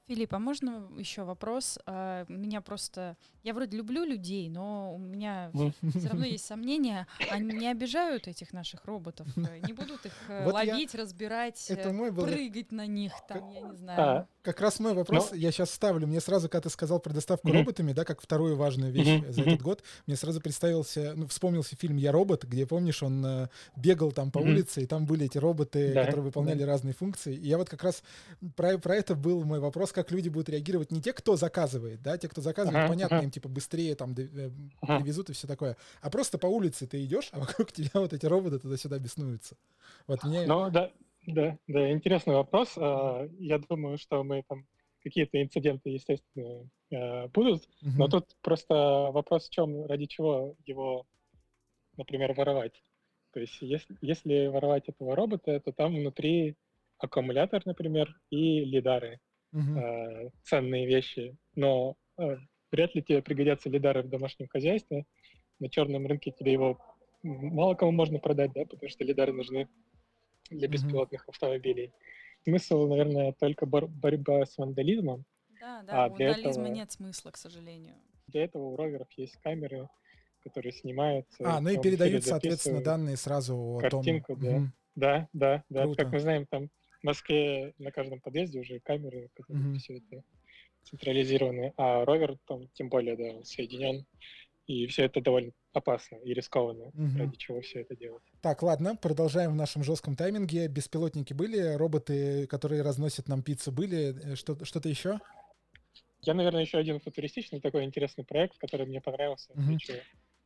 Филипп, а можно еще вопрос? А, меня просто... Я вроде люблю людей, но у меня все равно есть сомнения. Они не обижают этих наших роботов? Не будут их э, вот ловить, я... разбирать, Это э, мой был... прыгать на них, там, я не знаю. А, как раз мой вопрос, но... я сейчас ставлю. Мне сразу, когда ты сказал про доставку mm-hmm. роботами, да, как вторую важную вещь mm-hmm. за этот год, мне сразу представился, ну, вспомнился фильм «Я робот», где, помнишь, он э, бегал там по mm-hmm. улице, и там были эти роботы, да, которые выполняли да. разные функции. И я вот как раз про, про это был мой вопрос, как люди будут реагировать. Не те, кто заказывает, да, те, кто заказывает, uh-huh, понятно, uh-huh. им типа быстрее там э, привезут и все такое. А просто по улице ты идешь, а вокруг тебя вот эти роботы туда-сюда беснуются. Вот мне... Ну, да, да, да, интересный вопрос. А, я думаю, что мы там какие-то инциденты, естественно, э, будут, uh-huh. но тут просто вопрос в чем, ради чего его, например, воровать. То есть если, если воровать этого робота, то там внутри аккумулятор, например, и лидары, uh-huh. э, ценные вещи. Но э, вряд ли тебе пригодятся лидары в домашнем хозяйстве. На черном рынке тебе его мало кому можно продать, да, потому что лидары нужны для беспилотных uh-huh. автомобилей смысл, наверное, только бор- борьба с вандализмом. Да, да, а у вандализма этого, нет смысла, к сожалению. Для этого у роверов есть камеры, которые снимают. А, ну и передают, соответственно, данные сразу о картинку, том... да. Угу. Да, да, да. Круто. Как мы знаем, там в Москве на каждом подъезде уже камеры, которые угу. все это централизированы, а ровер там тем более, да, соединен и все это довольно опасно и рискованно, угу. ради чего все это делать. Так, ладно, продолжаем в нашем жестком тайминге. Беспилотники были, роботы, которые разносят нам пиццу, были. Э, что- что-то еще? Я, наверное, еще один футуристичный такой интересный проект, который мне понравился. Угу.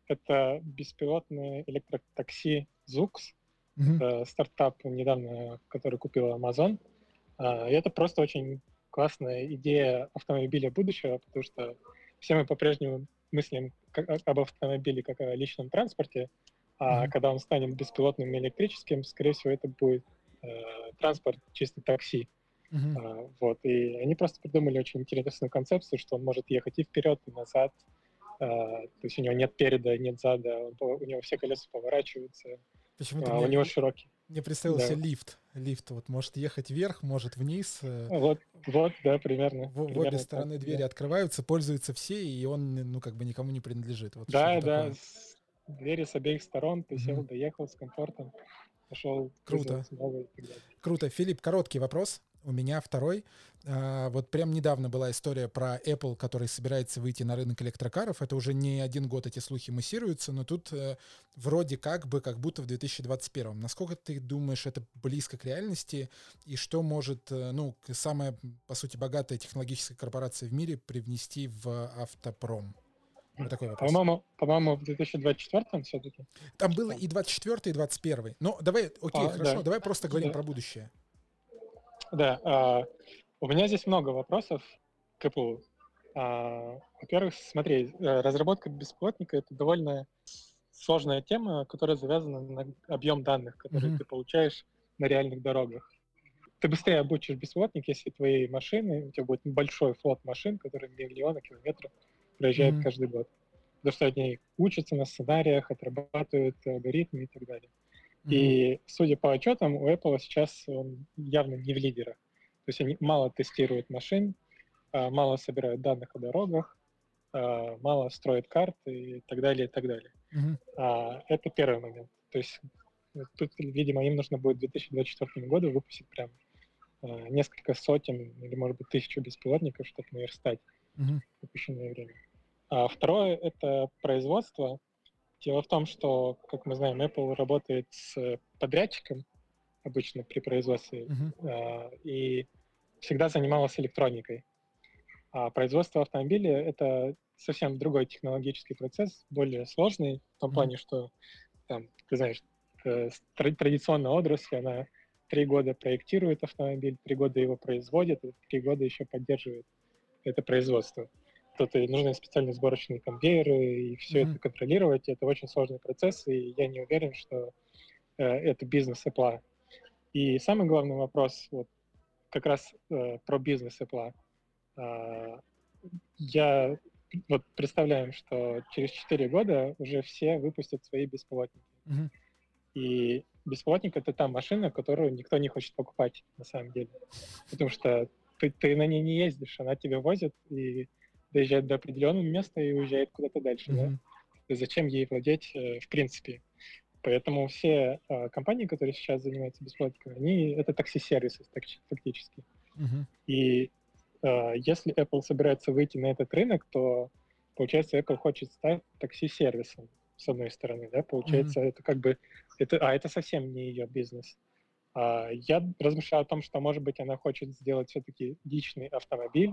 Это беспилотное электротакси ZUX. Это стартап недавно, который купил Amazon. А, и это просто очень классная идея автомобиля будущего, потому что все мы по-прежнему мыслим как, об автомобиле как о личном транспорте, а mm-hmm. когда он станет беспилотным и электрическим, скорее всего, это будет э, транспорт чисто такси. Mm-hmm. А, вот, и они просто придумали очень интересную концепцию, что он может ехать и вперед, и назад. А, то есть у него нет переда, нет зада, он, у него все колеса поворачиваются. Почему-то а, мне, у него широкий. Мне представился да. лифт. Лифт вот может ехать вверх, может вниз. Э, вот, вот, да, примерно. В, примерно в обе стороны так, двери да. открываются, пользуются все, и он, ну, как бы никому не принадлежит. Вот да, да. С, двери с обеих сторон, ты сел, mm-hmm. доехал с комфортом, пошел. Круто. Круто. Филипп, короткий вопрос у меня второй. А, вот прям недавно была история про Apple, который собирается выйти на рынок электрокаров. Это уже не один год эти слухи муссируются, но тут э, вроде как бы, как будто в 2021. Насколько ты думаешь, это близко к реальности? И что может, э, ну, самая, по сути, богатая технологическая корпорация в мире привнести в автопром? Вот такой вопрос. По-моему, по-моему, в 2024 все-таки. Там было и 24 и 21 Но давай, окей, а, хорошо, да. давай просто говорим да. про будущее. Да, а, у меня здесь много вопросов к Apple. А, во-первых, смотри, э, разработка бесплатника — это довольно сложная тема, которая завязана на объем данных, которые mm-hmm. ты получаешь на реальных дорогах. Ты быстрее обучишь бесплатник, если твои машины, у тебя будет большой флот машин, которые миллионы километров проезжают mm-hmm. каждый год. Потому что они учатся на сценариях, отрабатывают алгоритмы и так далее. Mm-hmm. И, судя по отчетам, у Apple сейчас он явно не в лидерах. То есть они мало тестируют машин, а, мало собирают данных о дорогах, а, мало строят карты и так далее, и так далее. Mm-hmm. Это первый момент. То есть э, тут, видимо, им нужно будет к 2024 году выпустить прям несколько сотен или, может быть, тысячу беспилотников, чтобы наверстать mm-hmm. упущенное время. А второе — это производство. Дело в том, что, как мы знаем, Apple работает с подрядчиком обычно при производстве uh-huh. и всегда занималась электроникой. А производство автомобиля — это совсем другой технологический процесс, более сложный, в том uh-huh. плане, что, там, ты знаешь, э, традиционная отрасль, она три года проектирует автомобиль, три года его производит, три года еще поддерживает это производство кто-то нужны специальные сборочные конвейеры, и все mm-hmm. это контролировать. Это очень сложный процесс, и я не уверен, что э, это бизнес Apple. И самый главный вопрос, вот как раз э, про бизнес Apple. Э, я вот представляем, что через 4 года уже все выпустят свои беспилотники. Mm-hmm. И беспилотник — это та машина, которую никто не хочет покупать на самом деле. Потому что ты, ты на ней не ездишь, она тебя возит, и доезжает до определенного места и уезжает куда-то дальше. Mm-hmm. Да? Зачем ей владеть э, в принципе? Поэтому все э, компании, которые сейчас занимаются бесплатником, они это такси-сервисы фактически. Mm-hmm. И э, если Apple собирается выйти на этот рынок, то получается Apple хочет стать такси-сервисом с одной стороны, да, получается mm-hmm. это как бы это, а это совсем не ее бизнес. А, я размышляю о том, что может быть она хочет сделать все-таки личный автомобиль,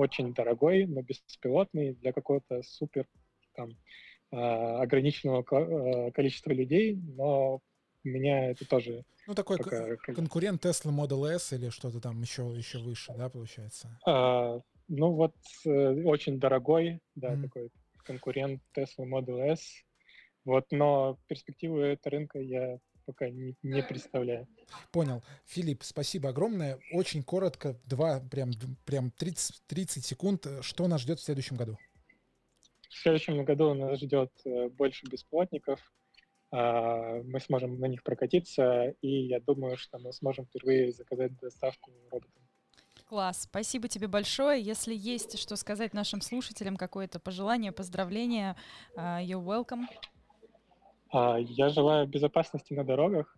очень дорогой, но беспилотный для какого-то супер там, а, ограниченного а, количества людей, но меня это тоже... Ну, такой пока... конкурент Tesla Model S или что-то там еще, еще выше, да, получается? А, ну, вот э, очень дорогой, да, mm. такой конкурент Tesla Model S. Вот, но перспективы этого рынка я пока не, не представляю. Понял. Филипп, спасибо огромное. Очень коротко, два, прям, прям 30, 30 секунд. Что нас ждет в следующем году? В следующем году нас ждет э, больше бесплатников. А, мы сможем на них прокатиться, и я думаю, что мы сможем впервые заказать доставку роботом. Класс, спасибо тебе большое. Если есть что сказать нашим слушателям, какое-то пожелание, поздравление, uh, you're welcome. А, я желаю безопасности на дорогах,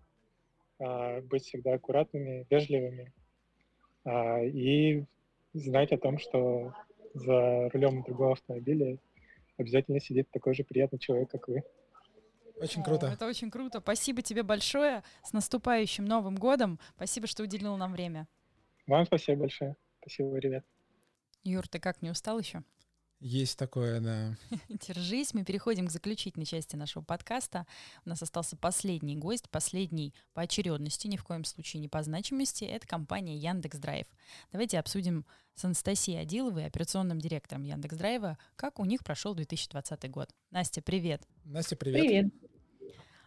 а, быть всегда аккуратными, вежливыми а, и знать о том, что за рулем другого автомобиля обязательно сидит такой же приятный человек, как вы. Очень круто. Это очень круто. Спасибо тебе большое. С наступающим Новым годом. Спасибо, что уделил нам время. Вам спасибо большое. Спасибо, ребят. Юр, ты как, не устал еще? Есть такое, да. Держись. Мы переходим к заключительной части нашего подкаста. У нас остался последний гость, последний по очередности, ни в коем случае не по значимости. Это компания Яндекс Драйв. Давайте обсудим с Анастасией Адиловой, операционным директором Яндекс Драйва, как у них прошел 2020 год. Настя, привет. Настя, привет. Привет.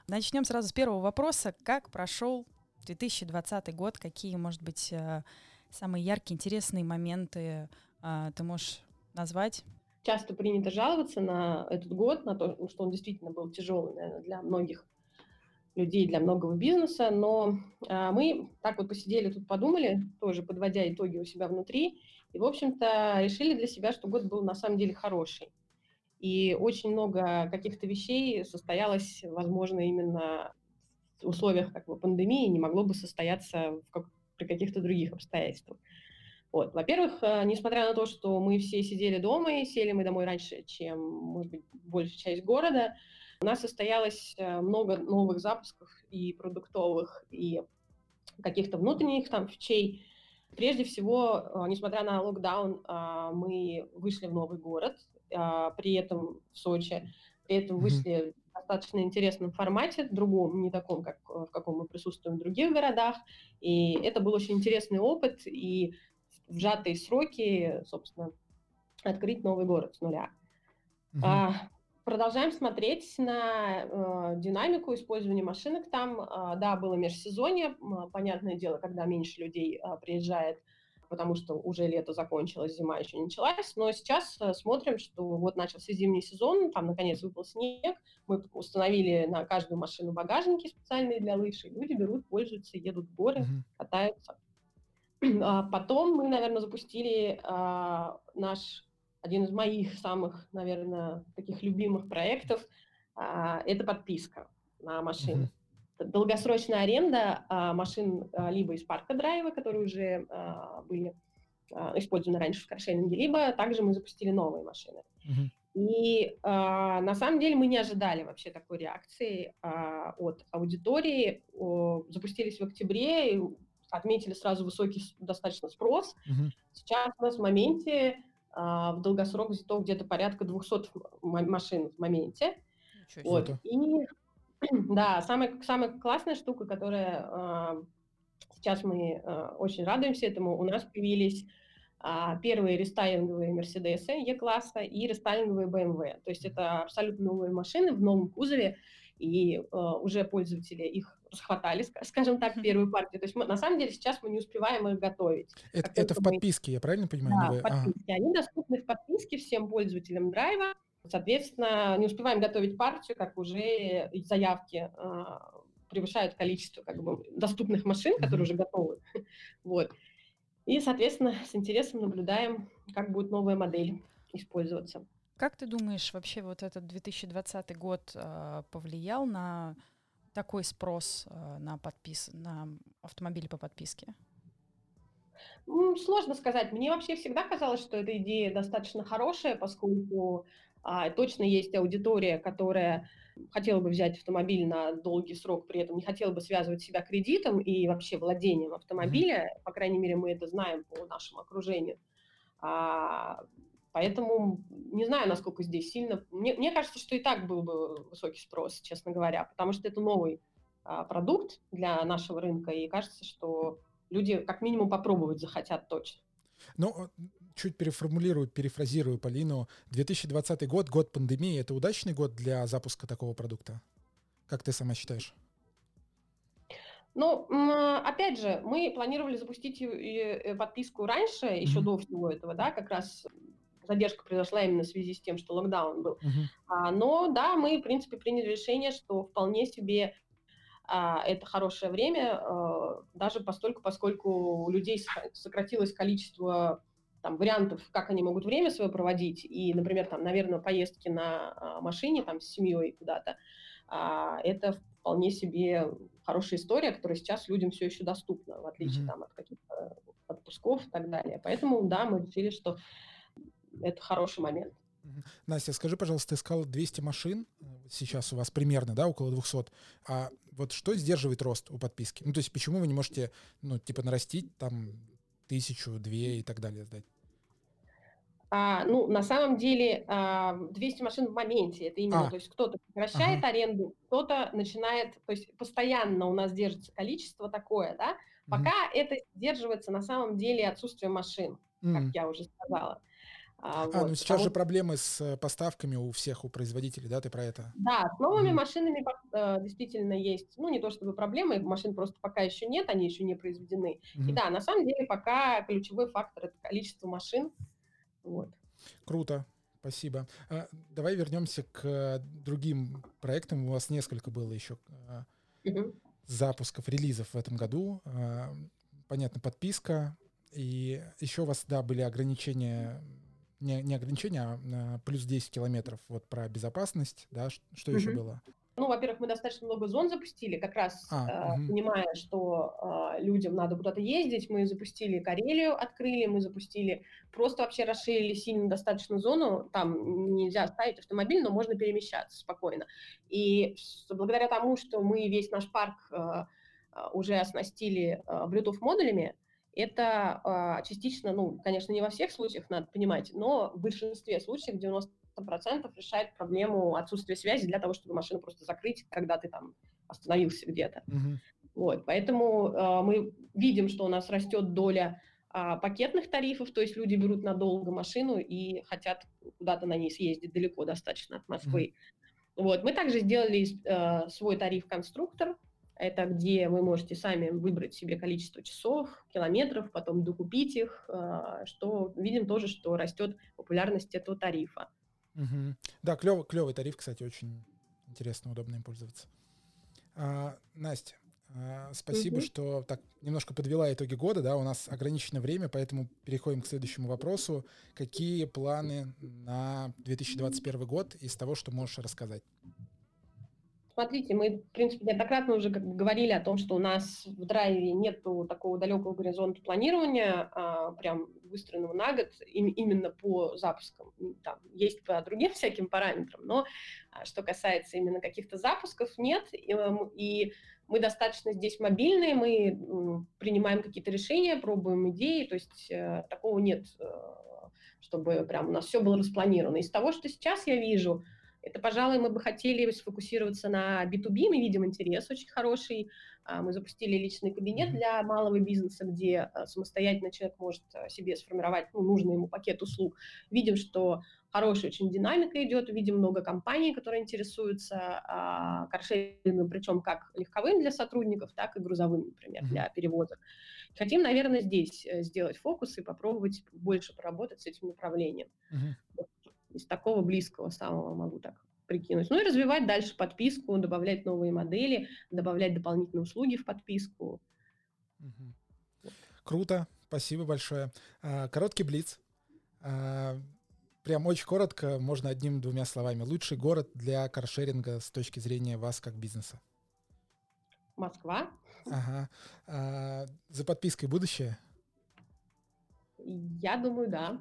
Начнем сразу с первого вопроса. Как прошел 2020 год? Какие, может быть, э, самые яркие, интересные моменты э, ты можешь назвать? Часто принято жаловаться на этот год, на то, что он действительно был тяжелый, наверное, для многих людей, для многого бизнеса, но а, мы так вот посидели тут, подумали, тоже подводя итоги у себя внутри, и, в общем-то, решили для себя, что год был на самом деле хороший. И очень много каких-то вещей состоялось, возможно, именно в условиях как бы, пандемии, не могло бы состояться в как, при каких-то других обстоятельствах. Вот. Во-первых, э, несмотря на то, что мы все сидели дома и сели мы домой раньше, чем, может быть, большая часть города, у нас состоялось э, много новых запусков и продуктовых, и каких-то внутренних там фичей. Прежде всего, э, несмотря на локдаун, мы вышли в новый город, при этом в Сочи, при этом вышли достаточно интересном формате, другом, не таком, как в каком мы присутствуем в других городах. И это был очень интересный опыт, и в сжатые сроки, собственно, открыть новый город с нуля. Угу. А, продолжаем смотреть на э, динамику использования машинок там. Э, да, было межсезонье, понятное дело, когда меньше людей э, приезжает потому что уже лето закончилось, зима еще не началась. Но сейчас э, смотрим, что вот начался зимний сезон, там наконец выпал снег, мы установили на каждую машину багажники специальные для лыж, и люди берут, пользуются, едут в горы, mm-hmm. катаются. А потом мы, наверное, запустили а, наш один из моих самых, наверное, таких любимых проектов. А, это подписка на машину. Mm-hmm долгосрочная аренда а, машин а, либо из парка драйва, которые уже а, были использованы раньше в каршеринге, либо также мы запустили новые машины. Uh-huh. И а, на самом деле мы не ожидали вообще такой реакции а, от аудитории. О, запустились в октябре, и отметили сразу высокий достаточно спрос. Uh-huh. Сейчас у нас в моменте а, в долгосрок взято где-то порядка 200 машин в моменте. Вот. И да, самая, самая классная штука, которая э, сейчас мы э, очень радуемся этому, у нас появились э, первые рестайлинговые Мерседесы Е-класса и рестайлинговые BMW. То есть это абсолютно новые машины в новом кузове, и э, уже пользователи их расхватали, скажем так, первую партию. То есть мы, на самом деле сейчас мы не успеваем их готовить. Это, это в подписке, я правильно понимаю? Да, в подписке. Ага. Они доступны в подписке всем пользователям драйва. Соответственно, не успеваем готовить партию, как уже заявки э, превышают количество как бы, доступных машин, которые уже готовы. вот. И, соответственно, с интересом наблюдаем, как будет новая модель использоваться. Как ты думаешь, вообще вот этот 2020 год э, повлиял на такой спрос э, на подпис на автомобили по подписке? Сложно сказать. Мне вообще всегда казалось, что эта идея достаточно хорошая, поскольку а, точно есть аудитория, которая хотела бы взять автомобиль на долгий срок, при этом не хотела бы связывать себя кредитом и вообще владением автомобиля. По крайней мере, мы это знаем по нашему окружению. А, поэтому не знаю, насколько здесь сильно. Мне, мне кажется, что и так был бы высокий спрос, честно говоря, потому что это новый а, продукт для нашего рынка, и кажется, что люди как минимум попробовать захотят точно. Ну, чуть переформулирую, перефразирую Полину. 2020 год, год пандемии, это удачный год для запуска такого продукта? Как ты сама считаешь? Ну, опять же, мы планировали запустить подписку раньше, еще mm-hmm. до всего этого, да, как раз задержка произошла именно в связи с тем, что локдаун был. Uh-huh. Но да, мы, в принципе, приняли решение, что вполне себе а, это хорошее время, а, даже постольку, поскольку у людей сократилось количество там, вариантов, как они могут время свое проводить, и, например, там, наверное, поездки на машине там, с семьей куда-то, это вполне себе хорошая история, которая сейчас людям все еще доступна, в отличие mm-hmm. там, от каких-то отпусков и так далее. Поэтому, да, мы решили, что это хороший момент. Настя, скажи, пожалуйста, ты сказала 200 машин, сейчас у вас примерно, да, около 200. А вот что сдерживает рост у подписки? Ну, то есть почему вы не можете, ну, типа, нарастить там тысячу, две и так далее сдать? А, ну, на самом деле, а, 200 машин в моменте, это именно, а. то есть кто-то прекращает ага. аренду, кто-то начинает, то есть постоянно у нас держится количество такое, да, пока mm. это сдерживается на самом деле отсутствие машин, как я уже сказала. А, а вот, ну сейчас же проблемы с э, поставками у всех, у производителей, да, ты про это? Да, с новыми mm. машинами э, действительно есть, ну не то чтобы проблемы, машин просто пока еще нет, они еще не произведены. Mm. И да, на самом деле пока ключевой фактор это количество машин, вот. Круто. Спасибо. А, давай вернемся к другим проектам. У вас несколько было еще угу. запусков, релизов в этом году. А, понятно, подписка. И еще у вас, да, были ограничения, не, не ограничения, а плюс 10 километров вот про безопасность, да, что угу. еще было? Ну, во-первых, мы достаточно много зон запустили, как раз а, э, угу. понимая, что э, людям надо куда-то ездить. Мы запустили Карелию, открыли, мы запустили, просто вообще расширили сильно достаточно зону. Там нельзя ставить автомобиль, но можно перемещаться спокойно. И благодаря тому, что мы весь наш парк э, уже оснастили э, Bluetooth-модулями, это э, частично, ну, конечно, не во всех случаях, надо понимать, но в большинстве случаев, 90 100% решает проблему отсутствия связи для того, чтобы машину просто закрыть, когда ты там остановился где-то. Mm-hmm. Вот, поэтому э, мы видим, что у нас растет доля э, пакетных тарифов, то есть люди берут надолго машину и хотят куда-то на ней съездить далеко достаточно от Москвы. Mm-hmm. Вот, мы также сделали э, свой тариф-конструктор, это где вы можете сами выбрать себе количество часов, километров, потом докупить их, э, что видим тоже, что растет популярность этого тарифа. Угу. Да, клевый, клевый тариф, кстати, очень интересно, удобно им пользоваться. А, Настя, а, спасибо, угу. что так немножко подвела итоги года, да, у нас ограниченное время, поэтому переходим к следующему вопросу. Какие планы на 2021 год из того, что можешь рассказать? Смотрите, мы, в принципе, неоднократно уже как бы говорили о том, что у нас в драйве нет такого далекого горизонта планирования, а, прям выстроенного на год, им, именно по запускам. Там есть по другим всяким параметрам, но а, что касается именно каких-то запусков, нет. И, эм, и мы достаточно здесь мобильные, мы принимаем какие-то решения, пробуем идеи, то есть э, такого нет, э, чтобы прям у нас все было распланировано. Из того, что сейчас я вижу, это, пожалуй, мы бы хотели сфокусироваться на B2B, мы видим интерес очень хороший. А, мы запустили личный кабинет для малого бизнеса, где а, самостоятельно человек может а, себе сформировать ну, нужный ему пакет услуг. Видим, что хорошая очень динамика идет, видим много компаний, которые интересуются каршерингом, причем как легковым для сотрудников, так и грузовым, например, для перевозок. Хотим, наверное, здесь э, сделать фокус и попробовать больше поработать с этим направлением. Uh-huh из такого близкого самого могу так прикинуть. Ну и развивать дальше подписку, добавлять новые модели, добавлять дополнительные услуги в подписку. Круто, спасибо большое. А, короткий блиц. А, прям очень коротко, можно одним-двумя словами. Лучший город для каршеринга с точки зрения вас как бизнеса? Москва. Ага. А, за подпиской будущее? Я думаю, да.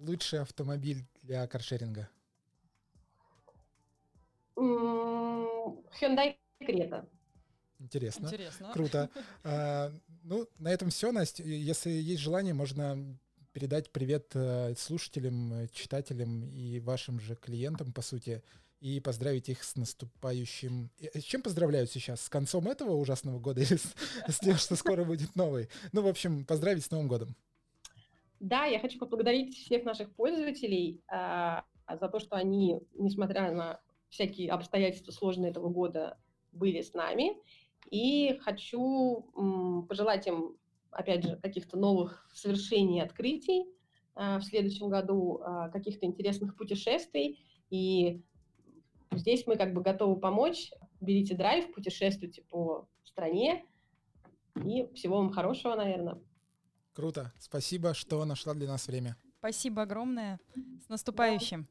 Лучший автомобиль для каршеринга? Hyundai Creta. Интересно. Интересно. Круто. А, ну, на этом все, Настя. Если есть желание, можно передать привет э, слушателям, читателям и вашим же клиентам, по сути, и поздравить их с наступающим... С чем поздравляют сейчас? С концом этого ужасного года или с, с тем, что скоро будет новый? Ну, в общем, поздравить с Новым годом. Да, я хочу поблагодарить всех наших пользователей а, за то, что они, несмотря на всякие обстоятельства сложные этого года, были с нами. И хочу м, пожелать им, опять же, каких-то новых совершений и открытий а, в следующем году, а, каких-то интересных путешествий. И здесь мы как бы готовы помочь. Берите драйв, путешествуйте по стране. И всего вам хорошего, наверное. Круто. Спасибо, что нашла для нас время. Спасибо огромное. С наступающим.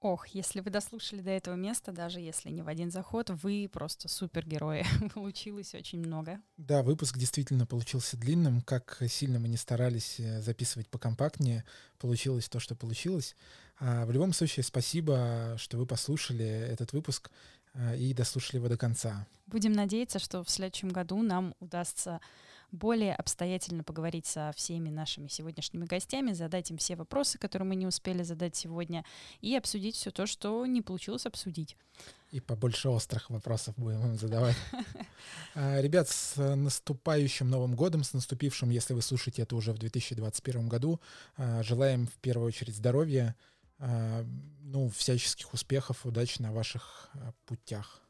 Ох, если вы дослушали до этого места, даже если не в один заход, вы просто супергерои. Получилось очень много. Да, выпуск действительно получился длинным. Как сильно мы не старались э, записывать покомпактнее, получилось то, что получилось. А в любом случае, спасибо, что вы послушали этот выпуск э, и дослушали его до конца. Будем надеяться, что в следующем году нам удастся более обстоятельно поговорить со всеми нашими сегодняшними гостями, задать им все вопросы, которые мы не успели задать сегодня, и обсудить все то, что не получилось обсудить. И побольше острых вопросов будем им задавать. А, ребят, с наступающим Новым годом, с наступившим, если вы слушаете это уже в 2021 году, а, желаем в первую очередь здоровья, а, ну, всяческих успехов, удачи на ваших путях.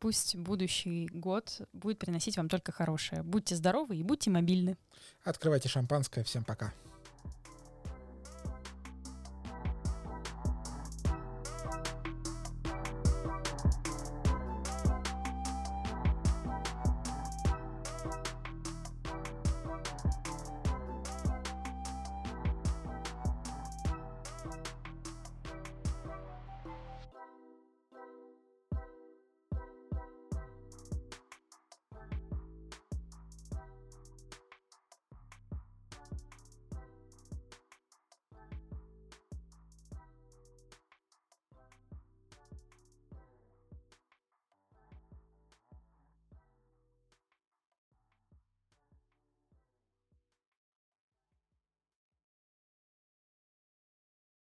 Пусть будущий год будет приносить вам только хорошее. Будьте здоровы и будьте мобильны. Открывайте шампанское. Всем пока.